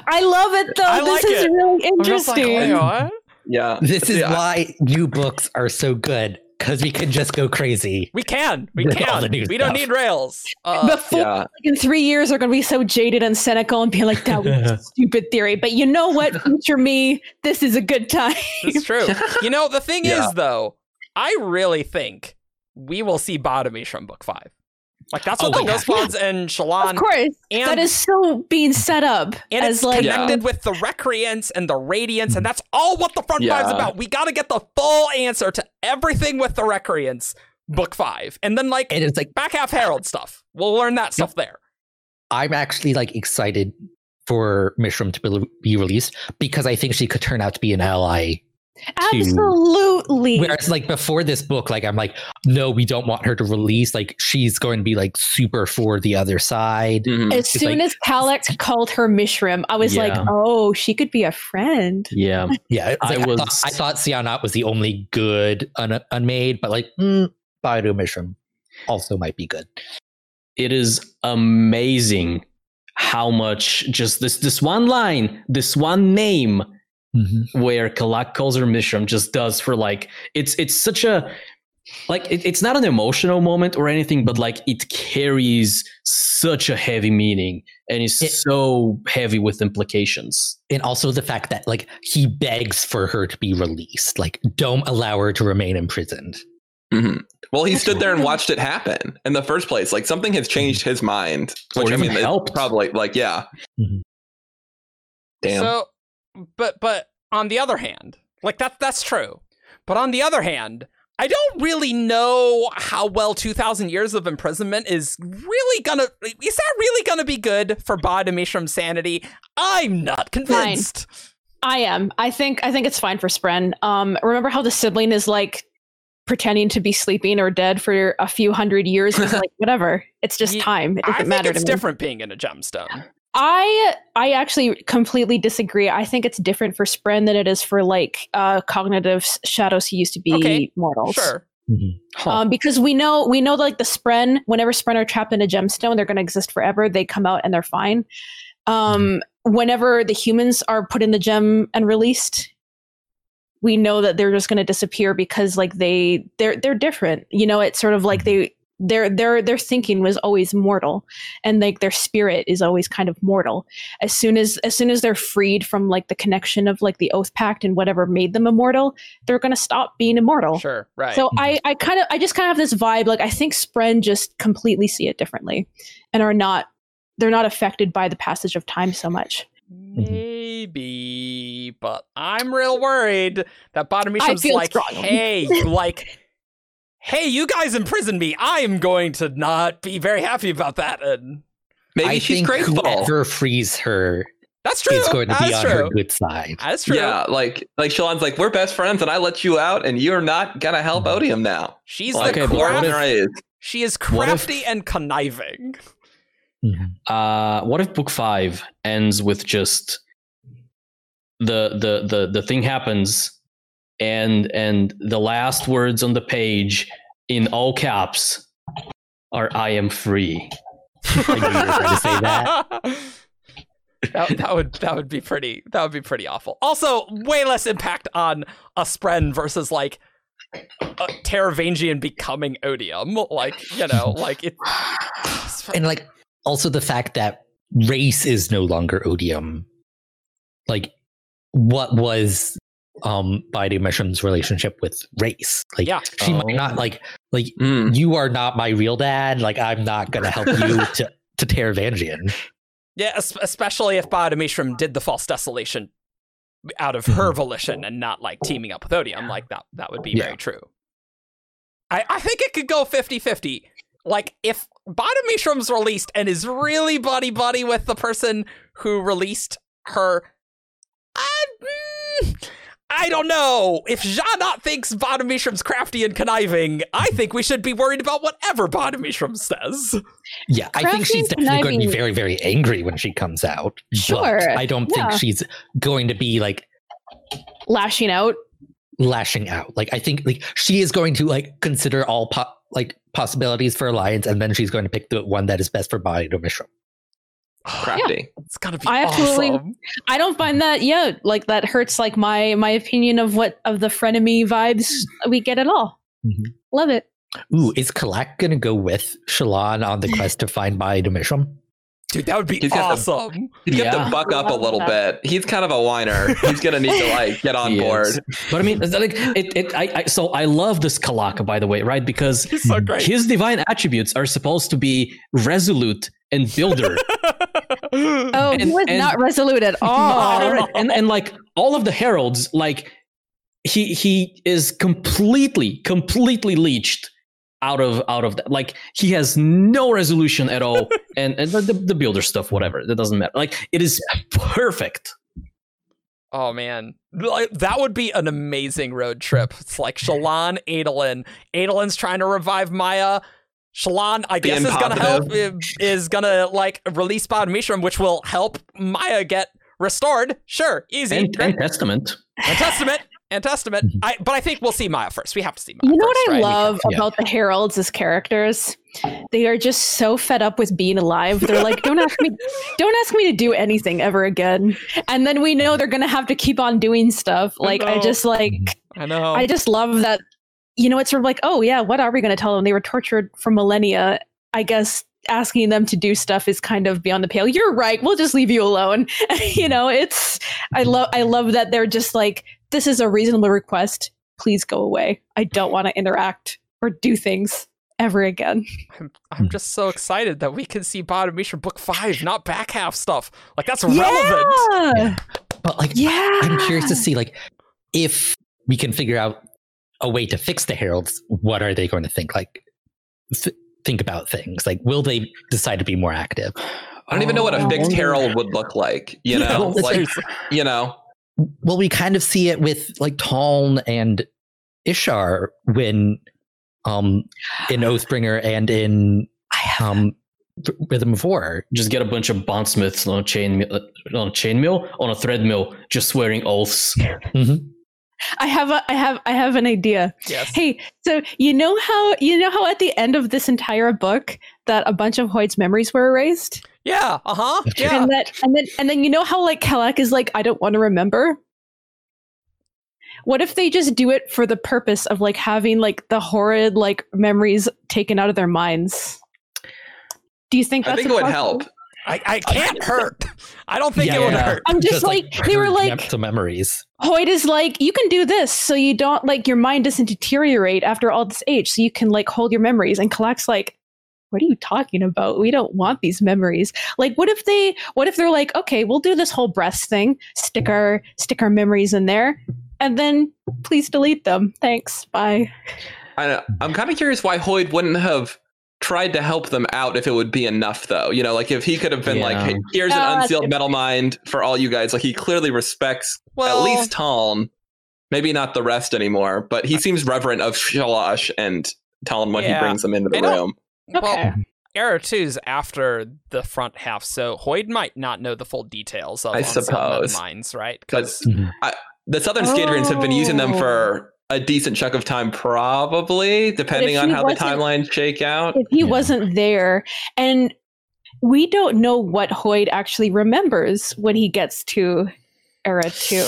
I love it though. I this like is it. really I'm just like, interesting. Yeah. this is See, I- why new books are so good because we can just go crazy We can. We With all can. the new We don't need rails. Uh, Before Yeah. like, in three years are going to be so jaded and cynical and be like, "That was (laughs) a stupid theory." But you know what, (laughs) future me, this is a good time. it's true. (laughs) You know, the thing Yeah. is, though, I really think we will see Bottomies from book five. Like, that's oh, what Oh, the yeah. Ghostbloods and Shallan. of course, And, that is so being set up and as it's like connected with the Recreants and the Radiance, and that's all what the front five's Yeah. about. We got to get the full answer to everything with the Recreants, book five. And then, like, and it's like back half Herald stuff. We'll learn that stuff there. I'm actually like excited for Mishram to be- be released because I think she could turn out to be an ally Absolutely. Whereas, like before this book, like I'm like, no, we don't want her to release. Like she's going to be like super for the other side. Mhm. as It's soon like- as Kalak (laughs) called her Mishram, I was like, oh, she could be a friend. Yeah. (laughs) Yeah, it's I like, I, was- thought, I thought Sja-anat was the only good un- unmade, but like mm, Ba-Ado-Mishram also might be good. It is amazing how much just this this one line, this one name where Kalak calls her Mishram just does for like it's it's such a like it, it's not an emotional moment or anything, but like it carries such a heavy meaning and is It- so heavy with implications. And also the fact that like he begs for her to be released. Like, don't allow her to remain imprisoned. Mhm. Well, he That's stood there and (laughs) watched it happen in the first place. Like something has changed his mind, which I mean, it helped. probably like yeah. Mhm. Damn. So, but but on the other hand, like that that's true. But on the other hand, I don't really know how well 2000 years of imprisonment is really gonna is that really gonna be good for Mishram's sanity? I'm not convinced. I am. I think I think it's fine for Spren. Um, remember how the sibling is like pretending to be sleeping or dead for a few hundred years? It's (laughs) like whatever. It's just time. It doesn't think matter it's to me. different being in a gemstone. I I actually completely disagree. I think it's different for Spren than it is for like uh, cognitive shadows who used to be Okay, mortals. Sure. Huh. Um, because we know we know like the Spren, whenever Spren are trapped in a gemstone, they're going to exist forever. They come out and they're fine. Um, whenever the humans are put in the gem and released, we know that they're just going to disappear because like they they're they're different. You know, it's sort of like they their their their thinking was always mortal and like their spirit is always kind of mortal as soon as as soon as they're freed from like the connection of like the oath pact and whatever made them immortal they're going to stop being immortal Sure. Right. so mm-hmm. I, I kind of, I just kind of have this vibe. Like I think Spren just completely see it differently, and are not, they're not affected by the passage of time so much. Mm-hmm. Maybe, but I'm real worried that Ba-Ado I Mishram's feel like, strongly. hey, like, hey, you guys imprisoned me. I am going to not be very happy about that. And Maybe I she's think grateful. whoever frees her that's true. is going to be That's on true. her good side. That's true. Yeah, like like Shallan's like we're best friends, and I let you out, and you're not gonna help Mhm. Odium now. She's Like, the Okay, but what craft. if- she is what if- crafty and conniving. Mhm. Uh, what if book five ends with just the the the the thing happens, and and the last words on the page in all caps are "I am free." I knew you were going to say that. (laughs) that, that would that would be pretty that would be pretty awful. Also, way less impact on a Spren versus like a Taravangian becoming Odium. Like you know, like it. (sighs) And like also the fact that Rayse is no longer odium. Like what was um Ba-Ado-Mishram's relationship with Rayse? Like Yeah. she Oh. might not like like Mm. you are not my real dad. Like I'm not gonna help you (laughs) to to Taravangian. Yeah, especially if Ba-Ado-Mishram did the false desolation out of her volition and not like teaming up with Odium. Like that that would be Yeah. very true. I, I think it could go 50-50. Like if Bada Mishram's released and is really buddy buddy with the person who released her, I, mm, I don't know. If Sja-anat thinks Ba-Ado-Mishram's crafty and conniving, I think we should be worried about whatever Bada Mishram says. Yeah, I think she's and definitely going to be very, very angry when she comes out. but Sure, I don't yeah. think she's going to be like Lashing out. lashing out. Like I think like she is going to like consider all po- like possibilities for alliance, and then she's going to pick the one that is best for Ba-Ado-Mishram. Crafty. It's gonna be I absolutely- awesome. I don't find that yeah, like that hurts like my my opinion of what of the frenemy vibes we get at all. Mhm. Love it. Ooh, is Kalak going to go with Shallan on the quest to find Ba-Ado-Mishram? Dude, that would be He's got the- awesome. You have Yeah. to buck up a little bit. He's kind of a whiner. He's gonna need to like get on board. But I mean, like it. it I, I so I love this Kalaka, by the way, right? Because so his divine attributes are supposed to be resolute and builder. (laughs) Oh, And- he was and- not resolute at all. All right, and and like all of the heralds, like he he is completely completely leached out of out of that. Like he has no resolution at all, (laughs) and and the, the builder stuff, whatever, that doesn't matter. Like it is perfect. Oh man, Like, that would be an amazing road trip. It's like Shallan, Adolin. Adolin's trying to revive Maya. Shallan, I guess, Being is gonna help. Eh, is gonna like release Ba-Ado-Mishram, which will help Maya get restored. Sure, easy. And, and Testament. And Testament. And Testament. Mm-hmm. I, but I think we'll see Maya first. We have to see Maya. You know first, what I right? love Yeah. about the heralds as characters? They are just so fed up with being alive. They're like, don't ask me, (laughs) don't ask me to do anything ever again. And then we know they're gonna have to keep on doing stuff. Like I know. just like mm-hmm. I know. I just love that. You know, it's sort of like, oh yeah, what are we gonna tell them? They were tortured for millennia. I guess asking them to do stuff is kind of beyond the pale. You're right. We'll just leave you alone. (laughs) you know, it's I love I love that they're just like, this is a reasonable request. Please go away. I don't want to interact or do things ever again. I'm, I'm just so excited that we can see Ba-Ado-Mishram book five, not back half stuff. Like that's relevant. Yeah. But like, yeah. I'm curious to see like if we can figure out a way to fix the heralds. What are they going to think? Like, th- think about things. Like, will they decide to be more active? I don't even know what a fixed Oh. herald would look like. You (laughs) know, well, like you know, Well, we kind of see it with like Taln and Ishar when, um, in (sighs) Oathbringer and in um, Rhythm of War. Just get a bunch of bondsmiths on a chain uh, on a chainmill on a thread mill, just swearing oaths. Mhm. I have a I have I have an idea. Yes. Hey, so you know how you know how at the end of this entire book that a bunch of Hoid's memories were erased? Yeah. Uh huh. Yeah. And that and then and then you know how like Kalak is like, I don't want to remember? What if they just do it for the purpose of like having like the horrid like memories taken out of their minds? Do you think I think it would help. I, I can't hurt. I don't think it would Yeah. hurt. I'm just, like, they were like- depth of memories. Hoid is like, you can do this so you don't like your mind doesn't deteriorate after all this age, so you can like hold your memories. And Kalak's like, what are you talking about? We don't want these memories. Like, what if they what if they're like, okay, we'll do this whole breast thing, stick our stick our memories in there, and then please delete them. Thanks. Bye. I, I'm kind of curious why Hoid wouldn't have tried to help them out if it would be enough, though. You know, like if he could have been like, hey, here's Oh, an unsealed metal mind for all you guys. Like he clearly respects Well, at least Taln, maybe not the rest anymore, but he seems reverent of Shalash and Taln when Yeah. he brings them into the I don't- room. Okay. Well, Era 2's after the front half, so Hoid might not know the full details of I Unsealed Metal suppose. Minds, right? Because Mhm. the Southern Scadrians have been using them Oh. for a decent chunk of time, probably, depending on how the timelines shake out. If he Yeah. wasn't there, and we don't know what Hoid actually remembers when he gets to Era Two.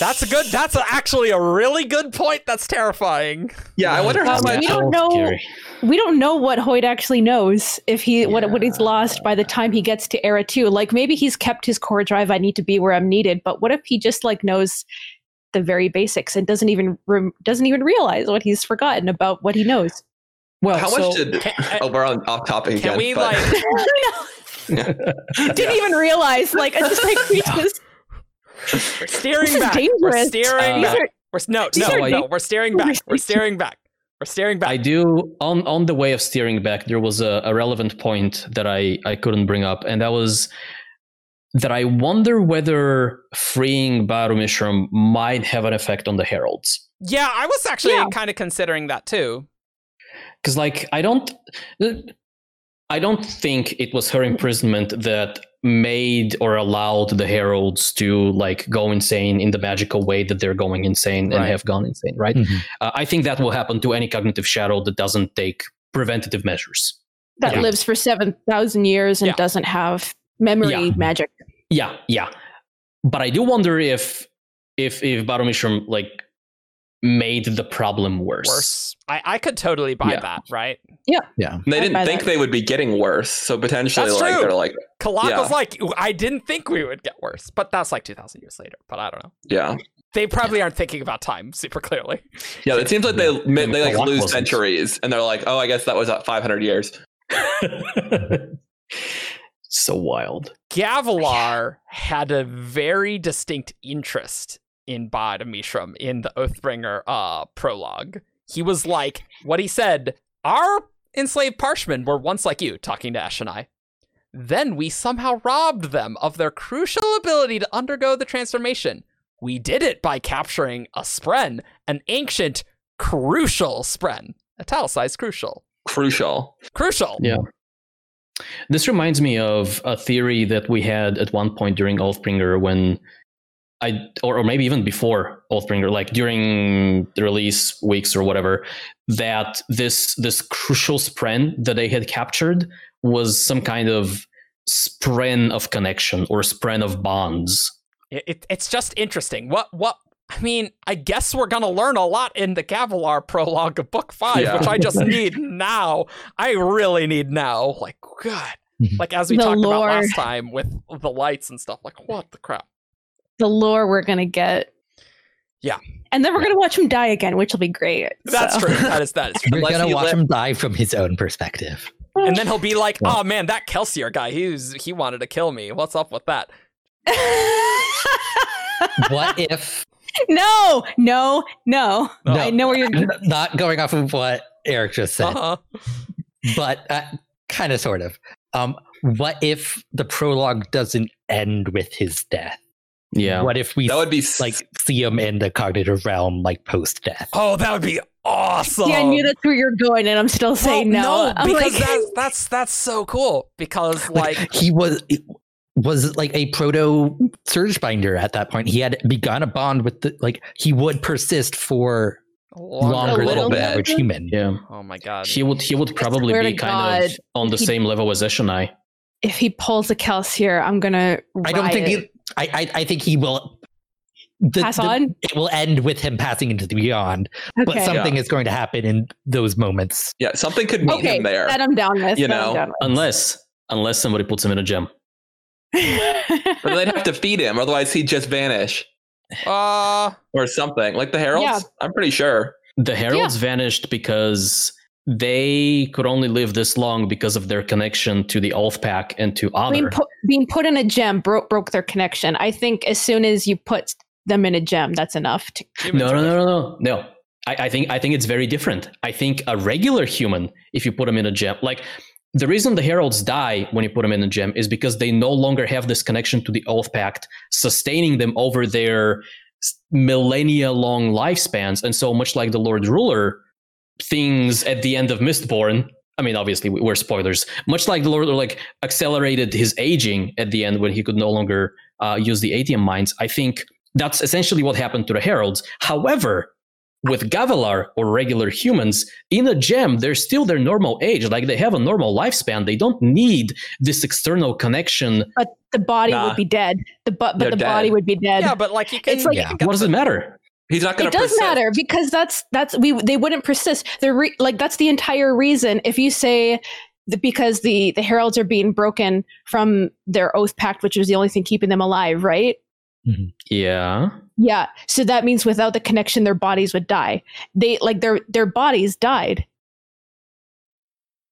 That's a good. That's a, actually a really good point. That's terrifying. Yeah, I wonder how Um, much. we don't know. Scary. We don't know what Hoid actually knows if he what what he's lost by the time he gets to Era Two. Like maybe he's kept his core drive. I need to be where I'm needed. But what if he just like knows the very basics and doesn't even rem- doesn't even realize what he's forgotten about what he knows? Well, How so- much did? Can- uh, oh, we're on off topic Can again. we but- like? (laughs) Didn't even realize. Like it's just like we (laughs) just We're steering this is back. We're dangerous. steering These back. are- We're s- no, no, no. We're steering back. We're conversations. steering back. We're steering back. I do on on the way of steering back. There was a, a relevant point that I I couldn't bring up, and that was that I wonder whether freeing Ba-Ado-Mishram might have an effect on the heralds. yeah, I was actually Yeah. kind of considering that too. Because like I don't uh, I don't think it was her imprisonment that made or allowed the heralds to like go insane in the magical way that they're going insane and have gone insane, right? Mhm. Uh, I think that will happen to any cognitive shadow that doesn't take preventative measures. that Yeah. lives for seven thousand years and Yeah. doesn't have memory Yeah. magic. Yeah, yeah. But I do wonder if if if Ba-Ado-Mishram like made the problem worse. Worse. I, I could totally buy Yeah. that. Right. Yeah. Yeah. They I didn't think that. they would be getting worse, so potentially, That's like true. they're like, Kalak Yeah. was like, I didn't think we would get worse, but that's like two thousand years later. But I don't know. yeah, They probably aren't thinking about time super clearly. yeah. It seems like they they, And like lose wasn't. centuries, and they're like, oh, I guess that was at 500 years. (laughs) so wild. Gavilar had a very distinct interest in Ba-Ado-Mishram in the Oathbringer uh, prologue. He was like, what he said, our enslaved parshmen were once like you, talking to Ash and I. Then we somehow robbed them of their crucial ability to undergo the transformation. We did it by capturing a spren, an ancient, crucial spren. Italicized crucial. Crucial. Crucial. Yeah. This reminds me of a theory that we had at one point during Oathbringer when I, or, or maybe even before Oathbringer, like during the release weeks or whatever, that this this crucial spren that they had captured was some kind of spren of connection or spren of bonds. It, it, it's just interesting. What what I mean, I guess we're gonna learn a lot in the Gavilar prologue of book five, Yeah. which I just (laughs) need now. I really need now. Like, God. Mhm. Like as we The talked lore. about last time with the lights and stuff. Like, what the crap? The lore we're gonna get. Yeah. And then we're gonna watch him die again, which will be great. That's so. true. (laughs) That is that is true. We're Unless gonna watch let- him die from his own perspective. And then he'll be like, Yeah. "Oh man, that Kelsier guy, he was he wanted to kill me. What's up with that?" (laughs) what if no, no, no. No. I know where you're. (laughs) not going off of what Eric just said, Uh-huh. but uh, kind of sort of. Um, what if the prologue doesn't end with his death? Yeah. What if we That would be s- like see him in the cognitive realm like post death? Oh, that would be awesome. Yeah, I knew that's where you're going, and I'm still saying Well, no. I'm because like, that's (laughs) that's that's so cool. Because like, he was was like a proto surge binder at that point. He had begun a bond with the like he would persist for longer A than little the average human. Yeah. oh my god. He would he would probably be to kind of on the he- same level as Eshonai. if he pulls a Kelsier, I'm gonna. I don't think he, I, I I think he will the- pass the- on. It will end with him passing into the beyond, but Okay, something is going to happen in those moments. yeah, something could meet okay, him there. that I'm down with. You know, down with. Unless unless somebody puts him in a gem. But (laughs) they'd have to feed him, otherwise he'd just vanish Uh, or something. Like the heralds, Yeah. I'm pretty sure. The heralds vanished because they could only live this long because of their connection to the Oath Pact and to honor. being put being put in a gem broke broke their connection. I think as soon as you put them in a gem, that's enough. To, no, no, no, no, no, no. I, I think I think it's very different. I think a regular human, if you put them in a gem, like the reason the heralds die when you put them in a gem is because they no longer have this connection to the Oath Pact, sustaining them over their millennia long lifespans. And so much like the Lord Ruler, things at the end of Mistborn. I mean, obviously, we- we're spoilers. Much like the Lord, Ruler, like accelerated his aging at the end when he could no longer uh, use the ATM mines. I think that's essentially what happened to the heralds. However, with Gavilar or regular humans in a gem, they're still their normal age. Like they have a normal lifespan. They don't need this external connection. but the body Nah. would be dead. The but but the dead. body would be dead. yeah, but like you can. It's like- you Yeah. can What does it matter? He's not going it does persist. matter because that's that's we they wouldn't persist. They're re, like that's the entire reason. If you say that because the the heralds are being broken from their oath pact, which was the only thing keeping them alive, right? Mm-hmm. Yeah. Yeah. So that means without the connection, their bodies would die. They like their their bodies died.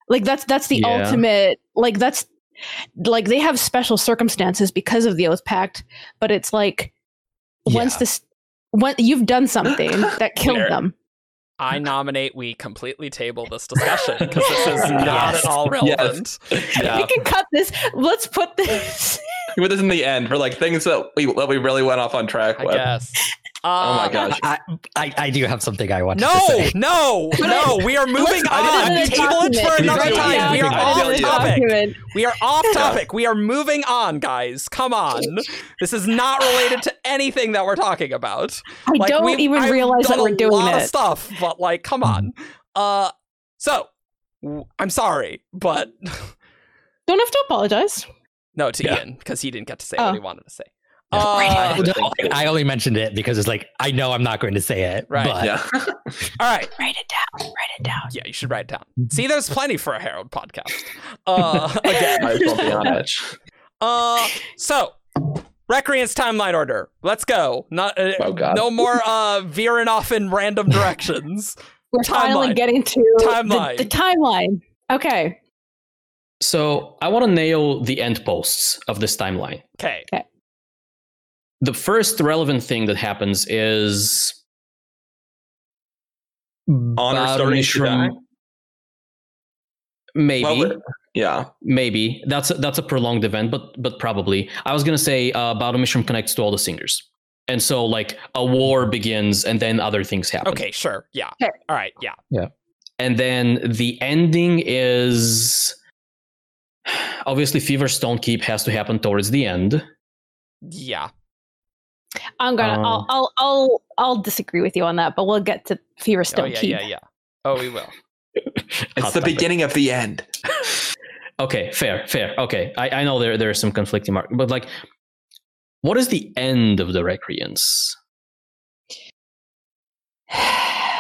Like that's that's the Yeah. ultimate. Like that's like they have special circumstances because of the oath pact, but it's like once Yeah. this when you've done something (laughs) that killed Fair. them. I nominate we completely table this discussion because this is (laughs) not Yes. at all relevant. Yeah. We can cut this. Let's put this. (laughs) Put this in the end for like things that we that we really went off on track I with. Guess. Oh my Uh, gosh. I, I, I do have something I want to say. no, no. No. We are moving on. Table it for another do it. time. We are off dare you. topic. We are off topic. We are moving on, guys. Come on. This is not related to anything that we're talking about. I Like, don't even I've realize that we're a doing lot of it. stuff, but like, come on. Uh, so w- I'm sorry, but Don't have to apologize. no to Yeah. Ian because he didn't get to say Oh. what he wanted to say. Yeah. Uh, I only mentioned it because it's like I know I'm not going to say it. Right, But Yeah. (laughs) all right. Write it down. Write it down. Yeah, you should write it down. See, there's plenty for a Herald podcast. Uh, (laughs) again, Might as well be on it. (laughs) Uh, so Recreant's timeline order. Let's go. Not uh, Oh, God. no more uh veering off in random directions. We're finally getting to Timeline. The, the timeline. Okay. So I want to nail the end posts of this timeline. Okay. Okay. The first relevant thing that happens is Honor Baron starting to die? Maybe. Well, Yeah. Maybe that's a, that's a prolonged event, but but probably I was gonna say uh, Ba-Ado-Mishram connects to all the singers, and so like a war begins, and then other things happen. Okay, sure. Yeah. Okay. All right. Yeah. Yeah. and then the ending is (sighs) obviously Feverstone Keep has to happen towards the end. Yeah. I'm gonna. Um, I'll, I'll. I'll. I'll disagree with you on that, but we'll get to Fever Oh Stone yeah, Keep. yeah, yeah. Oh, we will. (laughs) It's Hot the topic. beginning of the end. (laughs) Okay, fair, fair. Okay, I, I know there there are some conflicting mark, but like, what is the end of the Recreants?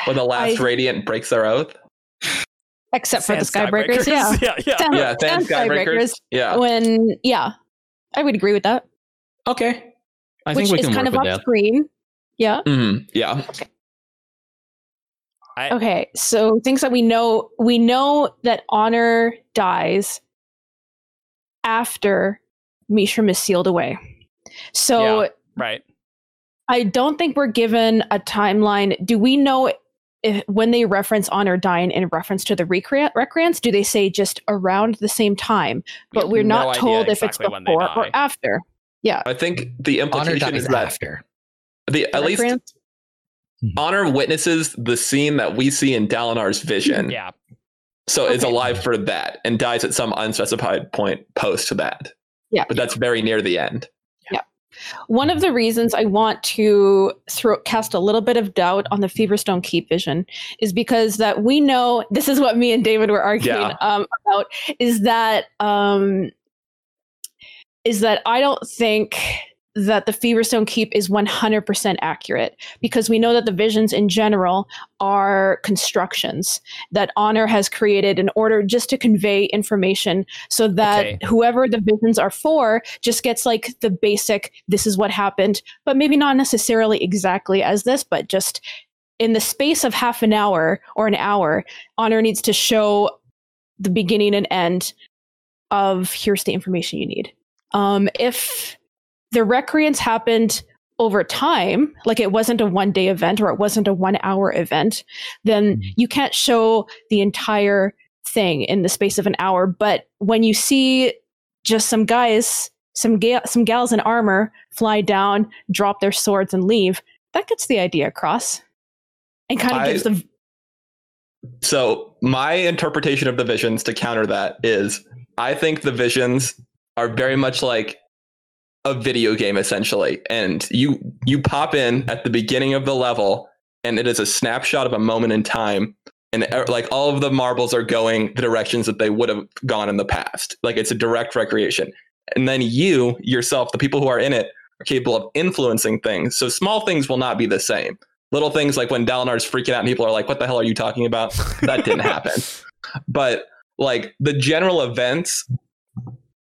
When the last I- Radiant breaks their oath. Except for the Sand Skybreakers, yeah. (laughs) yeah, yeah. Sand- Yeah, Sand Sand Skybreakers. Yeah. When yeah, I would agree with that. Okay, I which think we is can kind of off that. screen. Yeah. Mhm, Yeah. I, Okay. So things that we know we know that Honor dies after Mishram is sealed away. So Yeah. right. I don't think we're given a timeline. Do we know if, when they reference Honor dying in reference to the recre- recreants? Do they say just around the same time? But we're no not told if it's exactly before or die. After. I think the implication is that after. the at least Recreants? Honor witnesses the scene that we see in Dalinar's vision. Yeah. So is alive for that and dies at some unspecified point post that. Yeah. But that's very near the end. Yeah. One of the reasons I want to throw cast a little bit of doubt on the Feverstone Keep vision is because that we know this is what me and David were arguing Yeah. um, about is that um, is that I don't think that the Feverstone Keep is 100% accurate because we know that the visions in general are constructions that Honor has created in order just to convey information so that Okay. whoever the visions are for just gets like the basic this is what happened, but maybe not necessarily exactly as this, but just in the space of half an hour or an hour, Honor needs to show the beginning and end of here's the information you need. Um, if the recreants happened over time, like it wasn't a one day event or it wasn't a one hour event, then Mhm. you can't show the entire thing in the space of an hour. But when you see just some guys, some ga- some gals in armor fly down, drop their swords, and leave, that gets the idea across, and kind of I- gives them. So my interpretation of the visions to counter that is I think the visions are very much like a video game essentially. And you you pop in at the beginning of the level and it is a snapshot of a moment in time and uh, like all of the marbles are going the directions that they would have gone in the past. Like it's a direct recreation. And then you yourself, the people who are in it, are capable of influencing things. So small things will not be the same. Little things like when Dalinar's freaking out and people are like, what the hell are you talking about? That didn't happen. (laughs) But like the general events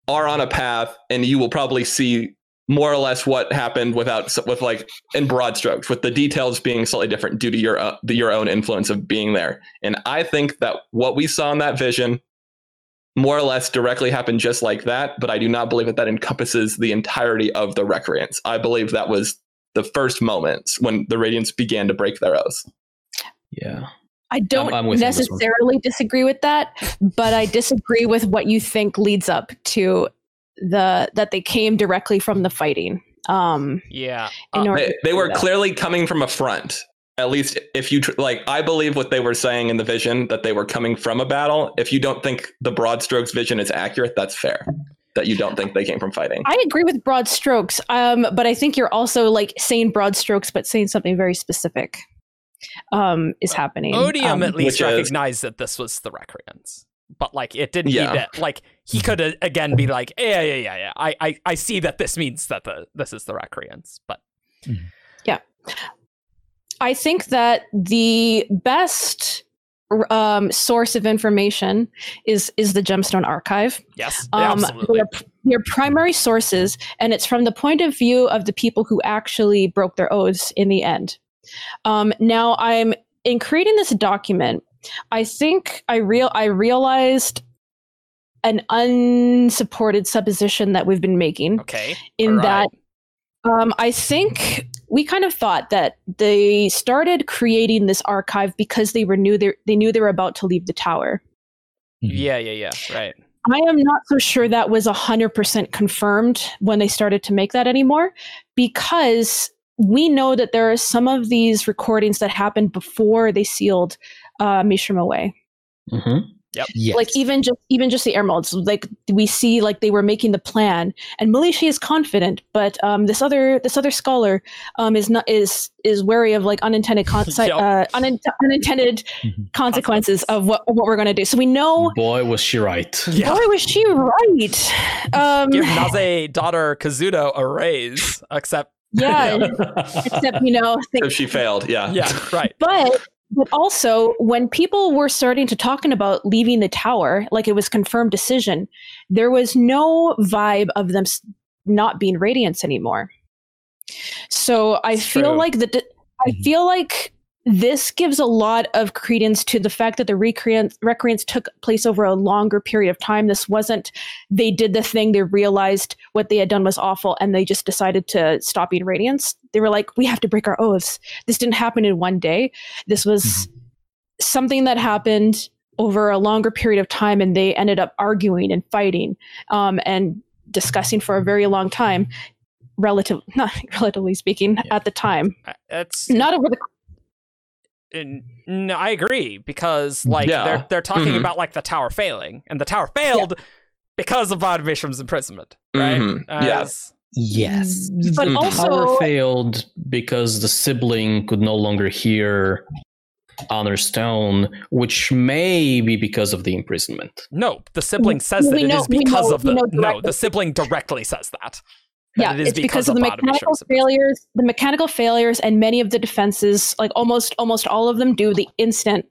are on a path and you will probably see more or less what happened without with like in broad strokes with the details being slightly different due to your uh, your own influence of being there. And i think that what we saw in that vision more or less directly happened just like that but i do not believe that that encompasses the entirety of the recreants. I believe that was the first moments when the radiants began to break their oaths. Yeah. I don't I'm with you on this one. necessarily disagree with that, but I disagree with what you think leads up to the that they came directly from the fighting. Um, Yeah. in Uh, order they, they were that. clearly coming from a front at least if you tr- like i believe what they were saying in the vision that they were coming from a battle if you don't think the broad strokes vision is accurate that's fair that you don't think they came from fighting I agree with broad strokes, um, but I think you're also like saying broad strokes, but saying something very specific um, is happening. Odium Um, at least Which is- recognized that this was the Recreants. But like it didn't Yeah. need to like he could uh, again be like, yeah, yeah, yeah, yeah. I, I, I see that this means that the this is the Recreants. But yeah. I think that the best um, source of information is is the Gemstone Archive. yes, Um, absolutely. They're, they're primary sources, and it's from the point of view of the people who actually broke their oaths in the end. Um, now, I'm in creating this document. I think I real I realized an unsupported supposition that we've been making Okay. in all right. that um, I think we kind of thought that they started creating this archive because they were knew they, they knew they were about to leave the tower. Yeah, yeah, yeah. Right. I am not so sure that was 100% confirmed when they started to make that anymore because we know that there are some of these recordings that happened before they sealed uh, Mishram away. Mhm. Yes. Like even just even just the emeralds, like we see like they were making the plan, and Malishi is confident, but um, this other this other scholar um, is not is is wary of like unintended con- (laughs) Yep. uh, unin- unintended Mhm. consequences of what what we're going to do. So we know. Boy, was she right. Yeah. Boy, was she right? Um, Give Naze daughter Kuzoth a raise, except yeah, except you know, think- (laughs) If she failed, yeah. yeah, right. (laughs) but but also when people were starting to talking about leaving the tower like it was confirmed decision there was no vibe of them not being radiance anymore so i It's feel true. like that i Mhm. feel like this gives a lot of credence to the fact that the recreants, recreants took place over a longer period of time. This wasn't, they did the thing, they realized what they had done was awful, and they just decided to stop being radiants. They were like, we have to break our oaths. This didn't happen in one day. This was something that happened over a longer period of time, and they ended up arguing and fighting um, and discussing for a very long time. Relative, (laughs) not relatively speaking, Yeah. at the time, It's not over the n- no, I agree because like Yeah. they're they're talking Mhm. about like the tower failing, and the tower failed because of Ba-Ado-Mishram's imprisonment, right? Mhm. Yeah. As- yes. But the also- tower failed because the sibling could no longer hear Honor Stone, which may be because of the imprisonment. No, the sibling says We that it know- is because know- of the know no. The sibling directly says that. That yeah, it is it's because, of the mechanical Mishram's imprisonment. failures. The mechanical failures and many of the defenses, like almost almost all of them, do the instant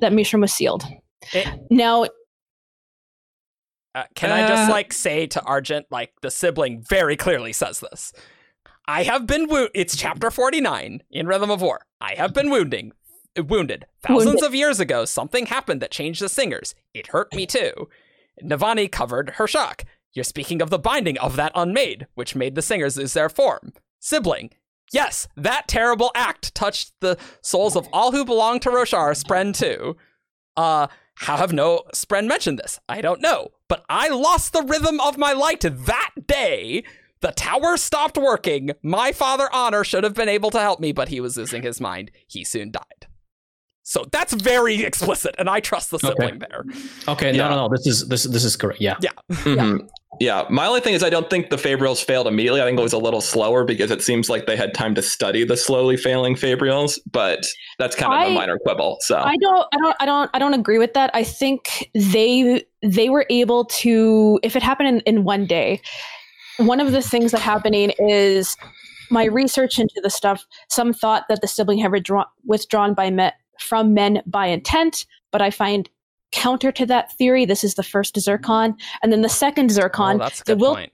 that Mishram was sealed. It- now, Uh, can I just Uh, like say to Argent, like the sibling very clearly says this. I have been wo- It's chapter forty nine in Rhythm of War. I have been wounding, wounded thousands Wounded. of years ago. Something happened that changed the singers. It hurt me too. Navani covered her shock. You're speaking of the binding of that unmade, which made the singers lose their form. Sibling. Yes, that terrible act touched the souls of all who belong to Roshar, Spren too. Uh, how have no Spren mentioned this? I don't know. But I lost the rhythm of my light that day. The tower stopped working. My father Honor should have been able to help me, but he was losing his mind. He soon died. So that's very explicit, and I trust the sibling there. Okay, Yeah. no, no, no. This is this this is correct. Yeah. Mhm. Yeah, my only thing is I don't think the Fabrials failed immediately. I think it was a little slower because it seems like they had time to study the slowly failing Fabrials, but that's kind of a I- minor quibble. So I don't, I don't, I don't, I don't agree with that. I think they they were able to, if it happened in, in one day. One of the things that happening is my research into the stuff. Some thought that the sibling had withdrawn, withdrawn by men from men by intent, but I find counter to that theory. This is the first zircon, and then the second zircon. Oh, that's a the good wil- point.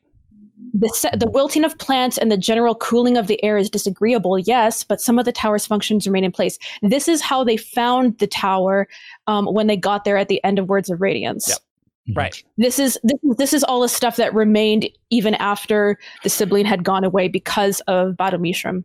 the, se- the wilting of plants and the general cooling of the air is disagreeable, yes, but some of the tower's functions remain in place. This is how they found the tower um, when they got there at the end of Words of Radiance. Yep. Right. This is this, this is all the stuff that remained even after the sibling had gone away because of Ba-Ado-Mishram.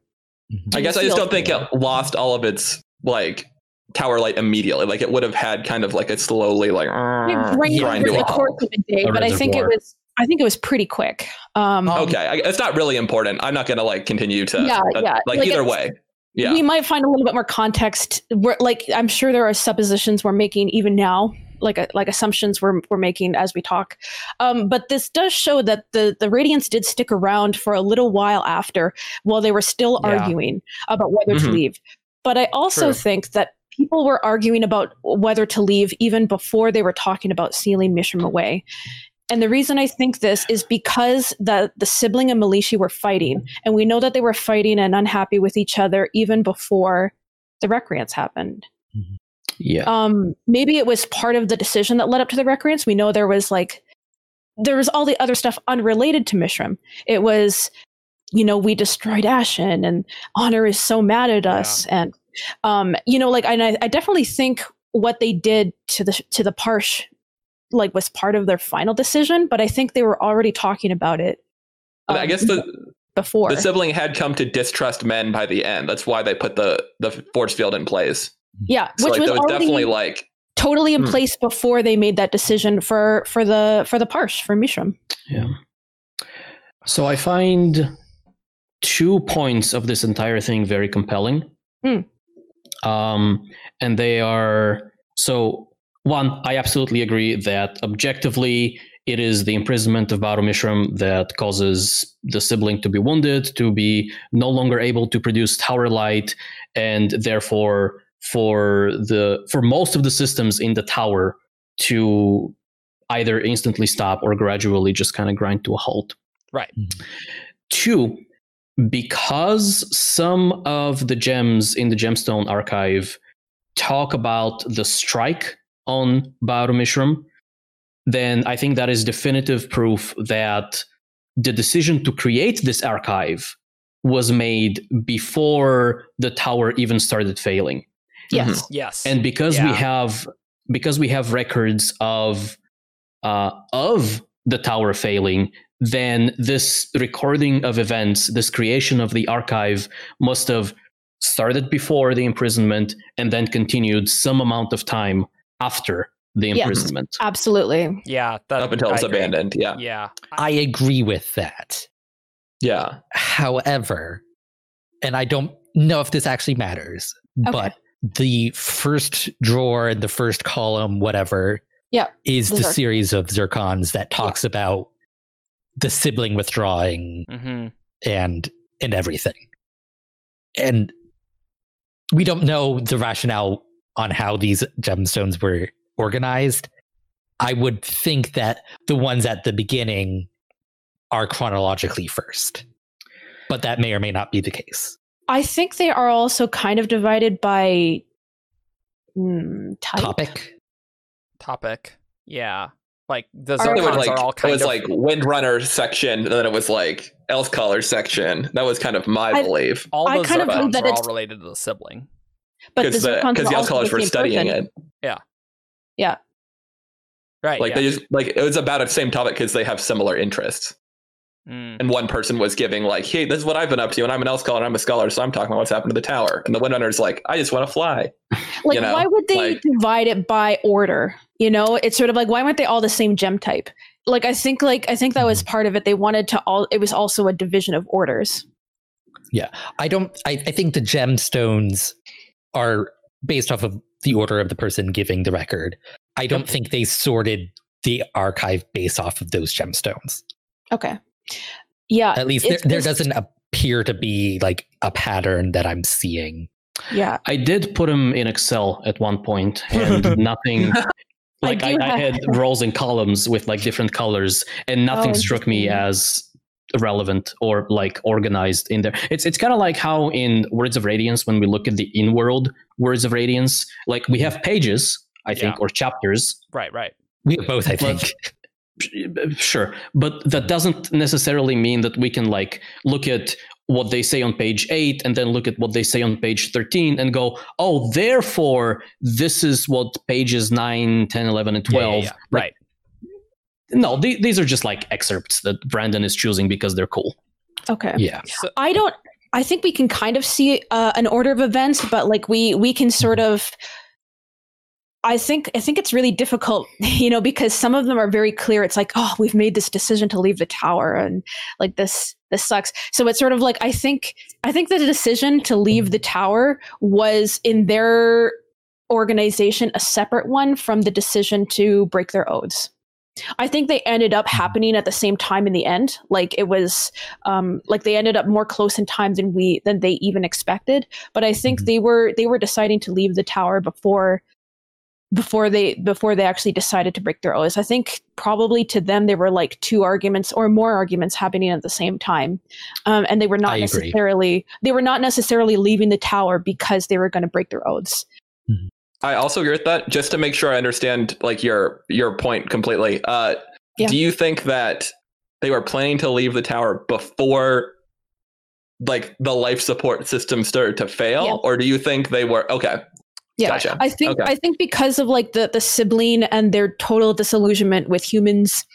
I guess I just don't think it lost all of its like tower light immediately. Like it would have had kind of like a slowly like It grind rained to over the course of a day, but I think it was I think it was pretty quick. Um, Okay, I, it's not really important. I'm not gonna like continue to Yeah, uh, yeah. like, Like, either way. Yeah. we might find a little bit more context. We're, like I'm sure there are suppositions we're making even now, like uh, like assumptions we're we're making as we talk. Um, but this does show that the the radiance did stick around for a little while after, while they were still Yeah. arguing about whether to Mhm. leave. But I also True. think that people were arguing about whether to leave even before they were talking about sealing Mishram away. And the reason I think this is because the the sibling and Melishi were fighting, and we know that they were fighting and unhappy with each other even before the recreants happened. Yeah. Um, maybe it was part of the decision that led up to the recreants. We know there was like there was all the other stuff unrelated to Mishram. It was, you know, we destroyed Ashyn, and Honor is so mad at us, and um, you know, like, and I, I definitely think what they did to the to the Parsh like was part of their final decision, but I think they were already talking about it. I um, guess the before the sibling had come to distrust men by the end. That's why they put the the force field in place. yeah, So which like was was definitely like totally in Hmm. place before they made that decision for for the for the Parsh for Mishram. Yeah. So I find two points of this entire thing very compelling. Hmm. Um, and they are so one, I absolutely agree that objectively it is the imprisonment of Ba-Ado-Mishram that causes the sibling to be wounded, to be no longer able to produce tower light, and therefore for the for most of the systems in the tower to either instantly stop or gradually just kind of grind to a halt. Right. Two, because some of the gems in the gemstone archive talk about the strike on Ba-Ado-Mishram, then I think that is definitive proof that the decision to create this archive was made before the tower even started failing Yes. Yes. and because we have because we have records of uh, of the tower failing then this recording of events this creation of the archive must have started before the imprisonment and then continued some amount of time after the Yes. imprisonment Absolutely. yeah. That, up until I it's agree. abandoned. Yeah. Yeah. I agree with that. Yeah. However, and I don't know if this actually matters, Okay. but the first drawer and the first column, whatever, Yeah, is the the zir- series of zircons that talks about the sibling withdrawing hmm and and everything. And we don't know the rationale on how these gemstones were organized. I would think that the ones at the beginning are chronologically first. But that may or may not be the case. I think they are also kind of divided by mm, type. Topic. Topic. Yeah. Like the Are- It was Zircons like are all it was of like Windrunner section, and then it was like Elsecaller section. That was kind of my I- belief all I those kind of Zircons that are all it's- related to the sibling. But the because the Zircons the Elf also Colors the were studying person. it. Yeah. Yeah. Right. Like yeah. they just like it was about the same topic because they have similar interests. Mm. And one person was giving like, "Hey, this is what I've been up to, and I'm an Elsecaller, and I'm a scholar, so I'm talking about what's happened to the tower." And the Windrunner's like, "I just want to fly." (laughs) Like, you know, why would they like- divide it by order? You know, it's sort of like why weren't they all the same gem type? Like, I think, like, I think that was part of it. They wanted to all. It was also a division of orders. Yeah, I don't I, I think the gemstones are based off of the order of the person giving the record. I don't think they sorted the archive based off of those gemstones. Okay. Yeah. At least there, there doesn't appear to be like a pattern that I'm seeing. Yeah. i did put them in excel at one point (laughs) and nothing like I, do I, had rows and columns with like different colors and nothing Oh, struck me as relevant or like organized in there it's it's kind of like how in words of radiance when we look at the in-world words of radiance like we have pages i think Yeah. or chapters Right. Right. We have both, I Well, think. Sure but that doesn't necessarily mean that we can like look at what they say on page 8 and then look at what they say on page 13 and go oh therefore this is what pages 9 10 11 and 12 yeah, yeah. like, Right. no the- these are just like excerpts that brandon is choosing because they're cool Okay. Yeah. So, I don't. I think we can kind of see uh, an order of events, but like we we can sort of. I think I think it's really difficult, (laughs) you know, because some of them are very clear. It's like, oh, we've made this decision to leave the tower, and like this this sucks. So it's sort of like I think I think the decision to leave the tower was in their organization a separate one from the decision to break their oaths. I think they ended up happening at the same time in the end. Like it was um, like they ended up more close in time than we than they even expected. But I think Mhm. they were they were deciding to leave the tower before before they before they actually decided to break their oaths. I think probably to them there were like two arguments or more arguments happening at the same time, um, and they were not I agree. necessarily they were not necessarily leaving the tower because they were going to break their oaths. I also agree with that. Just to make sure I understand like your your point completely. Uh, Yeah. Do you think that they were planning to leave the tower before like the life support system started to fail, Yeah. or do you think they were okay? Yeah, Gotcha. I think Okay. I think because of like the the sibling and their total disillusionment with humans,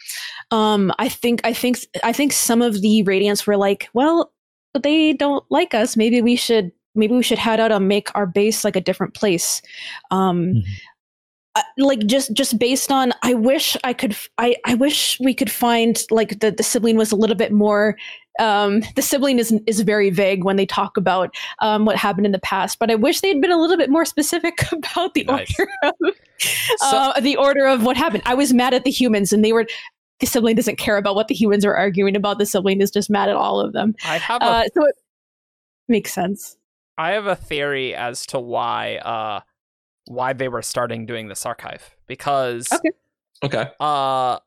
um, I think I think I think some of the radiants were like, well, they don't like us. Maybe we should maybe we should head out and make our base like a different place. Um, Mhm. Uh, like just just based on i wish i could i i wish we could find like the the sibling was a little bit more um the sibling is is very vague when they talk about um what happened in the past but i wish they'd been a little bit more specific (laughs) about the Nice. order of uh, the order of what happened. I was mad at the humans and they were the sibling doesn't care about what the humans are arguing about. The sibling is just mad at all of them. I have a uh so it makes sense. I have a theory as to why uh why they were starting doing this archive because Okay. Okay. uh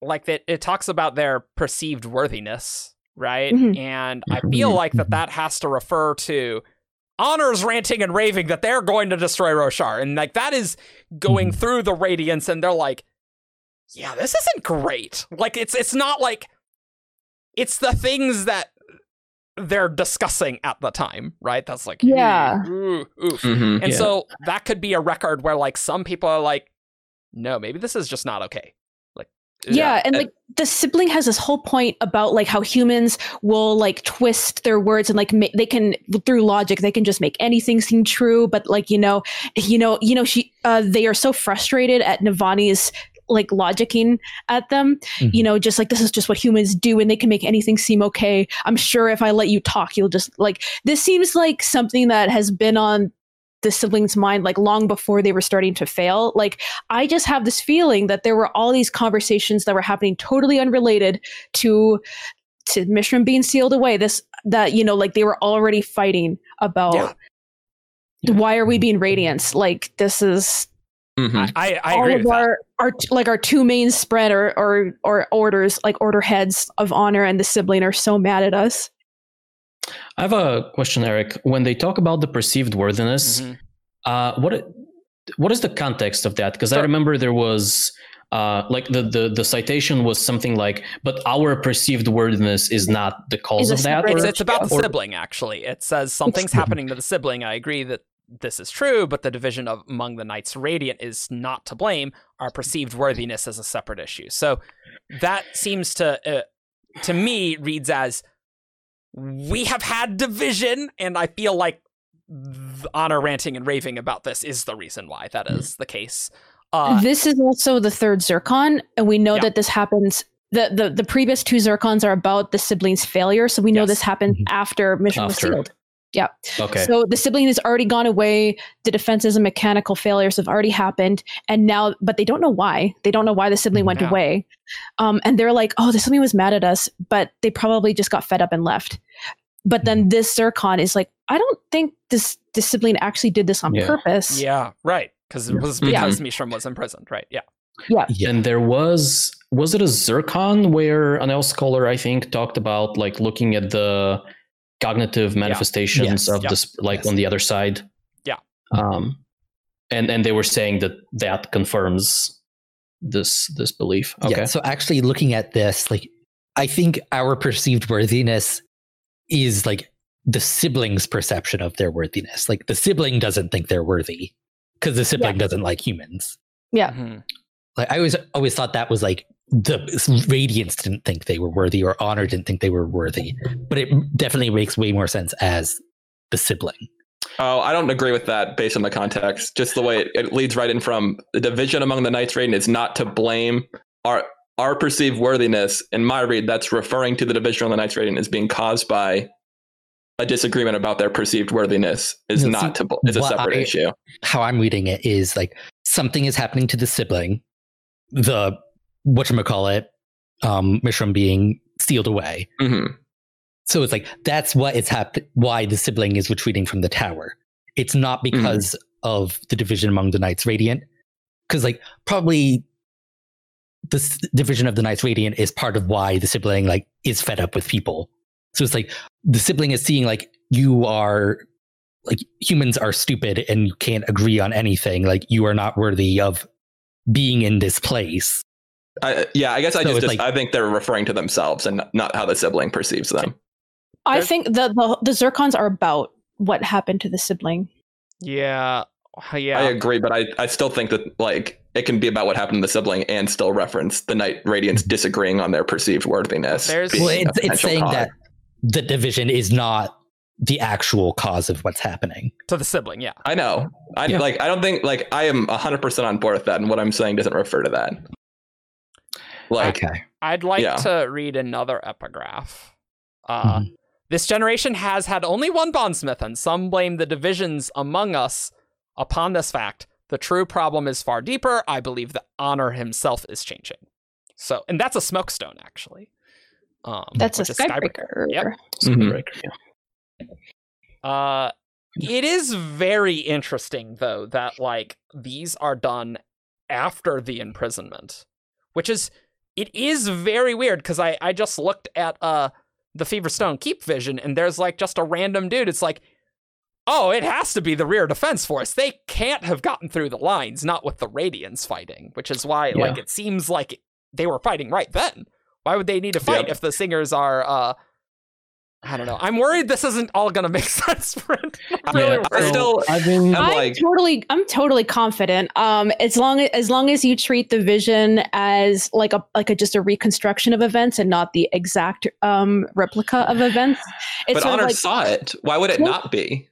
like that it talks about their perceived worthiness, right? Mhm. And I feel like that that has to refer to honors ranting and raving that they're going to destroy Roshar and like that is going Mhm. through the radiance and they're like yeah, this isn't great. Like it's it's not like it's the things that they're discussing at the time, right? That's like Yeah. ooh, oof. hmm And Yeah. so that could be a record where like some people are like, no, maybe this is just not okay. Like, yeah, and and- like the sibling has this whole point about like how humans will like twist their words and like ma- they can through logic they can just make anything seem true but like you know you know you know she uh they are so frustrated at Navani's like logicking at them. You Mhm. know just like this is just what humans do and they can make anything seem okay. I'm sure if i let you talk you'll just like this seems like something that has been on the siblings mind like long before they were starting to fail. Like i just have this feeling that there were all these conversations that were happening totally unrelated to to Mishram being sealed away. This that you know like they were already fighting about Yeah. why are we being radiance like this is hmm I, I, I all agree of with that. our, our like our two main spren or, or or orders like order heads of honor and the sibling are so mad at us I have a question, Eric. When they talk about the perceived worthiness, Mhm. uh, what what is the context of that? Because I remember there was uh, like the, the the citation was something like, "But our perceived worthiness is not the cause of that." separate- It's, it's about the or- sibling, actually. It says something's happening to the sibling. I agree that this is true, but the division of among the Knights Radiant is not to blame. Our perceived worthiness is a separate issue. So that seems to, uh, to me, reads as we have had division, and I feel like the honor ranting and raving about this is the reason why that is the case. Uh, this is also the third zircon and we know Yeah. that this happens the, the the previous two zircons are about the siblings failure so we know Yes. this happened Mhm. after Mishram was sealed yeah Okay. so the sibling has already gone away the defenses and mechanical failures have already happened and now but they don't know why they don't know why the sibling went Yeah. away um, and they're like oh the sibling was mad at us but they probably just got fed up and left but then this zircon is like i don't think this this sibling actually did this on Yeah. purpose yeah, right. Because it was Yeah. because Mishram was imprisoned, right? Yeah. Yeah. And there was was it a Zircon where an Elsecaller I think talked about like looking at the cognitive manifestations Yes. of Yeah. this like Yes. on the other side. Yeah. Um and and they were saying that that confirms this this belief. Okay. Yeah. So actually looking at this, like I think our perceived worthiness is like the sibling's perception of their worthiness. Like the sibling doesn't think they're worthy because the sibling doesn't like humans. Yeah. Mhm. Like I always always thought that was like the radiance didn't think they were worthy or honor didn't think they were worthy. But it definitely makes way more sense as the sibling. Oh, I don't agree with that based on the context. Just the way it, it leads right in from the division among the Knights Radiant is not to blame our our perceived worthiness. In my read, that's referring to the division on the Knights Radiant as being caused by a disagreement about their perceived worthiness is No, not see, to is a separate I- issue. How I'm reading it is like something is happening to the sibling, the whatchamacallit, um, Mishram being sealed away. hmm So it's like that's what it's hap- why the sibling is retreating from the tower. It's not because of the division among the Knights Radiant, because like probably the s- division of the Knights Radiant is part of why the sibling like is fed up with people. So it's like the sibling is seeing like you are like humans are stupid and you can't agree on anything. Like you are not worthy of being in this place. I, yeah, I guess I So just, just like- I think they're referring to themselves and not how the sibling perceives them. I think the, the the zircons are about what happened to the sibling. Yeah. Yeah. I agree, but I, I still think that like it can be about what happened to the sibling and still reference the Knight Radiance mm-hmm. disagreeing on their perceived worthiness. There's- Well, it's, it's saying cause. that the division is not the actual cause of what's happening. to the sibling. Yeah. I know. I Yeah. like. I don't think like I am hundred percent on board with that, and what I'm saying doesn't refer to that. Like, okay. I'd like Yeah. to read another epigraph. Uh, Mhm. This generation has had only one bondsmith, and some blame the divisions among us upon this fact. The true problem is far deeper. I believe that honor himself is changing. So, and that's a smokestone, actually. Um, That's a which Skybreaker. skybreaker. Yep. Yeah. Uh, it is very interesting though that like these are done after the imprisonment, which is it is very weird because I I just looked at uh the Feverstone Keep vision and there's like just a random dude. It's like, oh, it has to be the rear defense force. They can't have gotten through the lines, not with the Radiants fighting, which is why like it seems like they were fighting right then. Why would they need to fight Yep. if the singers are uh I don't know. I'm worried this isn't all gonna make (laughs) sense for it. I'm really Yeah, I worried. still. I've been I'm I'm like- totally, I'm totally confident. Um, as long as, as long as you treat the vision as like a like a just a reconstruction of events and not the exact um replica of events, it's But sort Honor like saw it. Why would it not be?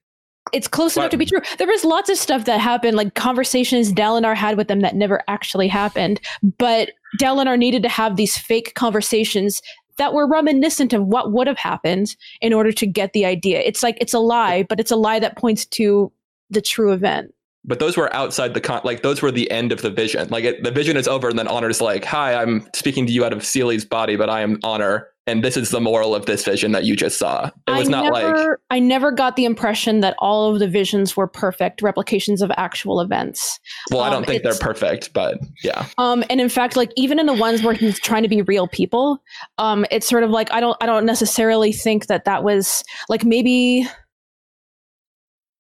it's close enough to be true. There was lots of stuff that happened, like conversations Dalinar had with them that never actually happened. But Dalinar needed to have these fake conversations that were reminiscent of what would have happened in order to get the idea. It's like it's a lie, but it's a lie that points to the true event. But those were outside the con. Like those were the end of the vision. Like it, the vision is over, and then Honor's like, "Hi, I'm speaking to you out of Seely's body, but I am Honor, and this is the moral of this vision that you just saw." It was I not like I never got the impression that all of the visions were perfect replications of actual events. Well, I Um, don't think they're perfect, but yeah. Um, and in fact, like even in the ones where he's trying to be real people, um, it's sort of like I don't, I don't necessarily think that that was like maybe,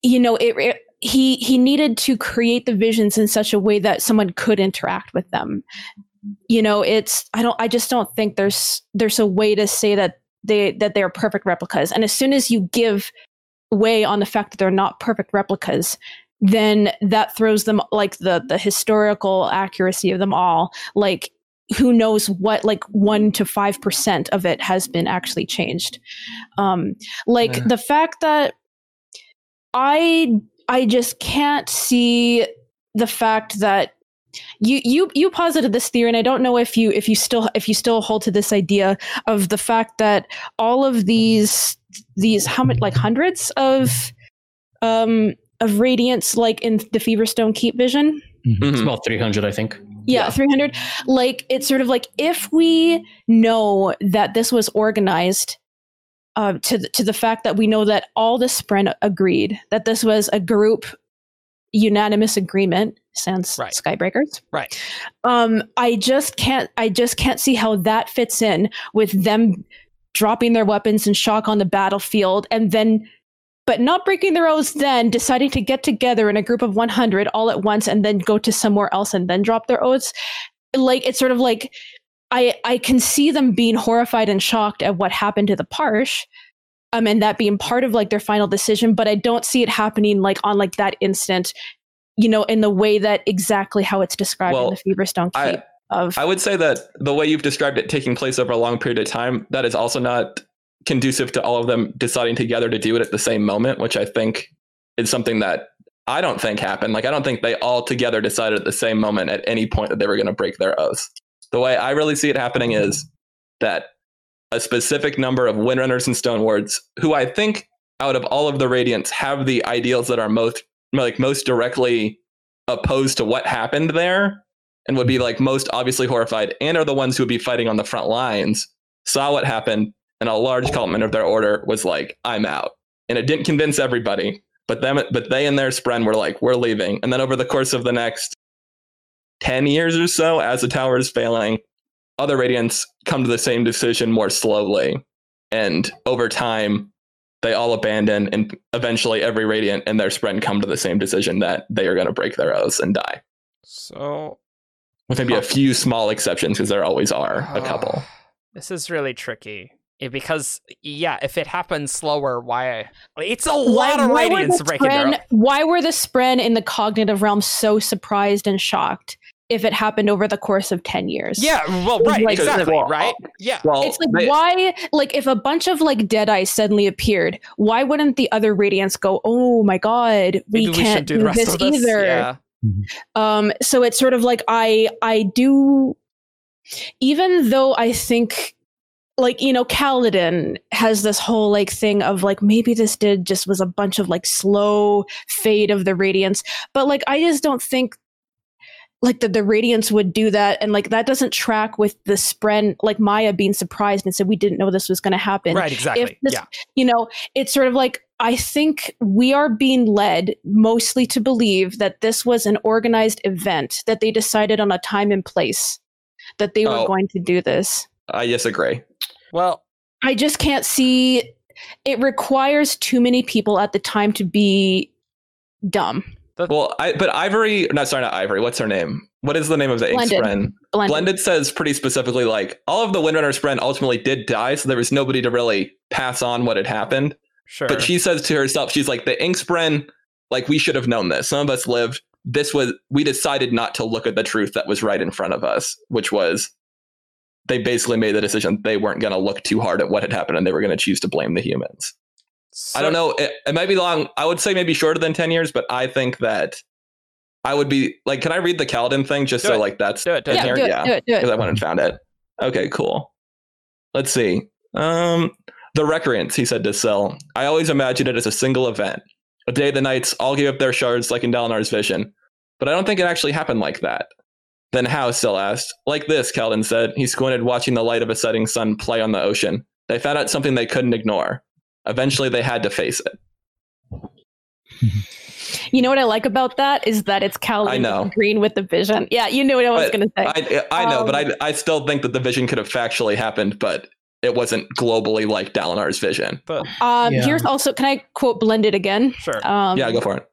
you know, it, it he he needed to create the visions in such a way that someone could interact with them. You know, it's I don't, I just don't think there's there's a way to say that they that they are perfect replicas. And as soon as you give way on the fact that they're not perfect replicas, then that throws them like the the historical accuracy of them all like who knows what like 1 to 5% of it has been actually changed um like Yeah. the fact that i i just can't see the fact that you you you posited this theory and i don't know if you if you still if you still hold to this idea of the fact that all of these these how many like hundreds of um of radiance like in the feverstone keep vision It's Mhm. about 300, I think. yeah, Yeah. 300 like it's sort of like if we know that this was organized uh, to the, to the fact that we know that all the spren agreed that this was a group unanimous agreement since Right. skybreakers Right. um i just can't i just can't see how that fits in with them dropping their weapons in shock on the battlefield and then but not breaking their oaths then deciding to get together in a group of 100 all at once and then go to somewhere else and then drop their oaths like it's sort of like i i can see them being horrified and shocked at what happened to the parsh um and that being part of like their final decision but i don't see it happening like on like that instant you know in the way that exactly how it's described Well, in the feverstone I- keep of I would say that the way you've described it taking place over a long period of time, that is also not conducive to all of them deciding together to do it at the same moment, which I think is something that I don't think happened. Like, I don't think they all together decided at the same moment at any point that they were going to break their oaths. The way I really see it happening is that a specific number of windrunners and stonewards, who I think out of all of the radiants have the ideals that are most like most directly opposed to what happened there and would be mm-hmm. like most obviously horrified and are the ones who would be fighting on the front lines saw what happened and a large complement of their order was like i'm out. And it didn't convince everybody but them but they and their spren were like we're leaving. And then over the course of the next 10 years or so as the tower is failing other radiants come to the same decision more slowly. And over time they all abandon and eventually every radiant and their spren come to the same decision that they are going to break their oaths and die So with maybe a few small exceptions because there always are a couple This is really tricky. Eh, Because yeah, if it happens slower, why? It's a lot of were radiants the breaking their Spren- why were the Spren in the cognitive realm so surprised and shocked if it happened over the course of 10 years. Yeah, well, right, like- exactly, Well, right? Yeah. Well, It's like they- why like if a bunch of like dead eyes suddenly appeared, why wouldn't the other radiants go, "Oh my god, we can't should do, the rest this of this. either." Yeah. Um so it's sort of like I I do even though I think like you know Kaladin has this whole like thing of like maybe this did just was a bunch of like slow fade of the radiance but like I just don't think like the, the radiance would do that and like that doesn't track with the spren like Maya being surprised and said we didn't know this was going to happen Right, exactly. this- yeah. you know, it's sort of like I think we are being led mostly to believe that this was an organized event, that they decided on a time and place that they were Oh. going to do this. I disagree. Well, I just can't see it requires too many people at the time to be dumb. Well, I, but Ivory, not sorry, not Ivory. What's her name? What is the name of the ink Blended. spren? Blended. Blended says pretty specifically like all of the Windrunner spren ultimately did die, so there was nobody to really pass on what had happened. sure. But she says to herself, she's like, the ink spren, like we should have known this. Some of us lived. This was we decided not to look at the truth that was right in front of us, which was they basically made the decision they weren't going to look too hard at what had happened and they were going to choose to blame the humans. I don't know. It, it might be long. I would say maybe shorter than 10 years, but I think that I would be like, can I read the Kaladin thing just so it. like that's Do it, do yeah, do yeah. do it, do it. Because I went and found it. Okay, cool. Let's see. Um, the recreants, he said to Syl. I always imagined it as a single event. A day the knights all gave up their shards like in Dalinar's vision. But I don't think it actually happened like that. Then how, Syl asked. Like this, Kaladin said. He squinted, watching the light of a setting sun play on the ocean. They found out something they couldn't ignore. Eventually, they had to face it. (laughs) You know what I like about that is that it's Cal I know. green with the vision. Yeah, you knew what I was going to say. I, I know, but Um, I, I still think that the vision could have factually happened, but it wasn't globally like Dalinar's vision. But Um, Yeah. Here's also, can I quote blended again? sure. Um, yeah, go for it.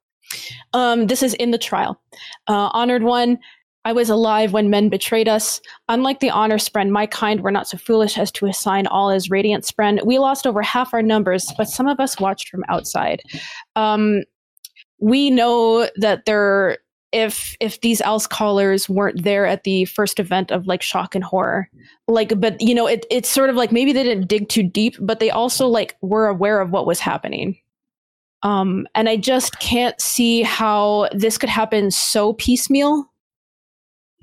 Um, this is in the trial. Uh, honored one, I was alive when men betrayed us. Unlike the honor spren, my kind were not so foolish as to assign all as radiant spren. We lost over half our numbers, but some of us watched from outside. Um, we know that there, if if these Elsecallers weren't there at the first event of like shock and horror, like, but you know, it, it's sort of like maybe they didn't dig too deep, but they also like were aware of what was happening. Um, and I just can't see how this could happen so piecemeal.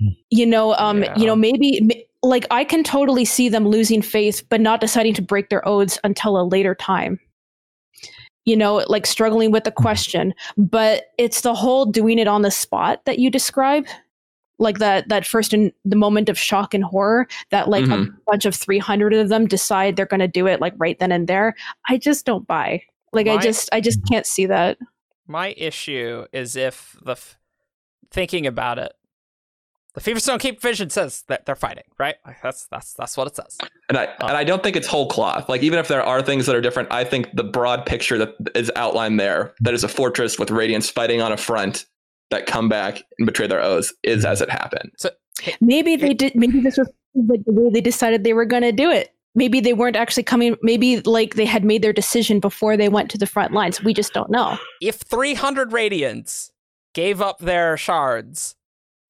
Hmm. You know, um, Yeah. you know, maybe like I can totally see them losing faith, but not deciding to break their oaths until a later time. You know, like struggling with the question, but it's the whole doing it on the spot that you describe, like that that first in the moment of shock and horror that like a Mhm. bunch of three hundred of them decide they're going to do it like right then and there. I just don't buy. Like I just I just can't see that. My issue is if the f- thinking about it, the Feverstone Keep vision says that they're fighting, right? Like that's that's that's what it says. And I Oh. and I don't think it's whole cloth. Like even if there are things that are different, I think the broad picture that is outlined there, that is a fortress with radiants fighting on a front that come back and betray their oaths, is as it happened. Maybe they did. Maybe this was like the way they decided they were going to do it. Maybe they weren't actually coming. Maybe like they had made their decision before they went to the front lines. We just don't know. If 300 Radiants gave up their shards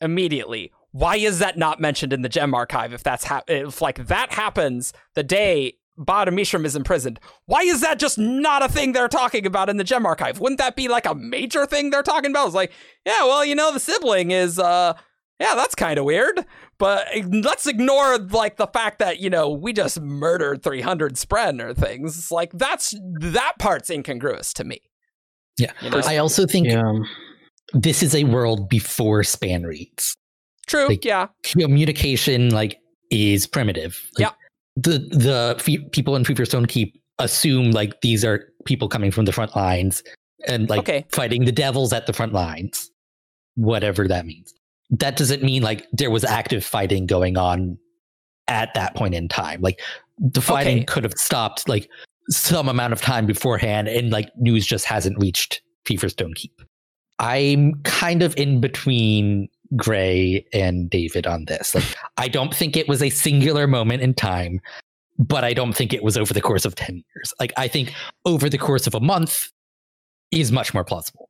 immediately, why is that not mentioned in the gem archive? If that's hap- if like that happens the day Ba-Ado-Mishram is imprisoned, why is that just not a thing they're talking about in the gem archive? Wouldn't that be like a major thing they're talking about? It's like, yeah, well, you know, the sibling is uh yeah, that's kind of weird. But let's ignore like the fact that you know we just murdered 300 Spren or things. It's like that's that part's incongruous to me. Yeah. You know? I also think Yeah. This is a world before spanreeds. True. like- yeah. Communication like is primitive. Like, Yeah. The the fe- people in Feverstone Keep assume like these are people coming from the front lines and like Okay. fighting the devils at the front lines, whatever that means. That doesn't mean like there was active fighting going on at that point in time. Like the fighting Okay. could have stopped like some amount of time beforehand, and like news just hasn't reached Feverstone Keep. I'm kind of in between Gray and David on this. Like, I don't think it was a singular moment in time, but I don't think it was over the course of 10 years. Like, I think over the course of a month is much more plausible.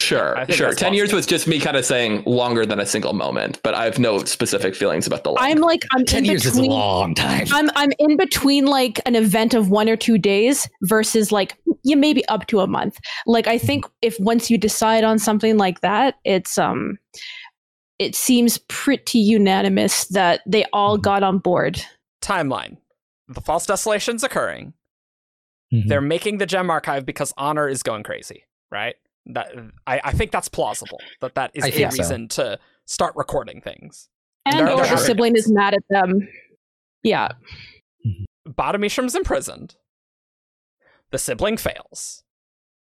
Sure, sure. that's Ten years was just me kind of saying longer than a single moment, but I have no specific feelings about the. I'm like I'm Ten in years is a long time. I'm I'm in between like an event of one or two days versus like yeah maybe up to a month. Like I think if once you decide on something like that, it's um it seems pretty unanimous that they all got on board. Timeline: the false desolation's occurring. Mhm. They're making the gem archive because honor is going crazy, right? That I, I think that's plausible. That that is I a think so. reason to start recording things. And They're- or they're the sibling is mad at them. Yeah. Ba-Ado-Mishram's imprisoned. The sibling fails.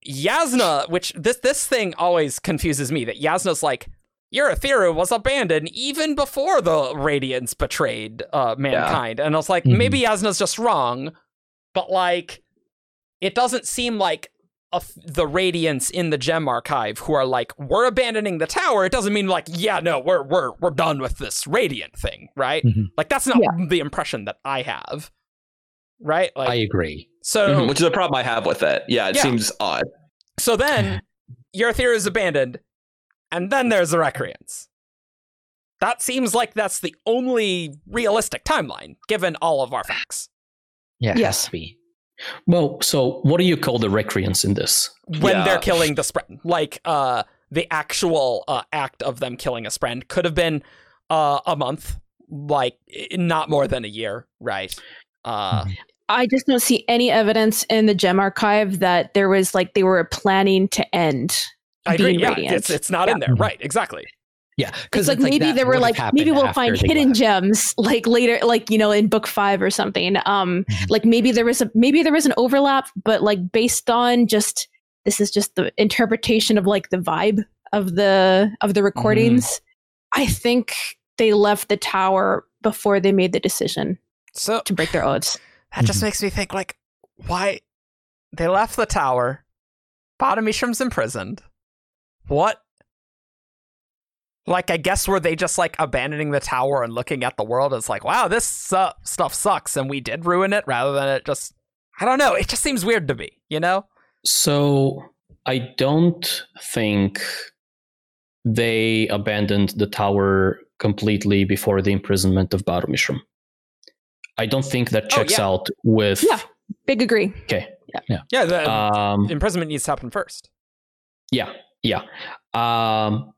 Jasnah, which this this thing always confuses me, that Jasnah's like, Urithiru was abandoned even before the Radiance betrayed uh, mankind. And I was like, Mhm. maybe Jasnah's just wrong, but like, it doesn't seem like a f- the Radiance in the Gem Archive who are like, we're abandoning the tower. It doesn't mean like, yeah, no, we're we're we're done with this Radiant thing, right? Mhm. Like that's not Yeah. the impression that I have, right? Like, I agree. so Mhm, which is a problem I have with it. Yeah, it Yeah. seems odd. so then (sighs) your theory is abandoned, and then there's the Recreants. That seems like that's the only realistic timeline, given all of our facts. Yeah, it Yes. has to be. Well, so what do you call the recreants in this? When Yeah. they're killing the Spren, like uh, the actual uh, act of them killing a Spren could have been uh, a month, like not more than a year, right? Uh, Mhm. I just don't see any evidence in the gem archive that there was like they were planning to end. I agree. Yeah, it's it's not in there, Mhm. right? Exactly. Yeah, because like maybe there were like maybe we'll find hidden gems like later like you know in book 5 or something. Um Mhm. like maybe there was a maybe there was an overlap but like based on just this is just the interpretation of like the vibe of the of the recordings. I think they left the tower before they made the decision So to break their oaths. That just Mhm. makes me think like why they left the tower. Ba-Ado-Mishram's imprisoned. What like I guess were they just like abandoning the tower and looking at the world as like, wow, this su- stuff sucks and we did ruin it rather than it just I don't know, it just seems weird to me, you know? So I don't think they abandoned the tower completely before the imprisonment of Ba-Ado-Mishram. I don't think that Oh, checks yeah. out with Yeah. Big agree. okay. Yeah, yeah the Um, imprisonment needs to happen first. Yeah, yeah. Um,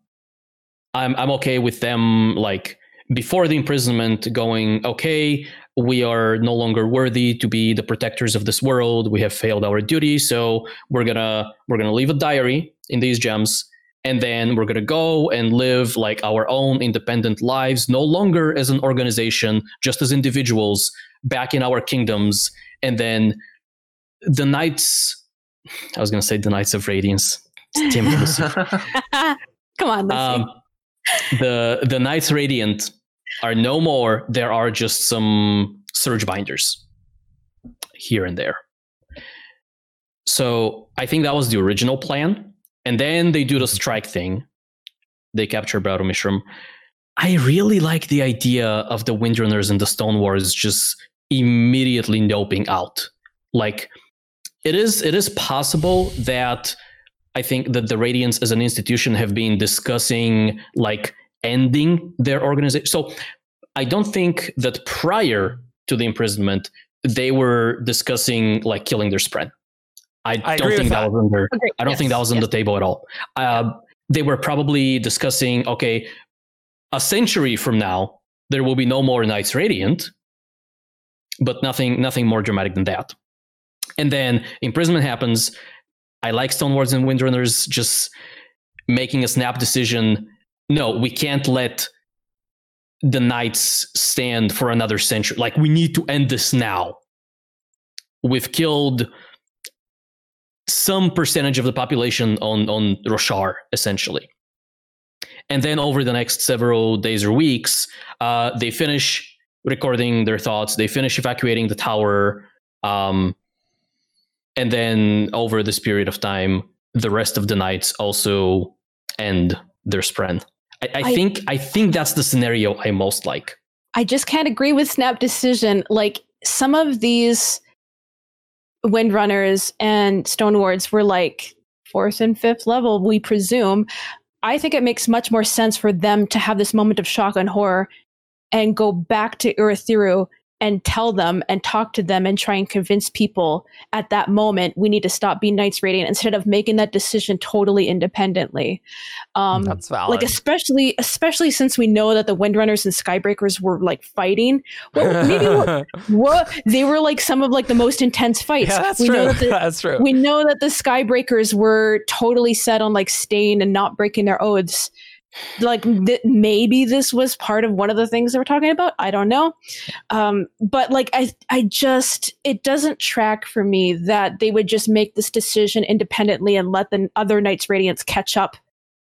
I'm I'm okay with them like before the imprisonment going. Okay, we are no longer worthy to be the protectors of this world. We have failed our duty, so we're gonna we're gonna leave a diary in these gems, and then we're gonna go and live like our own independent lives, no longer as an organization, just as individuals back in our kingdoms, and then the knights. I was gonna say the Knights of Radiance. Lucy. (laughs) Come on, um, the the Knights Radiant are no more. There are just some surge binders here and there. So I think that was the original plan, and then they do the strike thing. They capture Ba-Ado-Mishram. I really like the idea of the Windrunners and the Stonewards just immediately noping out. Like it is it is possible that I think that the Radiants as an institution have been discussing like ending their organization. So I don't think that prior to the imprisonment they were discussing like killing their spren. I, I don't think that, that. was under. Agree. I don't think that was on yes. the table at all. Uh, they were probably discussing okay, a century from now there will be no more Knights Radiant, but nothing nothing more dramatic than that. And then imprisonment happens. I like Stonewards and Windrunners just making a snap decision. No, we can't let the knights stand for another century. Like we need to end this now. We've killed some percentage of the population on on Roshar, essentially. And then over the next several days or weeks, uh, they finish recording their thoughts. They finish evacuating the tower. Um, and then over this period of time, the rest of the knights also end their spren. I, I, I- think I think that's the scenario I most like. I just can't agree with Snap Decision. Like some of these Windrunners and Stonewards were like fourth and fifth level, we presume. I think it makes much more sense for them to have this moment of shock and horror and go back to Urithiru and tell them and talk to them and try and convince people at that moment we need to stop being Knights Radiant instead of making that decision totally independently. Um, That's valid. like especially especially since we know that the Windrunners and Skybreakers were like fighting. Well, maybe what, (laughs) what they were like some of like the most intense fights. yeah, that's we true. know that the, (laughs) that's true. we know that the Skybreakers were totally set on like staying and not breaking their oaths. Like th- maybe this was part of one of the things they were talking about. I don't know, um, but like I, I just it doesn't track for me that they would just make this decision independently and let the other Knights Radiants catch up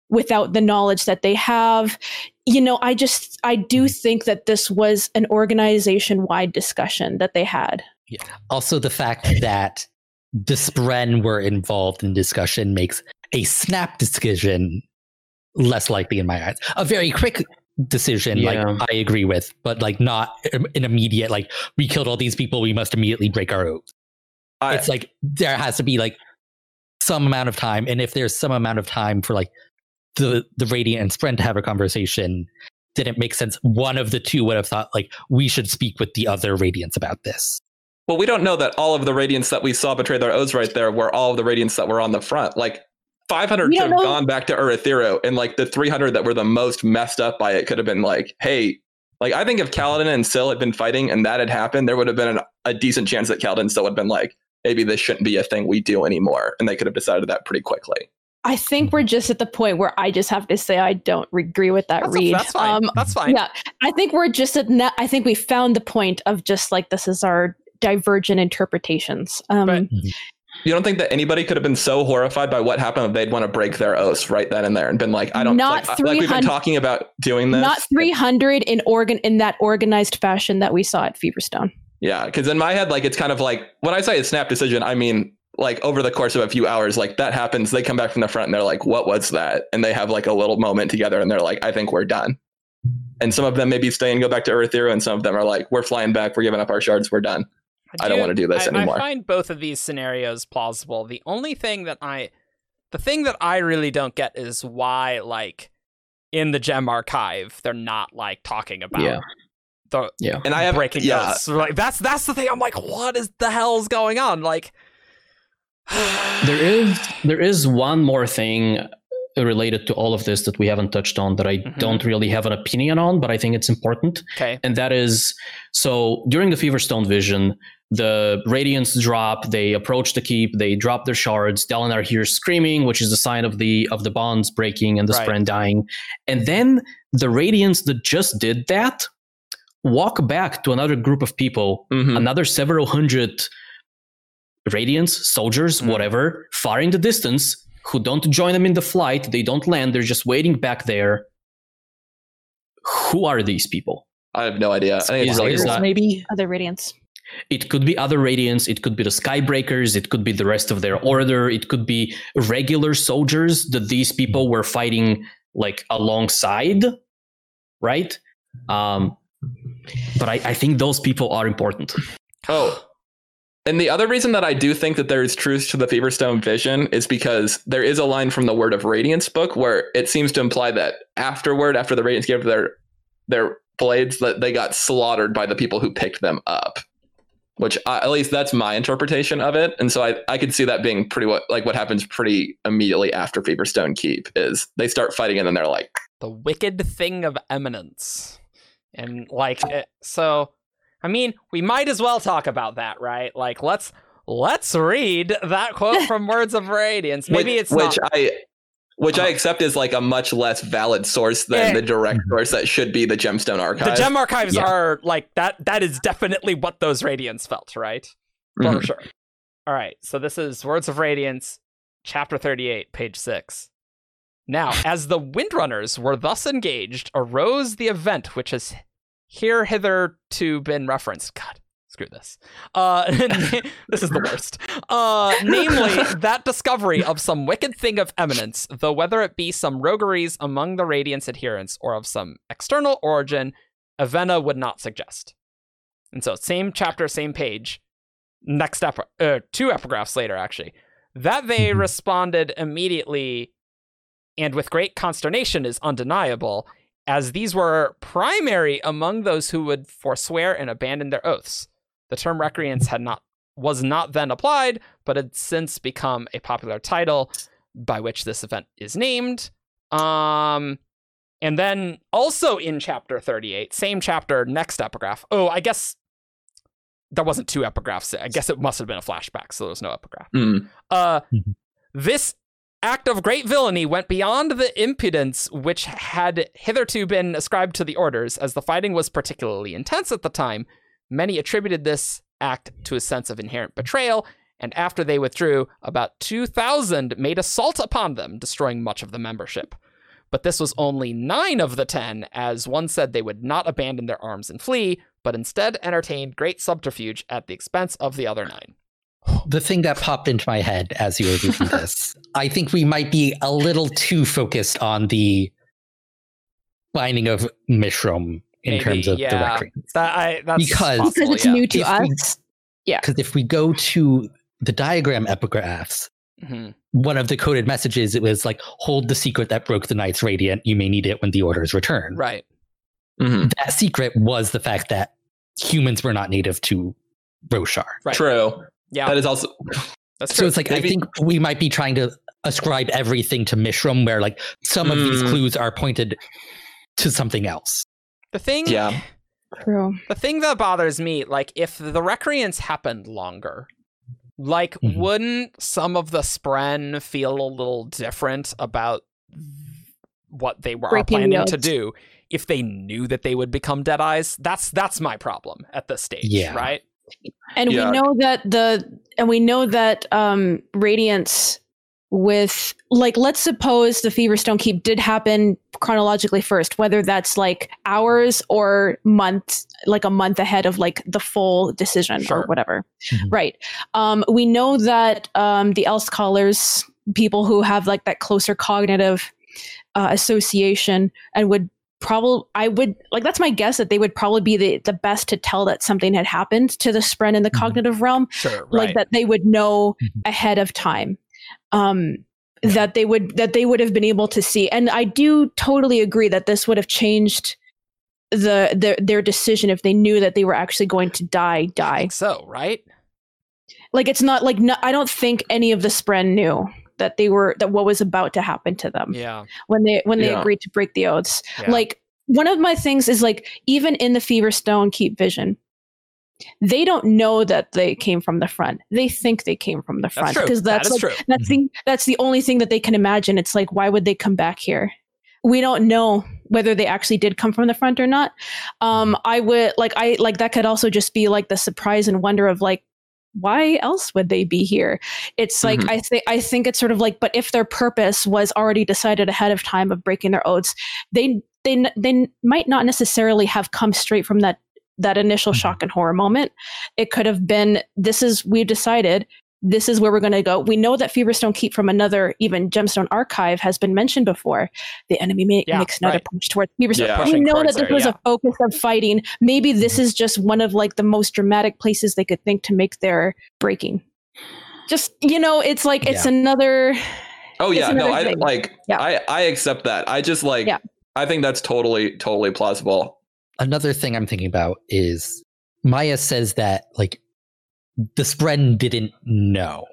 without the knowledge that they have. You know, I just I do think that this was an organization wide discussion that they had. Also, the fact that the Spren were involved in discussion makes a snap decision less likely in my eyes. A very quick decision, Yeah. like I agree with, but like not an immediate, like we killed all these people, we must immediately break our oath. I, it's like there has to be like some amount of time, and if there's some amount of time for like the the Radiant and Spren to have a conversation, didn't make sense. One of the two would have thought like we should speak with the other Radiants about this. well, we don't know that all of the radiants that we saw betray their oaths right there were all of the radiants that were on the front. Like 500 We could have know. gone back to Urithiru, and like the 300 that were the most messed up by it could have been like, hey, like I think if Kaladin and Syl had been fighting and that had happened, there would have been an, a decent chance that Kaladin and Syl would have been like, maybe this shouldn't be a thing we do anymore, and they could have decided that pretty quickly. I think we're just at the point where I just have to say I don't agree with that that's, read. that's fine. Um, that's fine. yeah, I think we're just at. Na- I think we found the point of just like this is our divergent interpretations. Um, But- You don't think that anybody could have been so horrified by what happened that they'd want to break their oaths right then and there and been like, I don't Not like, like we've been talking about doing this. not 300 in organ in that organized fashion that we saw at Feverstone. Yeah, because in my head, like it's kind of like when I say a snap decision, I mean like over the course of a few hours, like that happens. They come back from the front and they're like, "What was that?" And they have like a little moment together, and they're like, "I think we're done." And some of them maybe stay and go back to Urithiru, and some of them are like, "We're flying back. We're giving up our shards. We're done." I don't wanna do this I, anymore. I find both of these scenarios plausible. The only thing that I, the thing that I really don't get is why, like, in the gem archive, they're not like talking about Yeah. the Yeah. And I have breaking yeah, oaths. Like that's that's the thing. I'm like, what is the hell's going on? Like, (sighs) there is there is one more thing related to all of this that we haven't touched on that I Mhm. don't really have an opinion on, but I think it's important. okay, and that is so during the Feverstone vision, the Radiants drop, they approach the keep, they drop their shards. Dalinar hears screaming, which is a sign of the of the bonds breaking and the Right. Spren dying. And then the Radiants that just did that walk back to another group of people, Mhm. another several hundred Radiants, soldiers, Mm. whatever, far in the distance, who don't join them in the flight. They don't land, they're just waiting back there. Who are these people? I have no idea. I think it's Is- like is that- maybe Other Radiants. It could be other Radiants. It could be the Skybreakers. It could be the rest of their order. It could be regular soldiers that these people were fighting like alongside, right? Um, but I, I think those people are important. Oh. And the other reason that I do think that there is truth to the Feverstone vision is because there is a line from the Word of Radiance book where it seems to imply that afterward, after the Radiants gave their their blades, that they got slaughtered by the people who picked them up. Which I, at least that's my interpretation of it, and so I, I could see that being pretty what like what happens pretty immediately after Feverstone Keep is they start fighting and then they're like, the wicked thing of eminence, and like, it, so, I mean, we might as well talk about that, right? Like, let's let's read that quote (laughs) from Words of Radiance. Maybe which, it's which not. I which I accept is like a much less valid source than Yeah. the direct source that should be the Gemstone Archive. the gem archives Yeah. are like that. That is definitely what those Radiants felt, right? For Mhm. sure. All right. So this is Words of Radiance, chapter 38, page 6. Now, as the Windrunners were thus engaged, arose the event which has here hitherto been referenced. God, screw this. Uh, (laughs) this is the worst. Uh, namely, (laughs) that discovery of some wicked thing of eminence, though whether it be some rogueries among the Radiant's adherents or of some external origin, Avena would not suggest. And so, same chapter, same page. Next ep- uh, two epigraphs later, actually. That they Mhm. responded immediately and with great consternation is undeniable, as these were primary among those who would forswear and abandon their oaths. The term recreants had not was not then applied, but had since become a popular title by which this event is named. Um, and then also in chapter 38, same chapter, next epigraph. Oh, I guess there wasn't two epigraphs. I guess it must have been a flashback, so there was no epigraph. Mm. Uh, Mhm. this act of great villainy went beyond the impudence which had hitherto been ascribed to the orders, as the fighting was particularly intense at the time. Many attributed this act to a sense of inherent betrayal, and after they withdrew, about 2,000 made assault upon them, destroying much of the membership. But this was only nine of the ten, as one said they would not abandon their arms and flee, but instead entertained great subterfuge at the expense of the other nine. The thing that popped into my head as you were reading (laughs) this, I think we might be a little too focused on the binding of Mishram in Maybe, terms of the yeah. recreants. That I that's Because- possible, because it's yeah. new to If we- us. Because if we go to the diagram epigraphs, Mhm. one of the coded messages it was like, "Hold the secret that broke the Knights Radiant. You may need it when the orders return." Right. Mhm. That secret was the fact that humans were not native to Roshar. Right. True. Yeah. That is also that's true. So true. it's like Maybe- I think we might be trying to ascribe everything to Mishram, where like some of these Mm. clues are pointed to something else. The thing Yeah. True. the thing that bothers me, like if the recreants happened longer, like Mhm. wouldn't some of the spren feel a little different about what they were are Breaking the planning to do if they knew that they would become dead eyes? That's that's my problem at this stage. Yeah. Right? And Yeah. we know that the and we know that um radiance with like let's suppose the Feverstone Keep did happen chronologically first, whether that's like hours or months, like a month ahead of like the full decision Sure. or whatever. Mhm. Right. Um we know that um the Elsecallers, people who have like that closer cognitive uh, association and would probably I would like that's my guess that they would probably be the, the best to tell that something had happened to the Spren in the Mhm. cognitive realm Sure. like that they would know Mhm. ahead of time um that they would that they would have been able to see and i do totally agree that this would have changed the, the their decision if they knew that they were actually going to die I die think so, right? like it's not like no, i don't think any of the spren knew that they were that what was about to happen to them Yeah. when they when they Yeah. agreed to break the oaths yeah. like one of my things is like even in the fever stone keep vision they don't know that they came from the front. They think they came from the front because that's that is like, that's the that's the only thing that they can imagine. It's like why would they come back here? We don't know whether they actually did come from the front or not. Um i would like i like that could also just be like the surprise and wonder of like why else would they be here? It's like Mhm. i think i think it's sort of like but if their purpose was already decided ahead of time of breaking their oaths they they they might not necessarily have come straight from that that initial Mhm. shock and horror moment it could have been this is we've decided this is where we're going to go we know that feverstone keep from another even gemstone archive has been mentioned before the enemy ma- Yeah, makes another right. push towards feverstone Yeah. we know that this there, was yeah. a focus of fighting maybe this is just one of like the most dramatic places they could think to make their breaking just you know it's like it's another Oh yeah, no, another I like Yeah. I I accept that. I just like Yeah. I think that's totally totally plausible. Another thing I'm thinking about is Maya says that like the Spren didn't know,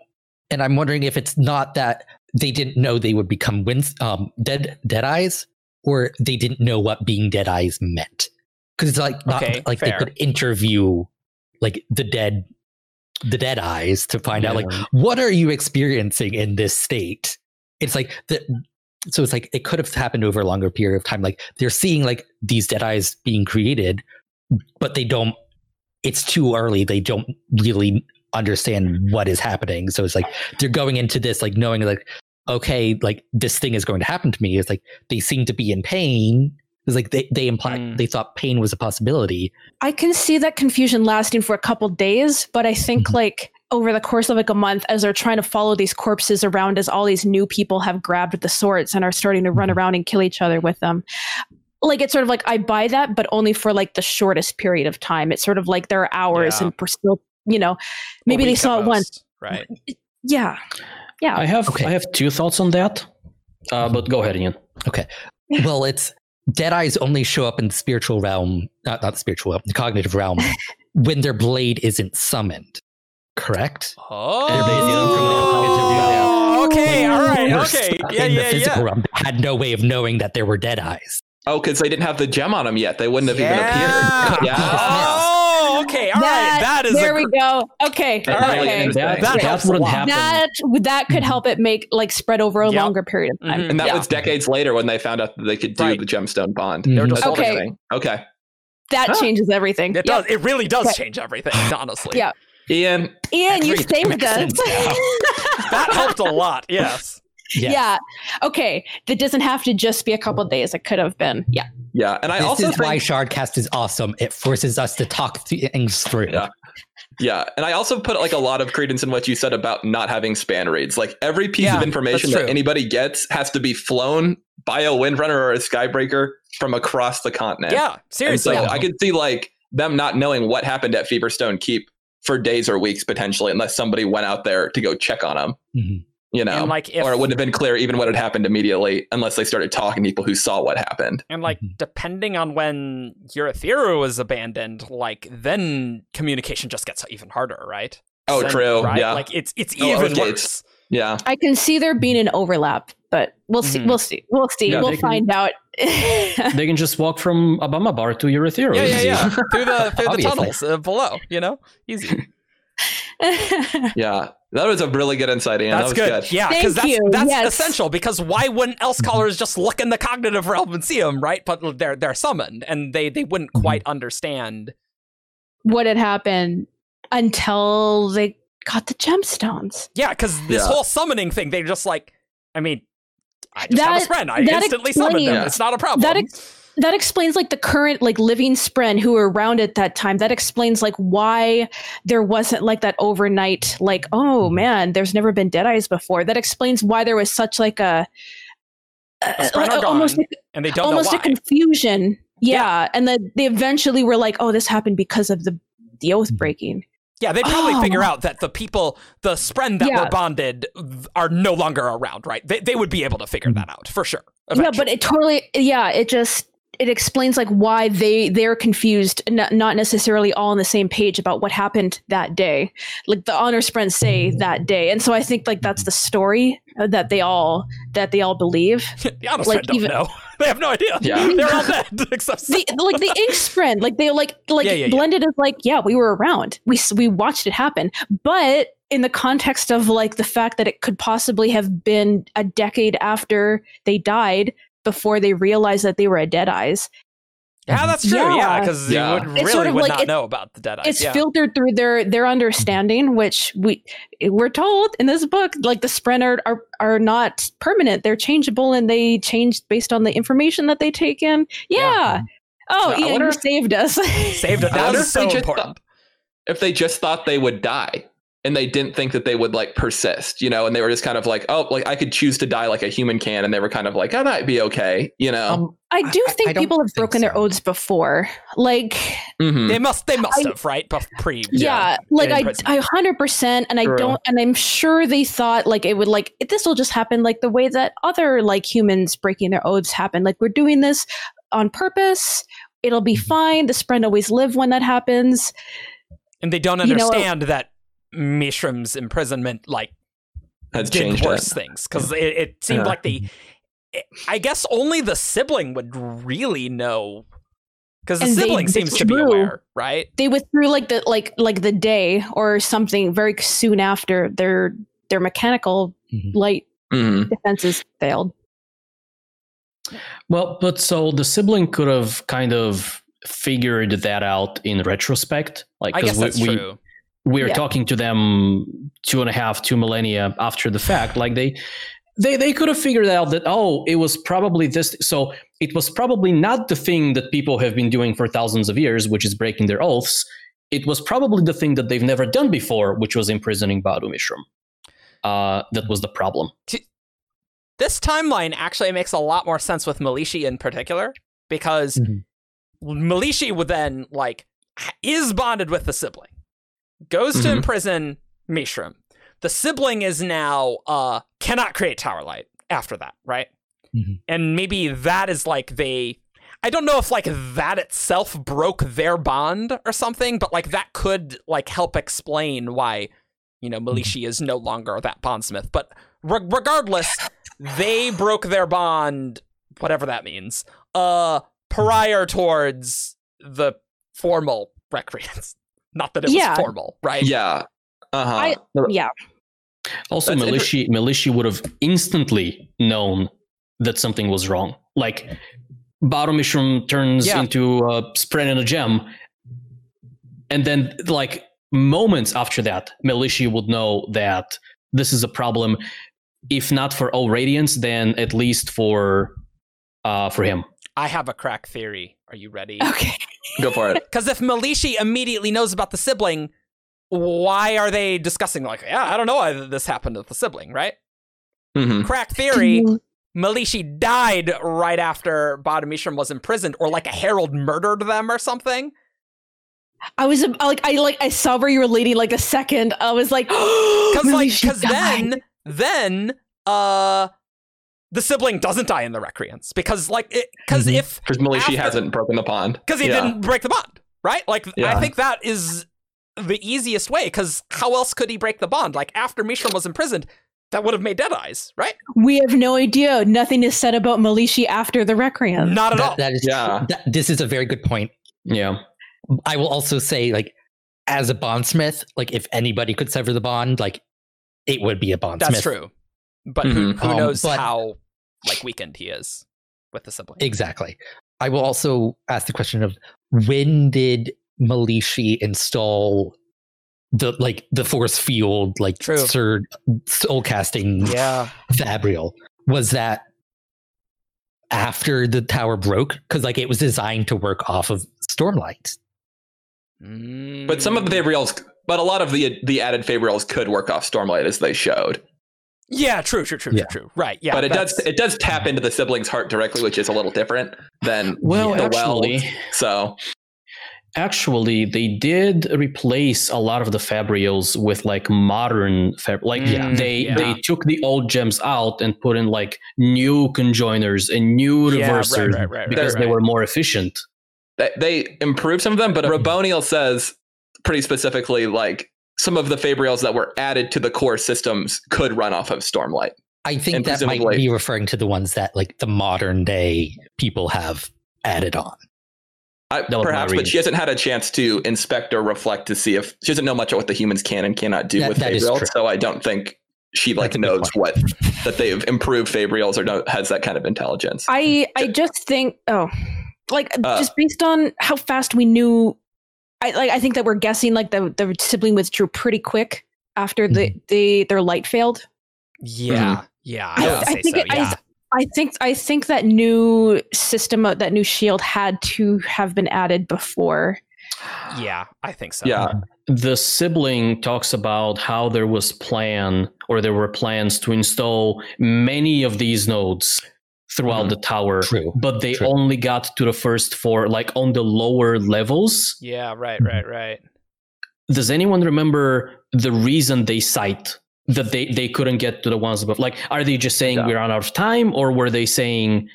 and I'm wondering if it's not that they didn't know they would become wins, um, dead dead eyes, or they didn't know what being dead eyes meant. Because it's like not Okay, like fair. they could interview like the dead the dead eyes to find out like what are you experiencing in this state it's like the so it's like it could have happened over a longer period of time. Like they're seeing like these dead eyes being created but they don't it's too early. They don't really understand what is happening. So it's like they're going into this like knowing like okay like this thing is going to happen to me. It's like they seem to be in pain. It's like they, they implied Mm. they thought pain was a possibility. I can see that confusion lasting for a couple days, but I think Mhm. like over the course of like a month, as they're trying to follow these corpses around, as all these new people have grabbed the swords and are starting to run Mhm. around and kill each other with them. Like it's sort of like I buy that, but only for like the shortest period of time. It's sort of like there are hours Yeah. and we're still, you know, maybe they saw at it once. Right. Yeah. yeah. I have Okay. I have two thoughts on that. Uh, but go ahead, Ian. Okay. Well, it's dead eyes only show up in the spiritual realm, not not the spiritual realm, the cognitive realm, (laughs) when their blade isn't summoned. Correct. Oh, okay, all right, Or okay, stuck yeah, in the yeah, physical yeah. realm, they had no way of knowing that there were dead eyes. Oh, because they didn't have the gem on them yet. They wouldn't have Yeah. even appeared. Yeah. Oh, okay, all right. That is there a, we go. Okay, All right. okay. interesting. That, That that, helps a wouldn't lot. happen. That that could help it make like spread over a Yep. longer period of time. Mhm. And that Yeah. was decades later when they found out that they could do Right. the gemstone bond. They were just That's Okay. interesting. Okay. that Huh. changes everything. It Yep. does. It really does Okay. change everything. Honestly, Yeah. Ian, Ian, you Everything saved us. (laughs) that helped a lot. Yes. Yes. Yeah. Okay. That doesn't have to just be a couple of days. It could have been. Yeah. yeah. And I This also is think, why Shardcast is awesome. It forces us to talk things through. Yeah. Yeah, and I also put like a lot of credence in what you said about not having spanreeds. Like every piece Yeah, of information that anybody gets has to be flown by a windrunner or a skybreaker from across the continent. Yeah. and Seriously. so I could see like them not knowing what happened at Feverstone Keep for days or weeks potentially, unless somebody went out there to go check on them. Mhm. You know, and like if or it wouldn't have been clear even what had happened immediately unless they started talking to people who saw what happened. And like Mhm. depending on when Urithiru was abandoned, like then communication just gets even harder, right? Oh, Then- true. Right? Yeah. Like it's it's Oh, even Oathgates. worse. Yeah. I can see there being an overlap, but we'll see. Mhm. We'll see. We'll see. Yeah, we'll they can- find out. (laughs) (laughs) They can just walk from Abamabar to Urithiru. Yeah, yeah, yeah. (laughs) through the through the tunnels uh, below, you know, easy. Yeah. That was a really good insight, Ian. That's that was good. good. Yeah, Thank because that's you. that's Yes. essential. Because why wouldn't Elsecallers just look in the cognitive realm and see them, right? But they're they're summoned, and they they wouldn't Mhm. quite understand. what had happened until they got the gemstones. Yeah, because this Yeah. whole summoning thing, they're just like, I mean, I just have a That- friend. I that instantly summoned them. explains- It's not a problem. That ex- that explains like the current like living spren who were around at that time. That explains like why there wasn't like that overnight like oh mm-hmm. man, there's never been dead eyes before. That explains why there was such like a, a- Spren a- almost like, and they don't almost a confusion. Yeah, and then they eventually were like, oh, this happened because of the the mm-hmm. oath breaking. Yeah, they'd probably Oh. figure out that the people, the spren that Yeah. were bonded, are no longer around, right? They, they would be able to figure that hmm. out for sure. Yeah, but it totally yeah, it just it explains like why they they're confused, not, not necessarily all on the same page about what happened that day. Like the honorspren say that day, and so I think like that's the story uh, that they all that they all believe. (laughs) the honor like, don't even- know. (laughs) They have no idea. Yeah. (laughs) They're all dead, except The, like the ink sprint, like they like like Yeah, yeah, yeah. blended is like yeah, we were around, we we watched it happen, but in the context of like the fact that it could possibly have been a decade after they died before they realized that they were a dead eyes Yeah, mm-hmm. that's true. Yeah, Yeah. because Yeah. you would It's really sort of would like not know about the dead eyes. it's yeah. filtered through their their mm-hmm. understanding which we we're told in this book like the spren are, are are not permanent they're changeable and they change based on the information that they take in yeah, mm-hmm. oh Yeah, ian you saved us Saved it. I That wonder is if they so important. thought- if they just thought they would die and they didn't think that they would like persist, you know, and they were just kind of like, oh, like I could choose to die like a human can, and they were kind of like, I might be okay, you know. Um, i do I- think I don't people have think broken their oaths before like Mhm. They must. They must I- have, right? Bef- Pre. yeah, like I. I 100% and i True. don't and i'm sure they thought like it would like this will just happen like the way that other like humans breaking their oaths happen like we're doing this on purpose it'll be fine the spren always live when that happens and they don't you know- understand that Mishram's imprisonment, like, Has did changed worse it. things because it, it seemed Yeah. like the. I guess only the sibling would really know, because the And they sibling seems to be aware, right? they withdrew like the like like the day or something very soon after their their mechanical Mhm. light Mhm. defenses failed Well, but so the sibling could have kind of figured that out in retrospect. Like, I 'cause guess we, that's we, true. We're Yeah. talking to them two and a half, two millennia after the fact. Like they, they, they could have figured out that oh, it was probably this. So it was probably not the thing that people have been doing for thousands of years, which is breaking their oaths. It was probably the thing that they've never done before, which was imprisoning Ba-Ado-Mishram. Uh, that was the problem. This timeline actually makes a lot more sense with Melishi in particular because Mhm. Melishi would then like is bonded with the sibling, goes to Mhm. imprison Mishram. the sibling is now uh cannot create tower light after that, right? Mhm. And maybe that is like they I don't know if like that itself broke their bond or something, but like that could like help explain why you know Melishi is no longer that bondsmith. But re- regardless, they broke their bond, whatever that means, uh prior towards the formal (laughs) recreants. Not that it was Yeah. formal, right? Yeah. Uh huh. I- Yeah. Also, That's inter- Melishi Melishi would have instantly known that something was wrong. Like Ba-Ado-Mishram turns Yeah. into a spread in a gem, and then like moments after that, Melishi would know that this is a problem. If not for all Radiance, then at least for uh for him. I have a crack theory. Are you ready? Okay. (laughs) Go for it. (laughs) Because if Melishi immediately knows about the sibling, why are they discussing like, yeah, I don't know why this happened with the sibling, right? hmm Crack theory. Melishi died right after Ba-Ado-Mishram was imprisoned, or like a herald murdered them or something. I was uh, like, I like, I saw where you were leading. Like a second, I was like, (gasps) (gasps) Because because like, because then, then, uh, the sibling doesn't die in the recreants because like, because Mhm. if Because Melishi After- hasn't broken the bond because he Yeah. didn't break the bond, right? Like, I think that is the easiest way. Because how else could he break the bond? Like after Mishram was imprisoned, that would have made Dead Eyes, right? we have no idea. Nothing is said about Melishi after the Recreant. Not at all. That, that is Yeah. that- this is a very good point. Yeah. I will also say, like, as a bondsmith, like if anybody could sever the bond, like it would be a bondsmith. That's true. But who, Mhm. who Um, knows but- how like weakened he is with the sibling? Exactly. I will also ask the question of when did Melishi install the like the force field like True. Sir soul casting yeah. Fabrial? Was that after the tower broke? Because like it was designed to work off of Stormlight. But some of the Fabrials, but a lot of the the added Fabrials could work off Stormlight as they showed. Yeah, true, true, true, Yeah. true, true. Right. Yeah. but it does it does tap into the sibling's heart directly, which is a little different than (laughs) Well, the actually, weld. So actually, they did replace a lot of the Fabrials with like modern fab. Like Mm, they yeah. they took the old gems out and put in like new conjoiners and new Yeah, right, reversers right, right, because right, they were more efficient. they, they improved some of them, but Raboniel says pretty specifically like some of the Fabrials that were added to the core systems could run off of Stormlight. I think And that might be referring to the ones that like the modern day people have added on. I, That was my perhaps, but she hasn't had a chance to inspect or reflect to see if she doesn't know much of what the humans can and cannot do That- with that is Fabrials. So I don't think she like That's a good knows what that they've improved Fabrials or no, has that kind of intelligence. I I just think oh like Uh, just based on how fast we knew I like I think that we're guessing like the the sibling withdrew pretty quick after the mm-hmm. the their light failed. Yeah. Mm-hmm. Yeah. I- I, I think so. it- I- yeah. I think I think that new system of that new shield had to have been added before. yeah. I think so. yeah, The sibling talks about how there was plan or there were plans to install many of these nodes throughout Mhm. the tower, True. but they True. only got to the first four, like on the lower levels. Yeah. Right. Mhm. Right. Right. Does anyone remember the reason they cite that they, they couldn't get to the ones above? Like, are they just saying Yeah. we're out of time, or were they saying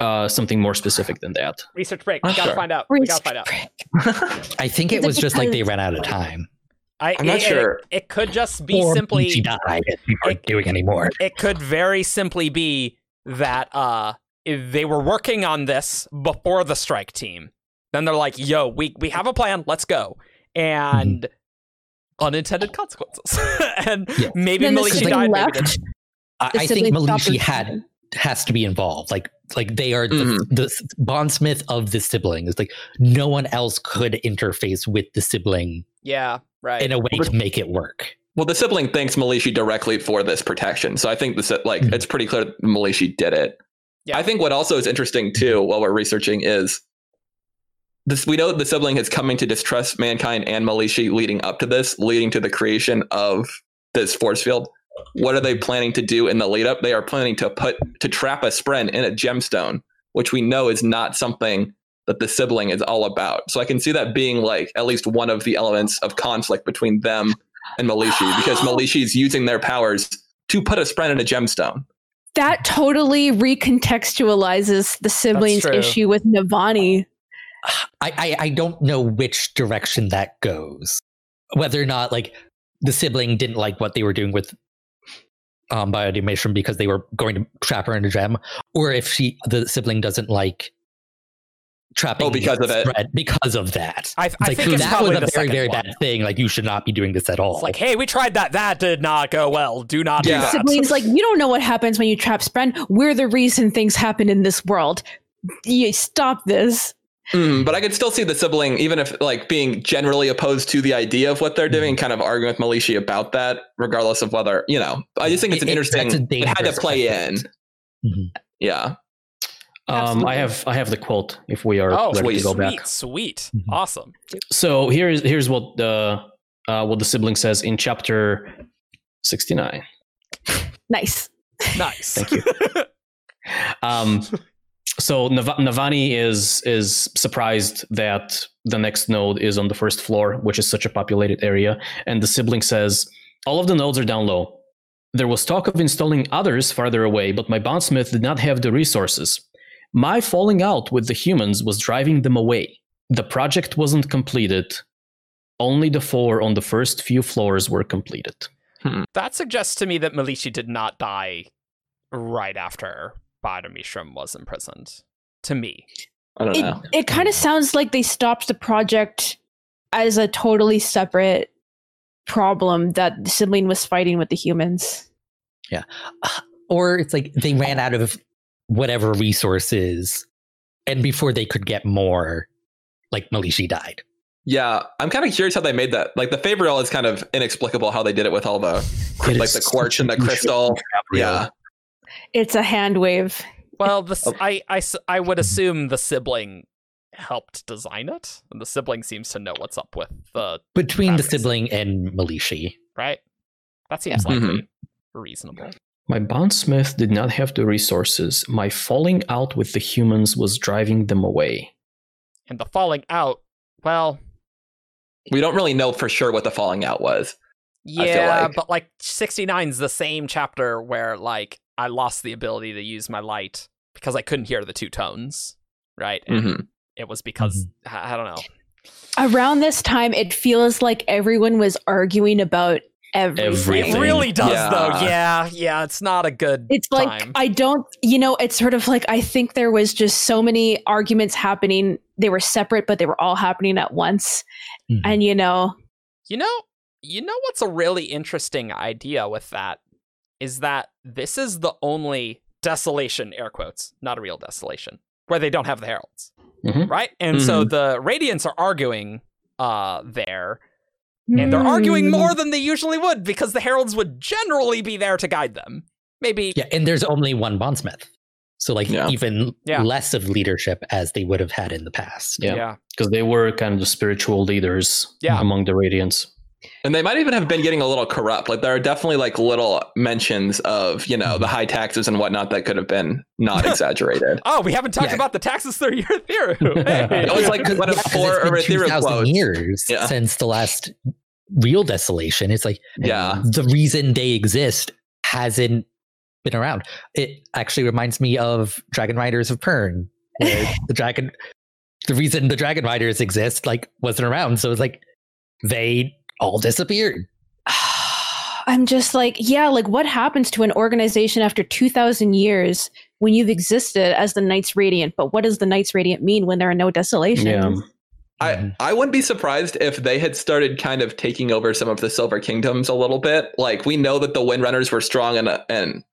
uh, something more specific than that? Research break. We gotta sure. find out. We gotta find out. (laughs) I think it was just like they ran out of time. I, I'm not it- sure. It, it could just be or simply. she died we weren't doing anymore. it could very simply be that uh if they were working on this before the strike team then they're like yo we we have a plan let's go and unintended consequences (laughs) and Yeah. maybe Then Melishi died maybe left. didn't. (laughs) I, I think sibling Melishi had has to be involved. Like like they are the, Mhm. the bondsmith of the sibling. It's like no one else could interface with the sibling yeah right in a way to make it work. Well, the sibling thanks Melishi directly for this protection, so I think this like Mhm. it's pretty clear that Melishi did it. Yeah. I think what also is interesting too, while we're researching, is this. We know the sibling is coming to distrust mankind and Melishi leading up to this, leading to the creation of this force field. What are they planning to do in the lead up? They are planning to put to trap a spren in a gemstone, which we know is not something that the sibling is all about. So I can see that being like at least one of the elements of conflict between them and Melishi because (gasps) Melishi is using their powers to put a Spren in a gemstone. That totally recontextualizes the siblings issue with Navani. I, I I don't know which direction that goes. Whether or not like the sibling didn't like what they were doing with um Ba-Ado-Mishram because they were going to trap her in a gem, or if she the sibling doesn't like trapping Oh, because of it. Fred because of that. I, It's I like think it's that was a very very one. bad thing. Like you should not be doing this at all. It's like, hey, we tried that. That did not go well. Do not Yeah. do that. Siblings like you don't know what happens when you trap Spren. We're the reason things happen in this world. You stop this. Mm, but I could still see the sibling, even if like being generally opposed to the idea of what they're doing, kind of arguing with Melishi about that, regardless of whether you know. I just think it's an It- it- interesting. that's a It had to play in. precedent. Mhm. Yeah. Um, I have I have the quote if we are Oh, ready sweet, to go sweet, back. sweet, Mhm. awesome. So here's here's what the uh, what the sibling says in chapter sixty nine. Nice. Nice. Thank you. (laughs) Um, so Nav- Navani is is surprised that the next node is on the first floor, which is such a populated area, and the sibling says all of the nodes are down low. There was talk of installing others farther away, but my bondsmith did not have the resources. My falling out with the humans was driving them away. The project wasn't completed. Only the four on the first few floors were completed. Hmm. that suggests to me that Melishi did not die right after Ba-Ado-Mishram was imprisoned. To me. I don't It know. it kind of sounds like they stopped the project as a totally separate problem that the sibling was fighting with the humans. Yeah. (sighs) Or it's like they ran out of whatever resources, and before they could get more, like Melishi died. Yeah, I'm kind of curious how they made that. Like the Fabrial is kind of inexplicable how they did it with all the It like the quartz and the crystal. Yeah, It's a hand wave. Well, this Oh. I, I s- I would assume the sibling helped design it, and the sibling seems to know what's up with the between the sibling and Melishi. right. That seems Yeah. likely mm-hmm. reasonable. My bondsmith did not have the resources. My falling out with the humans was driving them away. And the falling out, well, we don't really know for sure what the falling out was. Yeah, like. but like 69 is the same chapter where like I lost the ability to use my light because I couldn't hear the two tones, right? And hmm it was because I I don't know. Around this time, it feels like everyone was arguing about everything. Everything. It really does Yeah. though. Yeah, yeah, it's not a good It's like time. I don't, you know, it's sort of like I think there was just so many arguments happening. They were separate, but they were all happening at once. Mhm. And you know, You know, you know what's a really interesting idea with that is that this is the only desolation air quotes, not a real desolation, where they don't have the heralds. Mhm. Right? And so the radiants are arguing uh there Hmm. and they're arguing more than they usually would because the heralds would generally be there to guide them. Maybe Yeah, and there's only one bondsmith, so like Yeah. even Yeah. less of leadership as they would have had in the past. Yeah. yeah. Because they were kind of the spiritual leaders Yeah. among the Radiants. And they might even have been getting a little corrupt. Like there are definitely like little mentions of you know the mm-hmm. high taxes and whatnot that could have been not (laughs) exaggerated. Oh, we haven't talked Yeah. about the taxes through your theory. (laughs) Hey. That was like one of Yeah, 'cause four it's been Ethereal 2,000 quotes. years Yeah. since the last real desolation. It's like Yeah. the reason they exist hasn't been around. It actually reminds me of Dragon Riders of Pern, where (laughs) the dragon, the reason the Dragon Riders exist, like wasn't around. So it's like they all disappeared. (sighs) I'm just like, yeah, like what happens to an organization after 2,000 years when you've existed as the Knights Radiant? But what does the Knights Radiant mean when there are no desolations? Yeah. I, mm-hmm. I wouldn't be surprised if they had started kind of taking over some of the Silver Kingdoms a little bit. Like we know that the Windrunners were strong in in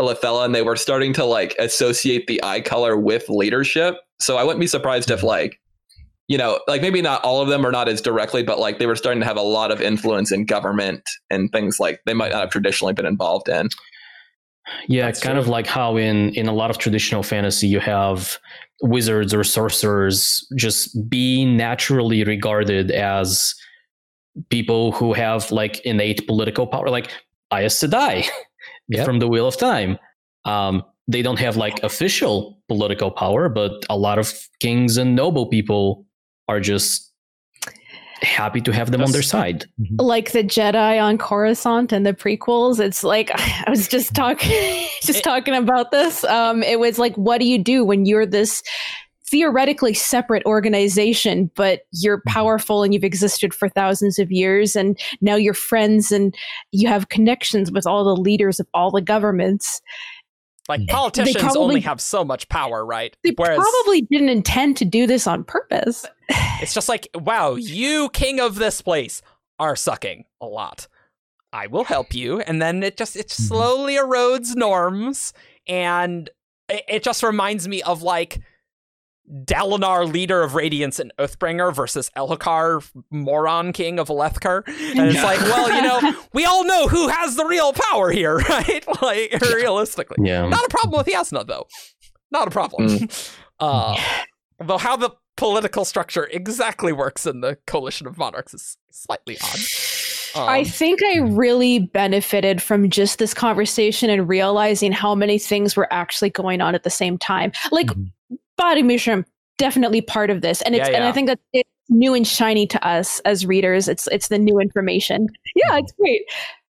Alethela, and they were starting to like associate the eye color with leadership. So I wouldn't be surprised if mm-hmm. like you know like maybe not all of them are not as directly, but like they were starting to have a lot of influence in government and things like they might not have traditionally been involved in. Yeah, That's kind true. of like how in in a lot of traditional fantasy you have wizards or sorcerers just being naturally regarded as people who have like innate political power, like Aes Sedai (laughs) Yep. from the Wheel of Time. Um, they don't have like official political power, but a lot of kings and noble people are just happy to have them on their side. Mm-hmm. like the Jedi on Coruscant and the prequels. It's like (laughs) I was just talking (laughs) just eh. talking about this. Um it was like what do you do when you're this theoretically separate organization but you're mm-hmm. powerful and you've existed for thousands of years and now you're friends and you have connections with all the leaders of all the governments. Like politicians probably- only have so much power, right? They Whereas probably didn't intend to do this on purpose. (sighs) it's just like, wow, (sighs) you king of this place are sucking a lot. I will help you, and then it just it Mhm. slowly erodes norms, and it, it just reminds me of like Dalinar, leader of Radiance and Oathbringer, versus Elhokar, moron king of Alethkar. And it's Yeah. like, well, you know, (laughs) we all know who has the real power here, (laughs) right? Like, realistically. Yeah. Not a problem with Jasnah, though. Not a problem. (laughs) Uh, though how the political structure exactly works in the Coalition of Monarchs is slightly odd. I Um, think I really benefited from just this conversation and realizing how many things were actually going on at the same time. Like Mhm. Body mushroom definitely part of this, and it's Yeah, and I think that it's new and shiny to us as readers. It's it's the new information. Yeah, it's great.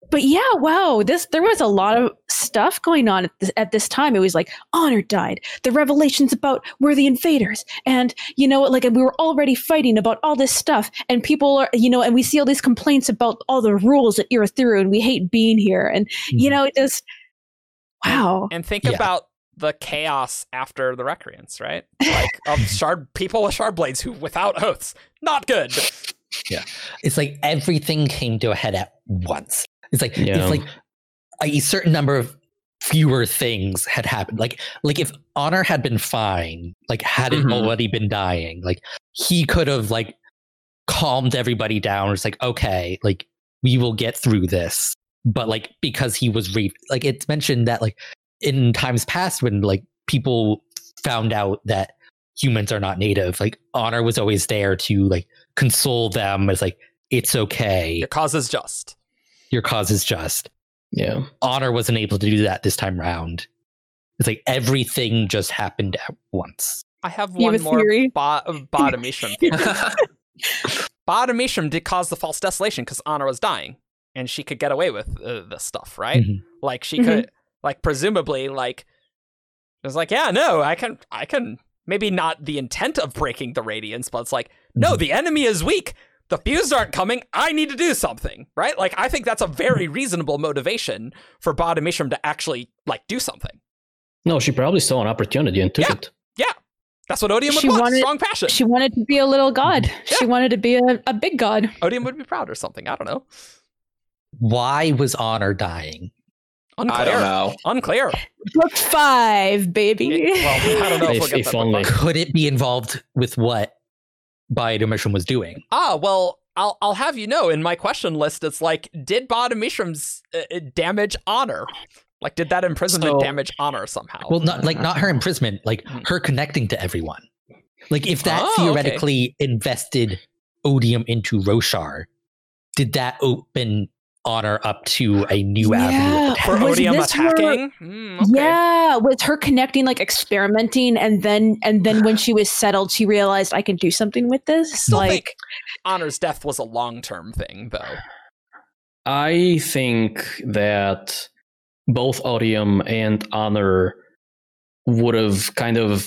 But yeah, wow, this there was a lot of stuff going on at this, at this time. It was like honor died, the revelations about were the invaders, and you know, like we were already fighting about all this stuff, and people are, you know, and we see all these complaints about all the rules at Urithiru, and we hate being here, and you mm-hmm. know, it just wow. and think Yeah. about the chaos after the Recreants, right? Like of (laughs) shard people with shard blades who without oaths, not good. Yeah, it's like everything came to a head at once. It's like Yeah. if like a certain number of fewer things had happened. Like like if Honor had been fine, like hadn't Mhm. already been dying, like he could have like calmed everybody down. It's like okay, like we will get through this. But like because he was re- like it's mentioned that like in times past when like people found out that humans are not native, like Honor was always there to like console them as like it's okay Your cause is just. your cause is just Yeah. honor wasn't able to do that this time round it's like everything just happened at once I have one have more theory? bo- Ba-Ado-Mishram theory. Ba-Ado-Mishram did cause the false desolation because Honor was dying, and she could get away with uh, this stuff, right? Mhm. Like she Mhm. could, like presumably, like it was like, yeah, no, I can, I can. Maybe not the intent of breaking the radiance, but it's like, no, Mhm. the enemy is weak. The Fused aren't coming. I need to do something, right? Like I think that's a very reasonable motivation for Ba-Ado-Mishram to actually like do something. No, she probably saw an opportunity and took Yeah. it. Yeah that's what Odium would She want. wanted- Strong passion. She wanted to be a little god. She wanted to be a, a big god. Odium would be proud or something. I don't know. why was honor dying Unclear. I don't know. Unclear. Book five, baby. Well, I don't know if, If- we'll if only. could it be involved with what Ba-Ado-Mishram was doing Ah, well, I'll I'll have you know in my question list, it's like, did Ba-Ado-Mishram's uh, uh, damage honor? Like, did that imprisonment So- damage honor somehow? well not like not her imprisonment like Mhm. her connecting to everyone like if that Oh, okay. theoretically invested odium into roshar did that open honor up to a new avenue Yeah. of attack? for was Odium this where- attacking? Hmm, okay. Yeah, with her connecting, like experimenting, and then and then when she was settled, she realized I can do something with this. Still like, think honor's death was a long term thing, though. I think that both Odium and Honor would have kind of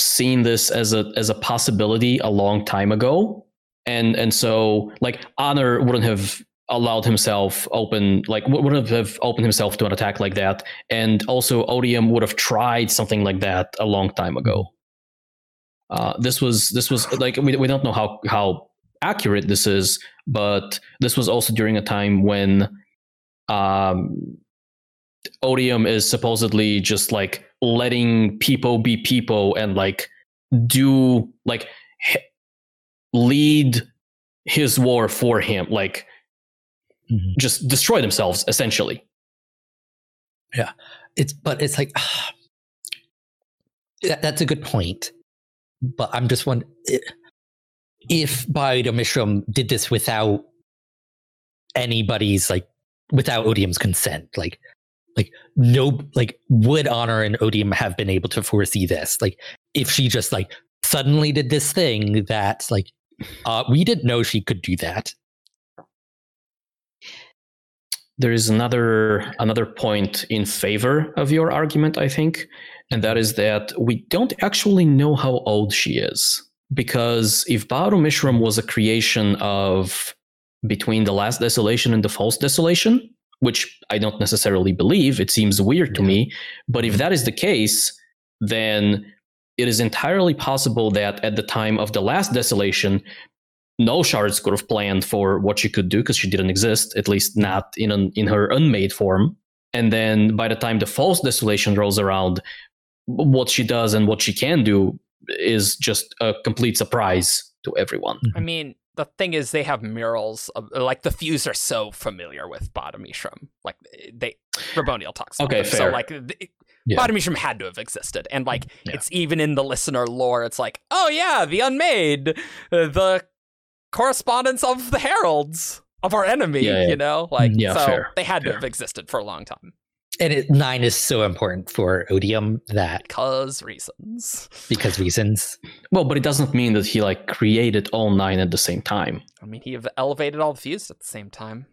seen this as a as a possibility a long time ago. And and so like Honor wouldn't have allowed himself open like wouldn't have opened himself to an attack like that. And also Odium would have tried something like that a long time ago. Uh, this was this was like we, we don't know how how accurate this is, but this was also during a time when um, Odium is supposedly just like letting people be people and like do like lead his war for him, like Mhm. just destroy themselves essentially. Yeah, it's but it's like (sighs) that, that's a good point but i'm just one if Ba-Ado-Mishram did this without anybody's like without odium's consent like like no like would honor and odium have been able to foresee this like if she just like suddenly did this thing that like Uh, we didn't know she could do that. There is another another point in favor of your argument i think and that is that we don't actually know how old she is. Because if Ba-Ado-Mishram was a creation of between the last desolation and the false desolation which i don't necessarily believe it seems weird to me but if that is the case then it is entirely possible that at the time of the last desolation no shards could have planned for what she could do because she didn't exist, at least not in an, in her unmade form. And then by the time the false desolation rolls around, what she does and what she can do is just a complete surprise to everyone. I mean, the thing is, they have murals. Of, like the Fused are so familiar with Ba-Ado-Mishram. Like they, Raboniel talks. About Okay, them. So like, th- Yeah. Ba-Ado-Mishram had to have existed, and like Yeah. it's even in the listener lore. It's like, oh yeah, the Unmade, uh, the correspondence of the heralds of our enemy. Yeah, yeah. You know, like mm, Yeah, so fair, they had to fair. have existed for a long time And it, nine is so important for Odium that because reasons. because reasons. Well, but it doesn't mean that he like created all nine at the same time. I mean, he have elevated all the Fused at the same time.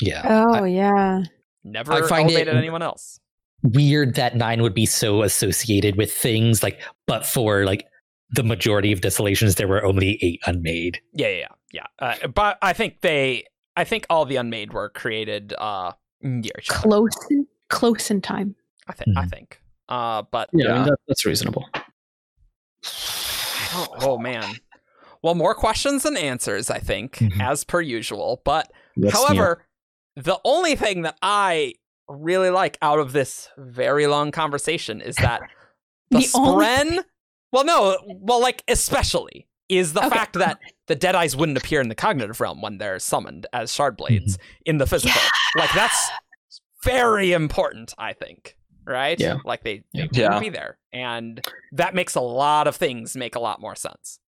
Yeah. Oh yeah. Never I find it- elevated anyone else. Weird that nine would be so associated with things like, but for like the majority of desolations, there were only eight unmade. Yeah, yeah, yeah. yeah. Uh, but I think they, I think all the unmade were created uh near. Close in, close in time. I think. I Mhm. think. Uh, but Yeah, I mean, that, that's reasonable. oh, oh man. Well, more questions than answers, I think, Mhm. as per usual. But That's- however, the only thing that I really like out of this very long conversation is that (laughs) the, The only spren. Well, no, well, like especially is the Okay. fact that the dead eyes wouldn't appear in the cognitive realm when they're summoned as shard blades in the physical. Like that's very important, I think. Right? Yeah. Like they, they Yeah. wouldn't Yeah. be there. And that makes a lot of things make a lot more sense.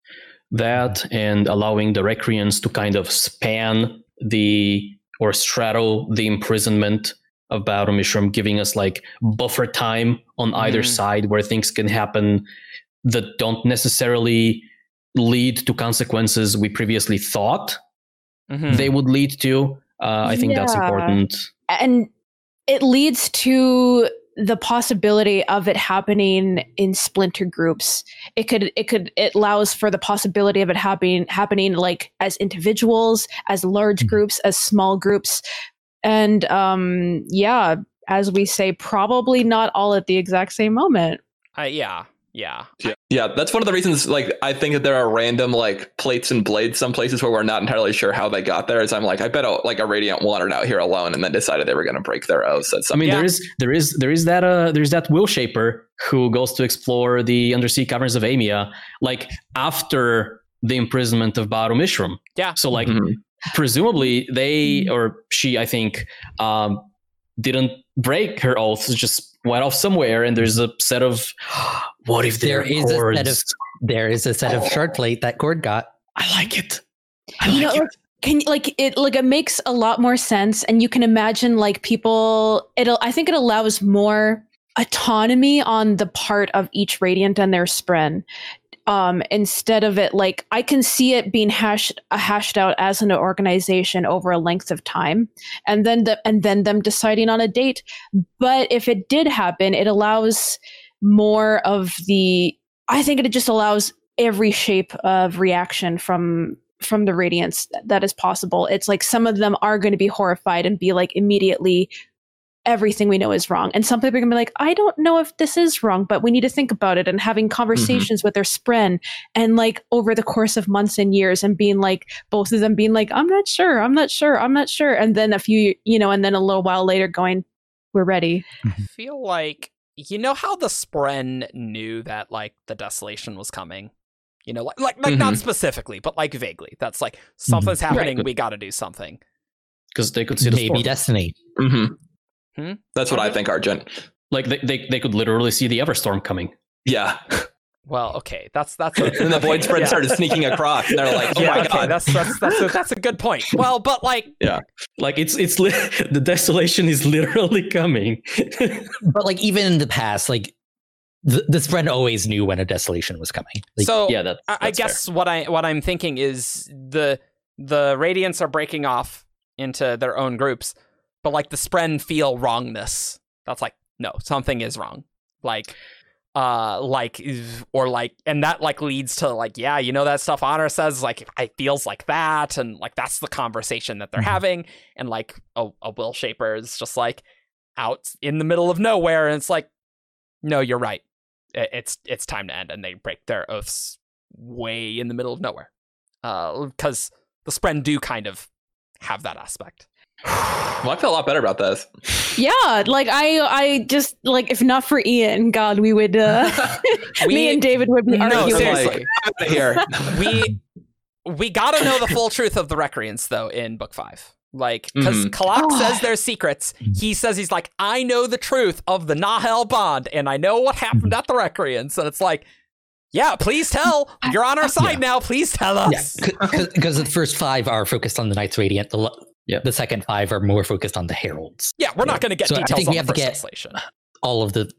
that and allowing the recreants to kind of span the or straddle the imprisonment of Ba-Ado-Mishram, giving us like buffer time on either Mhm. side where things can happen that don't necessarily lead to consequences we previously thought Mhm. they would lead to. Uh, I think that's important. and it leads to the possibility of it happening in splinter groups it could it could it allows for the possibility of it happening happening like as individuals as large Mhm. groups as small groups and um yeah as we say probably not all at the exact same moment Uh, yeah. Yeah. Yeah. yeah, that's one of the reasons. Like, I think that there are random like plates and blades some places where we're not entirely sure how they got there. Is I'm like, I bet a, like a radiant wandered out here alone and then decided they were going to break their oaths. At I mean, Yeah. there is there is there is that uh there's that will shaper who goes to explore the undersea caverns of Aimia, like after the imprisonment of Ba-Ado-Mishram. Yeah. So like Mhm. presumably they or she, I think, um, didn't break her oath, just went off somewhere, and there's a set of what if There there is a set of there is a set of shard plate that Cord got. I like it. I you like know, it. can like it like it makes a lot more sense and you can imagine like people it'll i think it allows more autonomy on the part of each radiant and their spren um instead of it like i can see it being hashed uh, hashed out as an organization over a length of time and then the, and then them deciding on a date. But if it did happen it allows more of the i think it just allows every shape of reaction from from the radiance that is possible. It's like some of them are going to be horrified and be like immediately everything we know is wrong and some people are going to be like i don't know if this is wrong but we need to think about it and having mm-hmm. conversations with their spren and like over the course of months and years and being like both of them being like i'm not sure i'm not sure i'm not sure and then a few you know and then a little while later going we're ready I mm-hmm. feel like you know how the Spren knew that like the desolation was coming. You know, like like, like not mm-hmm. specifically, but like vaguely. That's like something's happening. We got to do something. because they could see the Maybe storm. destiny. Mhm. Hmm? That's what I think, Argent. like they, they they could literally see the Everstorm coming. Yeah. Well, okay, that's that's a, (laughs) and the Voidspren yeah. started sneaking across, and they're like, (laughs) "Oh yeah, my okay, god!" that's that's that's a, that's a good point. Well, but like (laughs) yeah, Like it's it's li- the desolation is literally coming. But like even in the past, like the, this friend always knew when a desolation was coming. Like, so yeah, that, I, I that's fair. guess what I what I'm thinking is the the radiants are breaking off into their own groups, but like the Spren feel wrongness. That's like no, something is wrong. Like uh like or like and that like leads to like yeah you know that stuff honor says like it feels like that and like that's the conversation that they're Mhm. having and like a, a will shaper is just like out in the middle of nowhere and it's like no you're right it's it's time to end and they break their oaths way in the middle of nowhere uh because the spren do kind of have that aspect Well, I feel a lot better about this. Yeah, like I, I just like if not for Ian, God, we would. uh (laughs) (laughs) We- Me and David would be no arguing. seriously Out here. (laughs) we we gotta know the full truth of the recreants though in book five like because Mhm. Kalak Oh. says there's secrets he says he's like i know the truth of the nahel bond and i know what happened at the recreants and it's like yeah please tell you're on our side now please tell us because the first five are focused on the Knights Radiant. The lo- Yeah. the second five are more focused on the Heralds. yeah we're not gonna get So I details think on we the have to first get- translation All of the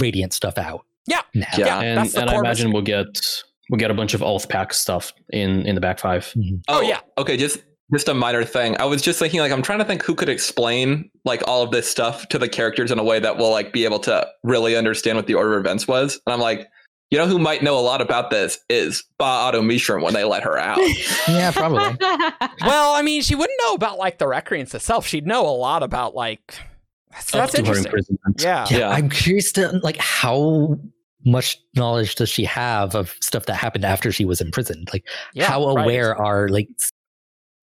Radiant stuff out. Yeah. Now. Yeah. Yeah. and, that's the and I imagine mystery. we'll get we'll get a bunch of Oath Pact stuff in in the back five. Mm-hmm. Oh, yeah. Oh, okay, just just a minor thing. I was just thinking like I'm trying to think who could explain like all of this stuff to the characters in a way that will like be able to really understand what the order of events was. And I'm like, you know who might know a lot about this is Ba-Ado-Mishram when they let her out. (laughs) Yeah, probably. (laughs) well i mean she wouldn't know about like the recreants itself she'd know a lot about like that's, Up that's interesting imprisonment. yeah yeah, Yeah. I'm curious to like how much knowledge does she have of stuff that happened after she was imprisoned? Like, yeah how right. aware are like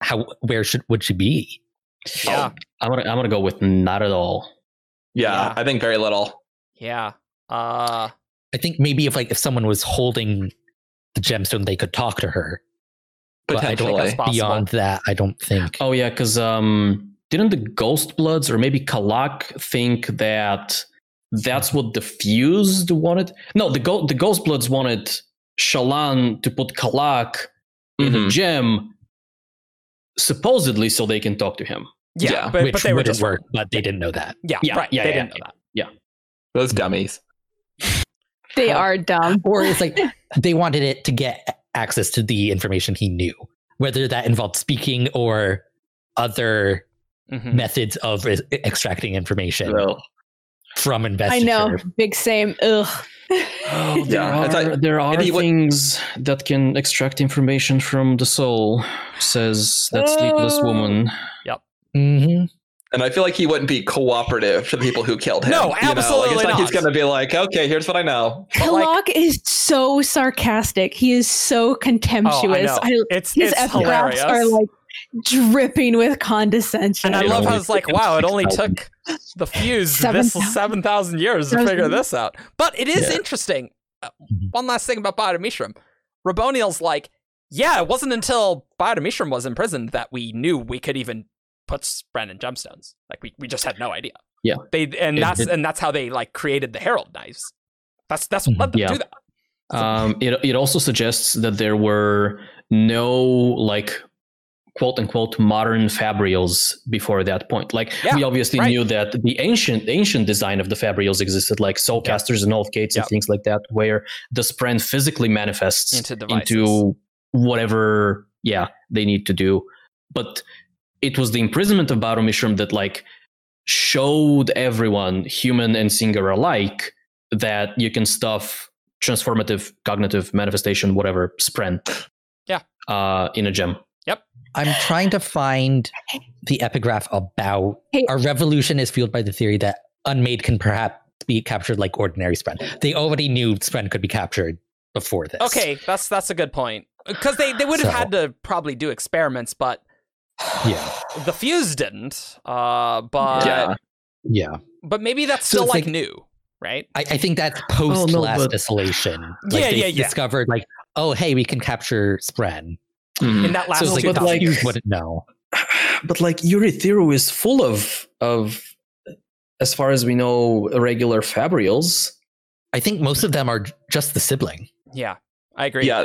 how where should would she be? yeah I'm gonna I'm gonna go with not at all. Yeah, Yeah. I think very little. yeah uh I think maybe if like if someone was holding the gemstone, they could talk to her. But I don't Potentially. Beyond that. I don't think. Oh yeah, because um, didn't the Ghostbloods or maybe Kalak think that that's what the Fused wanted? No, the Go- the Ghostbloods wanted Shallan to put Kalak in a Mhm. gem, supposedly so they can talk to him. yeah, Yeah, but, which but they wouldn't just work, but they didn't know that. Yeah, Yeah, right. yeah, they yeah, didn't know that. Yeah, Those dummies. They are dumb. Or it's like they wanted it to get access to the information he knew, whether that involved speaking or other Mhm. methods of e- extracting information So, from I know, big same. Ugh. Oh, (laughs) there Yeah, are, like- there are and he would- things that can extract information from the soul, says that sleepless woman. hmm and I feel like he wouldn't be cooperative to the people who killed him. No, you know? Like, absolutely it's like he's gonna be like, okay, here's what I know. But, like- is so sarcastic. He is so contemptuous. Oh, I contemptuous. know. It's his it's hilarious. are like dripping with condescension. and I love how only it's like, wow, it only took the fuse Seven this seven thousand years to Thousand. figure this out. But it is Yeah. interesting. Uh, Mhm. One last thing about Ba-Ado-Mishram. Raboniel's like, yeah, it wasn't until Ba-Ado-Mishram was imprisoned that we knew we could even put Spren in gemstones. Like we, we just had no idea. Yeah. They and It- that's it- and that's how they like created the herald knives. That's that's what let them Yeah. do that. Um, it it also suggests that there were no like quote unquote modern fabrials before that point. Like Yeah, we obviously right. knew that the ancient ancient design of the fabrials existed, like soul soulcasters and Oathgates Yeah. and things like that, where the spren physically manifests Into into whatever yeah they need to do. But it was the imprisonment of Ba-Ado-Mishram that like showed everyone, human and singer alike, that you can stuff transformative cognitive manifestation, whatever, spren. Yeah. Uh, in a gem. Yep. I'm trying to find the epigraph about Hey- our revolution is fueled by the theory that unmade can perhaps be captured like ordinary spren. They already knew spren could be captured before this. Okay, that's that's a good point. Because they, they would have So- had to probably do experiments, but Yeah. the fuse didn't. Uh, but yeah. Yeah. but maybe that's So still it's like, like- new, right? I, I think that's post Oh, no, last but- desolation. Like Yeah, they yeah, yeah. discovered like, oh hey, we can capture spren. Mhm. In that last so it's like, two but the like- Fuse wouldn't know. (sighs) But like Urithiru is full of of as far as we know, regular fabrials. I think most of them are just the sibling. Yeah, I agree. Yeah.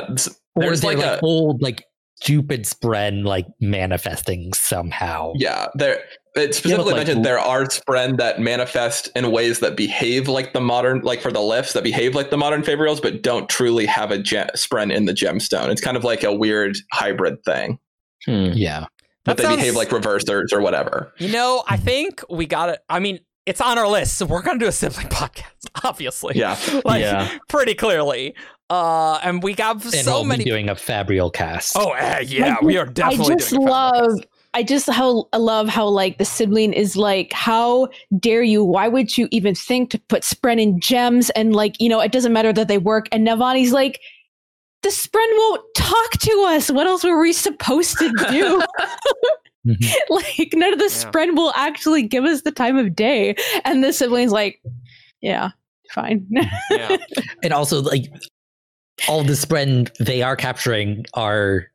Or There's like, like, a old like stupid spren like manifesting somehow. yeah. There it specifically like, mentioned there are spren that manifest in ways that behave like the modern, like for the lifts that behave like the modern Fabrials, but don't truly have a gem, spren in the gemstone. It's kind of like a weird hybrid thing. Hmm. Yeah. But That they sounds- behave like reversers or whatever. You know, I think we got it. I mean, it's on our list, so we're gonna do a sibling (laughs) podcast, obviously. Yeah. like Yeah. pretty clearly. Uh, and we got And so we'll many. be doing a Fabrial cast. oh uh, yeah, Like, we are definitely. I just doing love. cast. I just how I love how like the sibling is like, how dare you? Why would you even think to put Spren in gems? And like, you know, it doesn't matter that they work. And Navani's like, the Spren won't talk to us. What else were we supposed to do? (laughs) Mhm. (laughs) like, none of the Yeah. Spren will actually give us the time of day. And the sibling's like, yeah, fine. Yeah. (laughs) And also, like, all the spren they are capturing are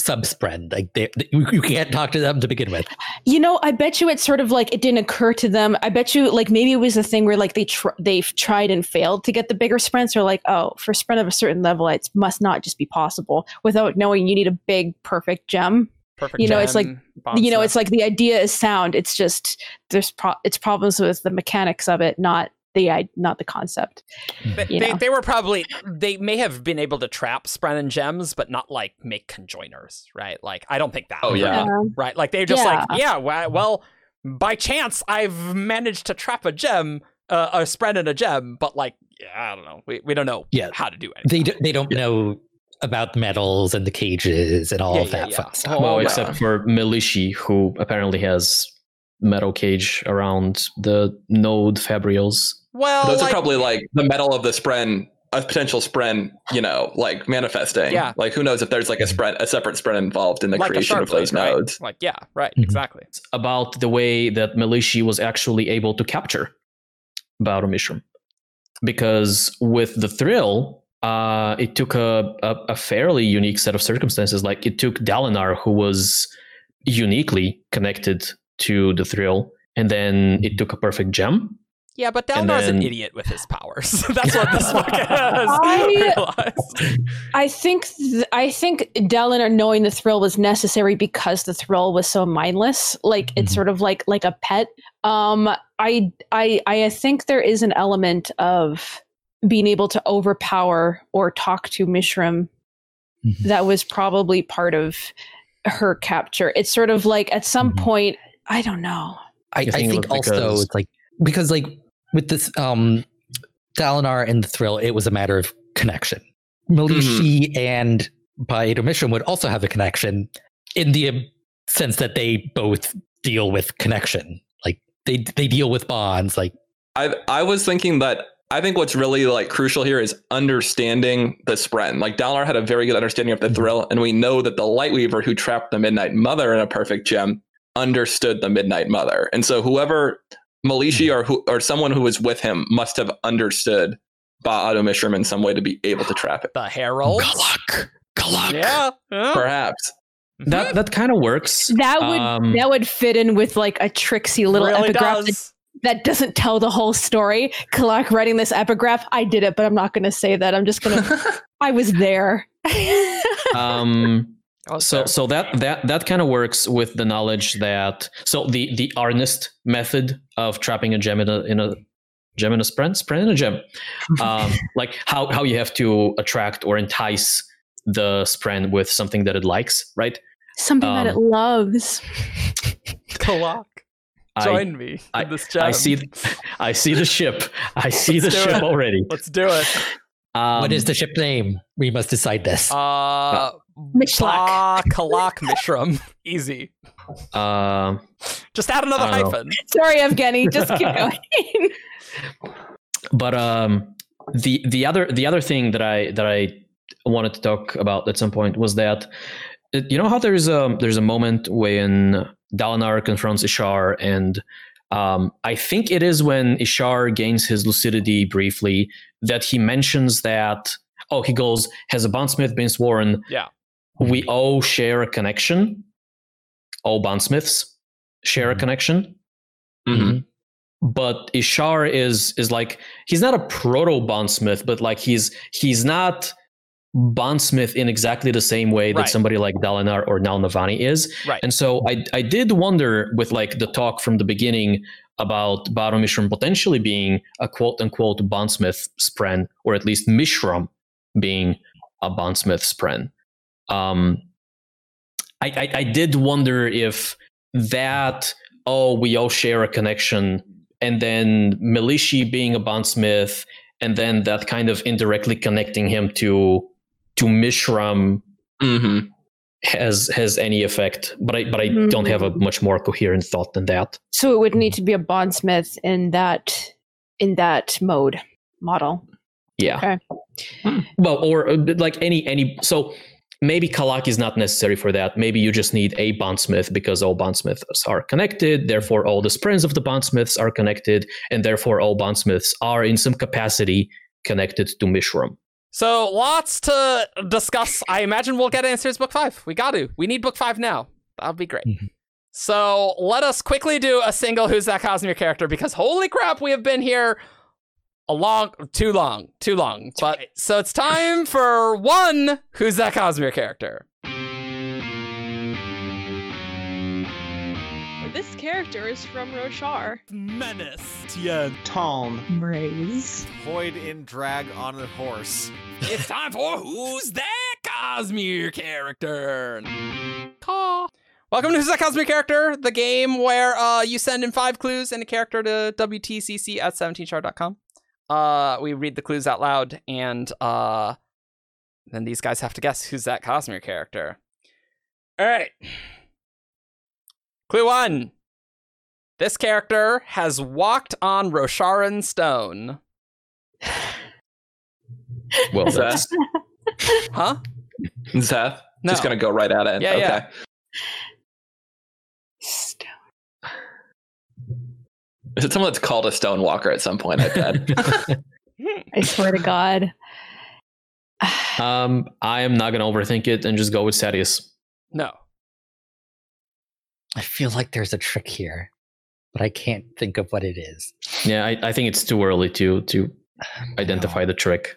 sub spren. Like, they, they- you you can't talk to them to begin with. You know, I bet you it's sort of like it didn't occur to them. I bet you like maybe it was a thing where like they tr- they've tried and failed to get the bigger sprints. Or like, oh, for sprint of a certain level, it must not just be possible without knowing you need a big perfect gem. Perfect. You know, it's like- gem, you know, stuff. it's like the idea is sound. It's just there's pro- it's problems with the mechanics of it, not the i- not the concept. They, you they, they were probably they may have been able to trap Spren and gems, but not like make conjoiners, right? Like I don't think that. Oh, yeah. work, right? Like they're just like, Yeah. yeah, well, by chance I've managed to trap a gem, uh, a Spren and a gem, but like yeah, I don't know, we, we don't know Yeah. how to do it. They, do, they don't know about the metals and the cages and all Yeah, of that yeah. fun stuff. Oh, well, yeah. except for Melishi, who apparently has metal cage around the node Fabrials. Well, Those like, are probably like the metal of the spren, a potential spren, you know, like manifesting. Yeah. Like who knows if there's like a spren, a separate spren involved in the like creation of those Blade, right? nodes. Like yeah, right, Mhm. exactly. about the way that Melishi was actually able to capture Ba-Ado-Mishram. Because with the thrill, uh, it took a, a, a fairly unique set of circumstances. Like it took Dalinar, who was uniquely connected to the thrill, and then it took a perfect gem. Yeah, but And Dalinar's an idiot with his powers. (laughs) That's what this book (laughs) has I- realized. I think th- I think Dalinar knowing the thrill was necessary because the thrill was so mindless. Like it's Mhm. sort of like like a pet. Um, I I I think there is an element of being able to overpower or talk to Mishram Mhm. that was probably part of her capture. It's sort of like at some Mhm. point, I don't know. I, I think it think also because- it's like because like with this um Dalinar and the thrill, it was a matter of connection. Melishi and Ba-Ado-Mishram would also have a connection in the um, sense that they both deal with connection. Like they they deal with bonds. Like I I was thinking that I think what's really like crucial here is understanding the spren. Like Dalinar had a very good understanding of the thrill, and we know that the Lightweaver who trapped the Midnight Mother in a perfect gem understood the Midnight Mother, and so whoever Melishi or who or someone who was with him must have understood Ba-Ado-Mishram in some way to be able to trap it. The Herald. Galak, Galak. Yeah. yeah. Perhaps. That that kind of works. That would Um, that would fit in with like a tricksy little really epigraph that does. that doesn't tell the whole story. Kalak writing this epigraph, I did it, but I'm not going to say that. I'm just going (laughs) to. I was there. um, Oh, so so that that that kind of works with the knowledge that so the the Arnest method of trapping a gem in a in a gem in a sprint sprint in a gem (laughs) um, like how how you have to attract or entice the sprint with something that it likes right Something that it Um, loves. (laughs) (laughs) Kalak, I, join me I- in this gem. I see I see the ship I see the Let's do ship it. already Let's do it. um, what is the ship name? We must decide this. Uh, Mishlak. Ba Kalak Mishram. (laughs) Easy. uh, Just add another I don't know. hyphen. Sorry, Evgeny. Just keep going. (laughs) but um the the other the other thing that i that i wanted to talk about at some point was that uh, you know how there's a there's a moment when Dalinar confronts Ishar and um, I think it is when Ishar gains his lucidity briefly that he mentions that oh he goes has a bondsmith been sworn Yeah. We all share a connection all bondsmiths share a Mhm. connection Mhm. but Ishar is is like he's not a proto bondsmith, but like he's he's not bondsmith in exactly the same way that Right. somebody like Dalinar or Nal Navani is. Right. And so I I did wonder with like the talk from the beginning about Ba-Ado-Mishram potentially being a quote unquote bondsmith spren, or at least Mishram being a bondsmith spren. Um, I, I I did wonder if that oh we all share a connection, and then Milishi being a bondsmith, and then that kind of indirectly connecting him to to Mishram hmm has has any effect but i but i don't have a much more coherent thought than that. So it would need to be a bondsmith in that in that mode model. yeah. Okay. well or uh, like any any so maybe kalak is not necessary for that maybe you just need a bondsmith because all bondsmiths are connected therefore all the springs of the bondsmiths are connected and therefore all bondsmiths are in some capacity connected to mishram So lots to discuss. I imagine we'll get answers book five. We got to. We need book five now. That'll be great. Mhm. So let us quickly do a single Who's That Cosmere character because holy crap, we have been here a long, too long, too long. But so it's time for one Who's That Cosmere character. This character is from Roshar. Menace. Tien. Tom. Raise. Void in drag on a horse. It's time for Who's That Cosmere character. Caw. Welcome to Who's That Cosmere character, the game where uh, you send in five clues and a character to WTCC at 17thshard.com. Uh, we read the clues out loud, and uh, then these guys have to guess who's that Cosmere character. All right. Clue one. This character has walked on Rosharan Stone. (laughs) well Szeth? that's Huh? Szeth? No. Just gonna go right at it. Yeah, okay. yeah. Is (laughs) it someone that's called a stonewalker at some point? I bet. (laughs) (laughs) I swear to God. (sighs) um i am not gonna overthink it and just go with Sadeas No. I feel like there's a trick here, but I can't think of what it is. yeah i, I think it's too early to to (sighs) identify the trick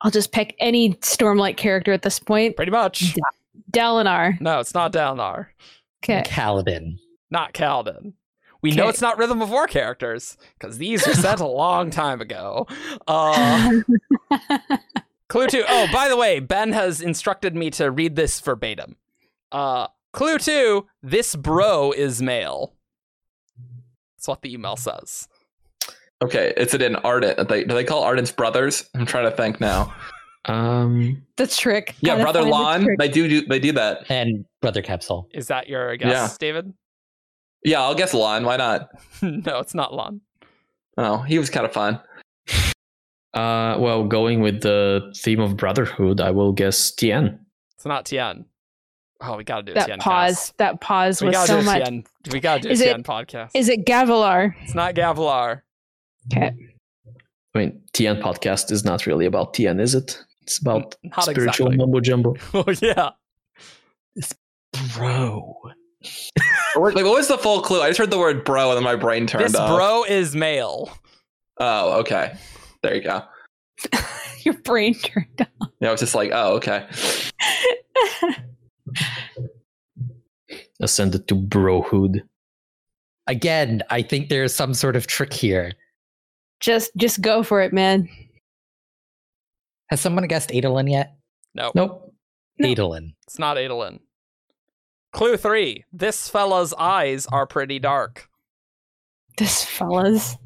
I'll just pick any Stormlight character at this point. Pretty much. Dalinar. No, it's not Dalnar. Okay. Kaladin. Not Kaladin. We know it's not Rhythm of War characters because these were sent a long time ago. Uh, (laughs) clue two. Oh, by the way, Ben has instructed me to read this verbatim. Uh, clue two. This bro is male. That's what the email says. okay, is it in Ardent? They, do they call Ardent's brothers? I'm trying to think now. um the trick. Yeah, brother find the Lon. They do, do they do that? And Brother Kabsal. Is that your guess, Yeah. David? Yeah, I'll guess Lon. Why not? (laughs) no, it's not Lon. Oh, he was kind of fun. (laughs) uh well going with the theme of brotherhood i will guess tien It's not Tien. Oh, we gotta do a That Tien pause. cast. That pause We was gotta so much. Tien. We gotta do Is a it- Tien podcast. Is it Gavilar? it's not Gavilar. Okay. I mean, Tien podcast is not really about Tien, is it? It's about Not spiritual exactly. mumbo jumbo. (laughs) Oh yeah. Bro. Wait, like, what was the full clue? I just heard the word bro and then my brain turned This off. bro is male. Oh, okay. There you go. (laughs) Your brain turned on. Yeah, I was just like, oh, okay. (laughs) Ascended to brohood. Again, I think there's some sort of trick here. just just go for it, man. Has someone guessed Adolin yet? No, Nope. No. Adolin. it's not Adolin. Clue three. This fella's eyes are pretty dark. This fellas.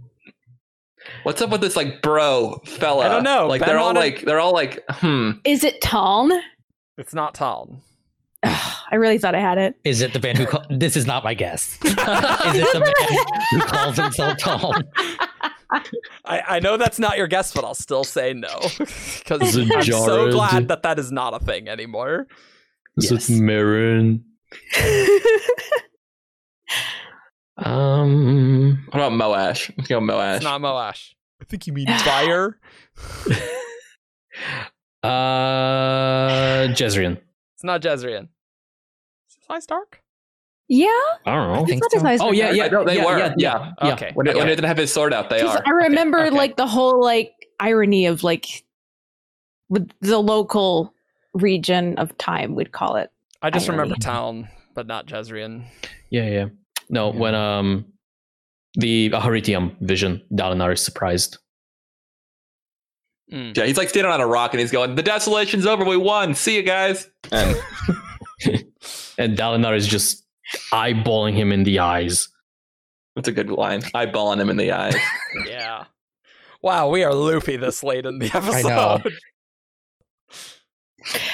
What's up with this like bro fella? I don't know. Like Ben they're all wanted- like they're all like hmm. Is it Taln? It's not Talon. I really thought I had it. Is it the man who call- this is not my guess. (laughs) is it the man who calls himself Tom? I, I know that's not your guess, but I'll still say no (laughs) because I'm so glad that that is not a thing anymore. Is Yes. it Marin? (laughs) Um, What about Moash? Let's go Moash. It's not Moash. I think you mean (laughs) fire. (laughs) uh, Jezrien. It's not Jezrien. Is his eyes yeah. I don't know. I think thought so. eyes Oh yeah, yeah, I know they yeah, were, Yeah, yeah. yeah. Okay. When, it, when it didn't have his sword out, they 'Cause are. I remember okay. like the whole like irony of like with the local region of time, we'd call it. I just I remember really- town, but not Jezrien. Yeah, yeah. No, when um the Aharietiam vision, Dalinar is surprised. Mm. Yeah, he's like standing on a rock and he's going, "The desolation's over. We won. See you guys." And (laughs) And Dalinar is just eyeballing him in the eyes. that's a good line. Eyeballing him in the eyes. (laughs) Yeah. Wow, we are loopy this late in the episode. know. (laughs)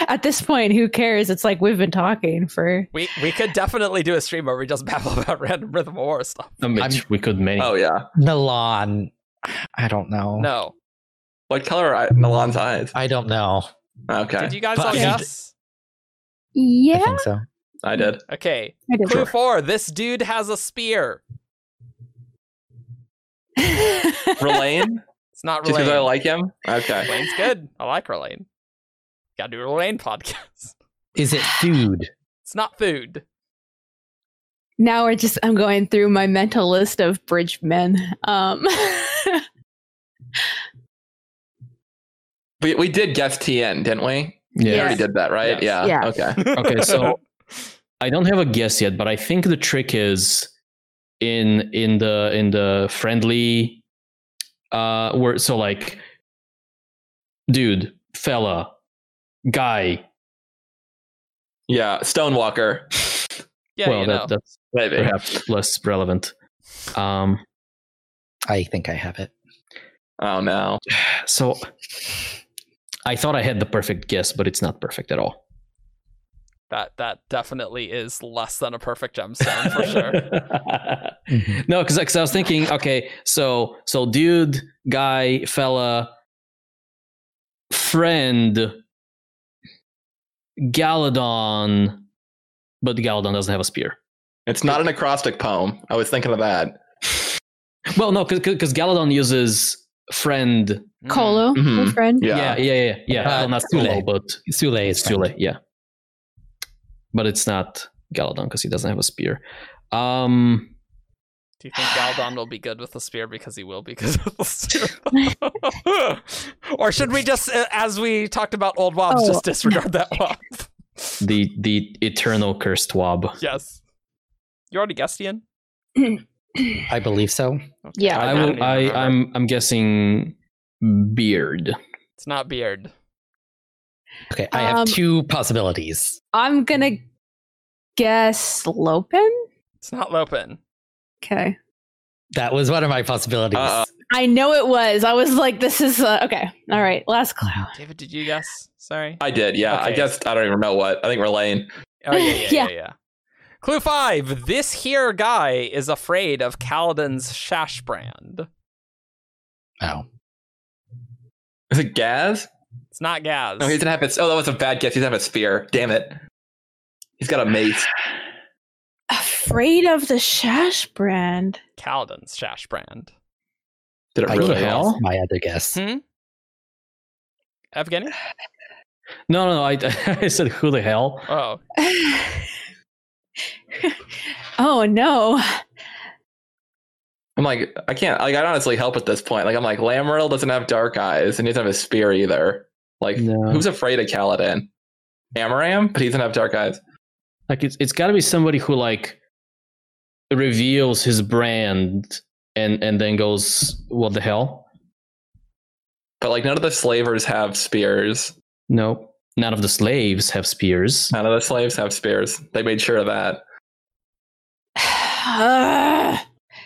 At this point, who cares? It's like we've been talking for. We we could definitely do a stream where we just babble (laughs) about random Rhythm of War stuff. I mean, we could many. oh yeah. Milan. I don't know. No. What color are Milan's eyes? I don't know. Okay, Did you guys But all I- guess? I Yeah, think so. I did. Okay. I did. Clue four. This dude has a spear. (laughs) Rlain? It's not Just because I like him? Okay. Rlain's good. I like Rlain. Gotta do a Rlain podcast. (laughs) Is it food? It's not food. now we're just. I'm going through my mental list of bridge men. Um, We, we did guess Tien, didn't we? Yeah. We already did that, right? Yes. Yeah. Yeah. Okay. (laughs) Okay, so (laughs) I don't have a guess yet, but I think the trick is in in the in the friendly uh word so like dude, fella, guy. Yeah. Stonewalker. (laughs) yeah, well you that, know. that's Maybe. perhaps less relevant. Um I think I have it. Oh no. (sighs) so I thought I had the perfect guess, but it's not perfect at all. that that definitely is less than a perfect gemstone for sure. (laughs) Mhm. no, because I was thinking, okay, so so dude, guy, fella, friend, Galladon, but Galladon doesn't have a spear. It's not an acrostic poem. I was thinking of that. (laughs) Well, no, because Galladon uses friend. Mm. Colo, Mhm. friend. Yeah. Yeah, yeah, yeah, yeah. Uh, well, not Sule. Sule, but Sule is it's fine. Sule, yeah. But it's not Galladon because he doesn't have a spear. Um, Do you think Galladon will be good with the spear because he will be good with the spear? (laughs) or should we just, uh, as we talked about old wobs, Oh. just disregard that wob? the the eternal cursed wob. yes. You already guessed, Ian? I believe so. Yeah. I don't will. even I remember. I'm I'm guessing beard. It's not beard. Okay, I have Um, two possibilities. I'm gonna guess Lopen. It's not Lopen. Okay. That was one of my possibilities. Uh-uh. I know it was. I was like, this is uh, okay. All right. Last clue. David, did you guess? Sorry. I did. Yeah. I Okay. guessed. I don't even know what. I think Rlain. Oh, yeah, (laughs) yeah, yeah, Yeah. yeah. Clue five. This here guy is afraid of Kaladin's shash brand. oh. Is it Gaz? It's not Gaz. No, he doesn't have his. Oh, that was a bad guess. He doesn't have a spear. Damn it. He's got a mace. Afraid of the Shash brand. Kaladin's Shash brand. Did it I really think hell? help? that's my other guess. Hmm? Evgeny? No, no, no. I (laughs) I said who the hell? Oh. (laughs) oh no. I'm like, I can't. Like, I honestly help at this point. Like, I'm like, Lamaril doesn't have dark eyes, and he doesn't have a spear either. Like, No. who's afraid of Kaladin? Amaram, but he doesn't have dark eyes. Like it's it's got to be somebody who like reveals his brand and and then goes, "What the hell?" But like, none of the slavers have spears. No, none of the slaves have spears. None of the slaves have spears. They made sure of that. Uh,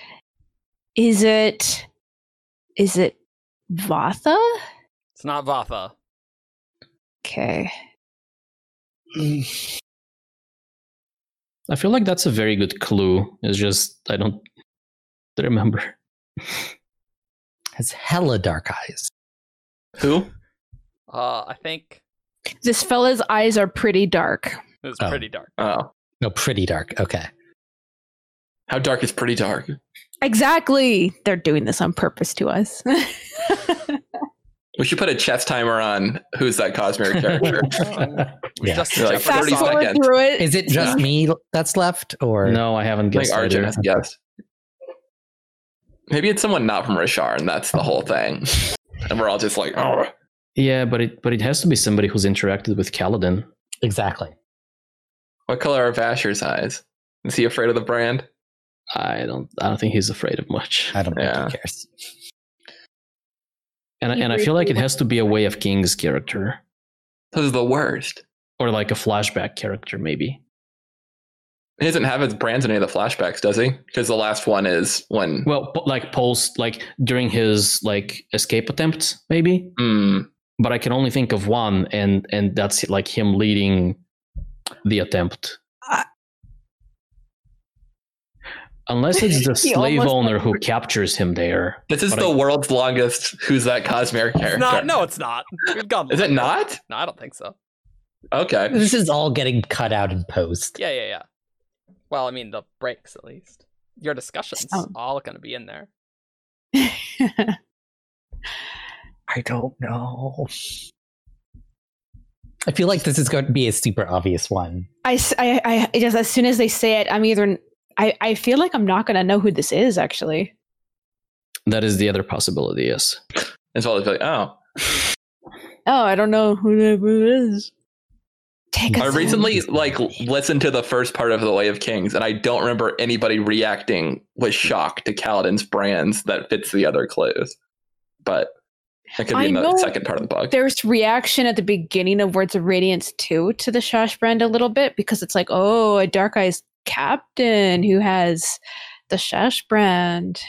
(sighs) is it is it Vathah? It's not Vathah. Okay. (sighs) I feel like that's a very good clue. It's just I don't remember. Has hella dark eyes. Who? Uh, I think This fella's eyes are pretty dark. It's Oh. pretty dark. Oh, No, pretty dark. Okay. how dark is pretty dark? Exactly. They're doing this on purpose to us. (laughs) We should put a chess timer on who's that Cosmere character. We (laughs) (laughs) Yeah. just like, Fast 30 forward seconds. through it. Is it just me that's left, or No, I haven't I think guessed Arjun either. has guessed. Maybe it's someone not from Roshar and that's the whole thing. And we're all just like, oh, Yeah, but it but it has to be somebody who's interacted with Kaladin. Exactly. What color are Vasher's eyes? Is he afraid of the brand? I don't I don't think he's afraid of much. I don't think he cares. And and I feel like it has to be a way of King's character This is the worst. or like a flashback character maybe. He doesn't have his brands in any of the flashbacks, does he? Because the last one is when. Well, like post like during his like escape attempt maybe. Hmm. But I can only think of one and and that's like him leading the attempt. I- Unless it's the (laughs) slave owner who captures him there. This is But the I- world's longest Who's That Cosmere character. It's not. No, it's not. We've gone. Is it not? No, I don't think so. Okay. This is all getting cut out in post. Yeah, yeah, yeah. Well, I mean the breaks at least. Your discussions Oh. all going to be in there. (laughs) I don't know. I feel like this is going to be a super obvious one. I, it just as soon as they say it, I'm either I, I feel like I'm not gonna know who this is actually. That is the other possibility, yes. As well as like, oh. Oh, I don't know who that is. Take I recently home. like listened to the first part of The Way of Kings, and I don't remember anybody reacting with shock to Kaladin's brands that fits the other clues. But that could be I in the know second part of the book. There's reaction at the beginning of Words of Radiance 2 to the shash brand a little bit because it's like, oh, a Dark Eyes captain who has the shash brand.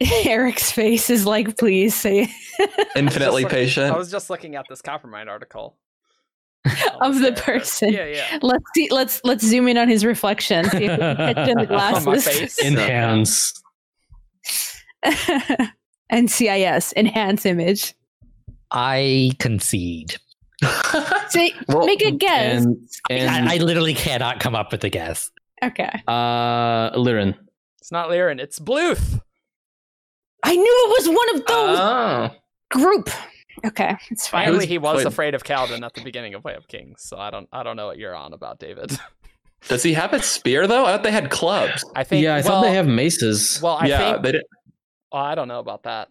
(laughs) Eric's face is like, please say (laughs) Infinitely Just like- patient. I was just looking at this Coppermind article (laughs) of the Yeah, person. Yeah, yeah. Let's see. Let's let's zoom in on his reflection. See if we can catch in the glasses. face. Enhance. NCIS enhance image. I concede. (laughs) Say, Well, make a guess. And and I, I literally cannot come up with a guess. okay. uh Liren. It's not Lyran. It's Bluth. I knew it was one of those oh. group. Okay, it's fine. Apparently, he was played- afraid of Kaladin at the beginning of Way of Kings. So I don't, I don't know what you're on about, David. (laughs) Does he have a spear though? I thought they had clubs. I think. yeah, I well, thought they have maces. Well, I yeah, think. they did. well, I don't know about that.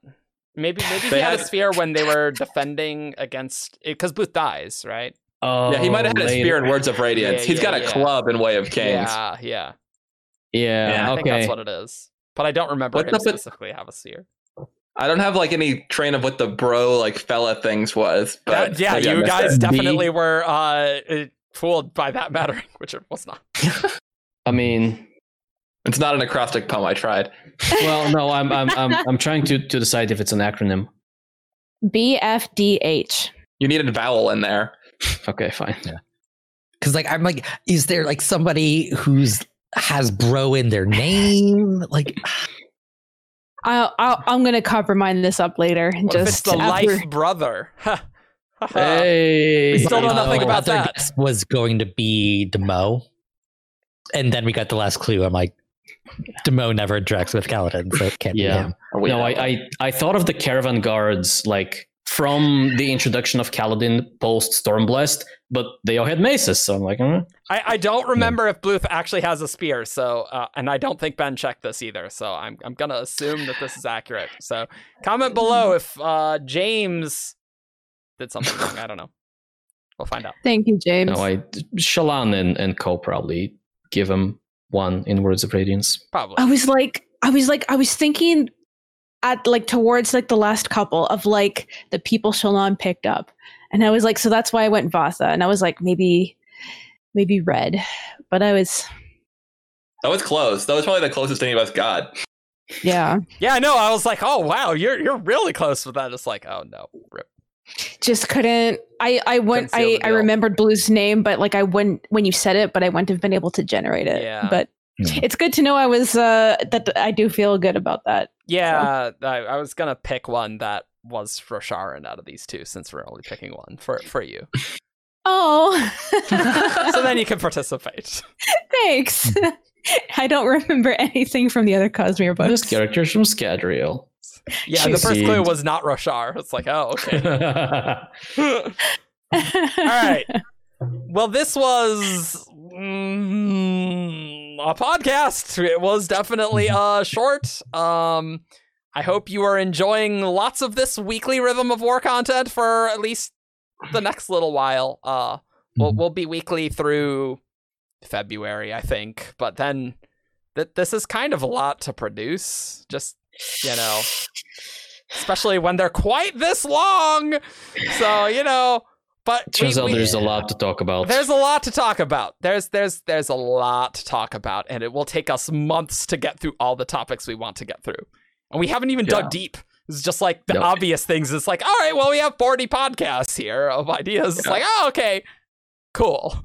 Maybe, maybe he They had, a spear when they were defending against because Booth dies, right? oh, Yeah, he might have had a spear in Words of Radiance. Yeah, He's got yeah, a yeah. club in Way of Kings. Yeah, yeah. Yeah, Yeah, I think that's what it is. But I don't remember What's him up with- specifically have a spear. I don't have like any train of what the bro like fella things was. But That- yeah, you guys it. definitely were uh, uh, fooled by that mattering, (laughs) which it was not. (laughs) I mean, It's not an acrostic poem. I tried. well, no, I'm I'm I'm I'm trying to to decide if it's an acronym. BFDH. You need a vowel in there. Okay, fine. Yeah. Because like I'm like, is there like somebody who's has bro in their name? Like (sighs) I, I, I'm gonna compromise this up later. and What if it's Just the after- life brother? Hey, We still know nothing about that. was going to be the Mo, And then we got the last clue. I'm like, Demo never interacts with Kaladin, so it can't Yeah. be him. We no. I, I I thought of the caravan guards like from the introduction of Kaladin post Stormblast, but they all had maces, so I'm like, eh. I, I don't remember if Bluth actually has a spear, so uh, and I don't think Ben checked this either, so I'm I'm gonna assume that this is accurate. So comment below if uh, James did something wrong. I don't know. We'll find out. Thank you, James. no, I Shallan and and Co probably give him one in Words of Radiance. Probably. I was like, I was like, I was thinking at like towards like the last couple of like the people Shallan picked up, and I was like, so that's why I went Vathah, and I was like, maybe, maybe red, but I was, that was close. That was probably the closest any of us got. yeah, Yeah, I know. I was like, oh wow, you're you're really close with that. It's like, oh no, rip. Just couldn't. I I went. I I remembered Blue's name, but like I wouldn't when you said it, but I wouldn't have been able to generate it. Yeah. but. Hmm. It's good to know I was uh that I do feel good about that. Yeah, I, I was gonna pick one that was Rosharan out of these two, since we're only picking one for for you. Oh, (laughs) So then you (laughs) can participate. thanks. (laughs) I don't remember anything from the other Cosmere books. This character's from Scadrial. (laughs) Yeah, the first clue was not Roshar. It's like, oh, okay. (laughs) All right. (laughs) Well, this was mm, a podcast. It was definitely uh short. Um I hope you are enjoying lots of this weekly Rhythm of War content for at least the next little while. Uh, we'll Mhm. we'll be weekly through February, I think, but then th- this is kind of a lot to produce. Just you know, especially when they're quite this long. So you know, but Turns we- out we- there's a lot to talk about. there's a lot to talk about. There's there's there's a lot to talk about, and it will take us months to get through all the topics we want to get through. And we haven't even Yeah. dug deep. It's just like the Yep. obvious things. It's like, all right, well, we have 40 podcasts here of ideas. It's Yeah. like, oh, okay, cool.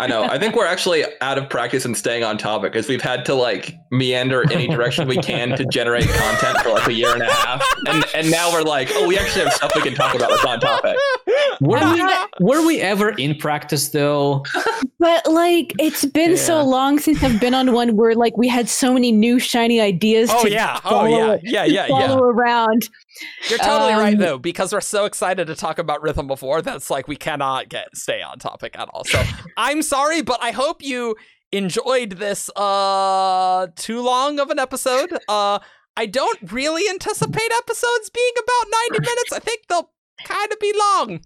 I know. I think we're actually out of practice and staying on topic because we've had to like meander any direction we can to generate content for like a year and a half, and and now we're like, oh, we actually have stuff we can talk about that's on topic. were, we, were we ever in practice though? But like, it's been so long since I've been on one where like we had so many new shiny ideas. Oh to yeah, oh follow, yeah, yeah, yeah, follow yeah. around. You're totally right Um, though, because we're so excited to talk about Rhythm of War that's like we cannot get stay on topic at all. So (laughs) I'm sorry, but I hope you enjoyed this uh too long of an episode. Uh I don't really anticipate episodes being about 90 (laughs) minutes. I think they'll kind of be long.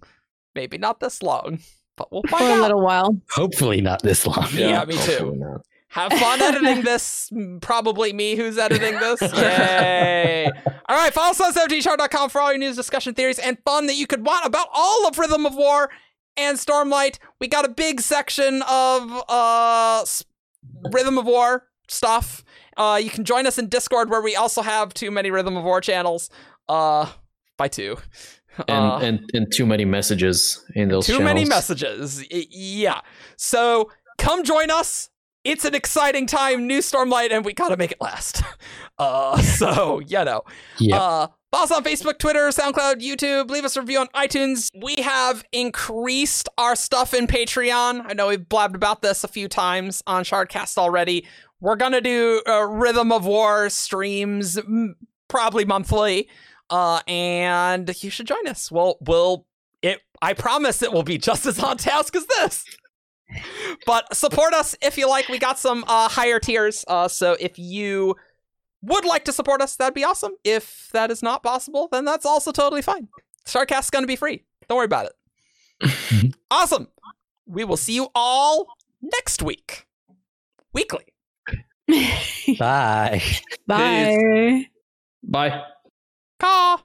Maybe not this long, but we'll find For find a little while. Hopefully not this long. Yeah, me too. Have fun editing this. Probably me who's editing this. (laughs) Yay. all right, follow us on 17thshard.com for all your news, discussion, theories, and fun that you could want about all of Rhythm of War and Stormlight. We got a big section of uh, Rhythm of War stuff. Uh, you can join us in Discord where we also have too many Rhythm of War channels. Uh, by two. And, Uh, and and too many messages in those too many messages. Yeah. So come join us. It's an exciting time, new Stormlight, and we gotta make it last. (laughs) Uh, (laughs) so you know, Yep. uh, follow on Facebook, Twitter, SoundCloud, YouTube. Leave us a review on iTunes. We have increased our stuff in Patreon. I know we've blabbed about this a few times on Shardcast already. We're gonna do uh, Rhythm of War streams, mm, probably monthly. Uh, and you should join us. We'll we'll it. I promise it will be just as on task as this. But support us if you like. We got some uh, higher tiers. Uh, so if you would like to support us, that'd be awesome. If that is not possible, then that's also totally fine. Shardcast's gonna be free. Don't worry about it. (laughs) awesome. We will see you all next week. Weekly. (laughs) Bye. Bye. Bye. Caw.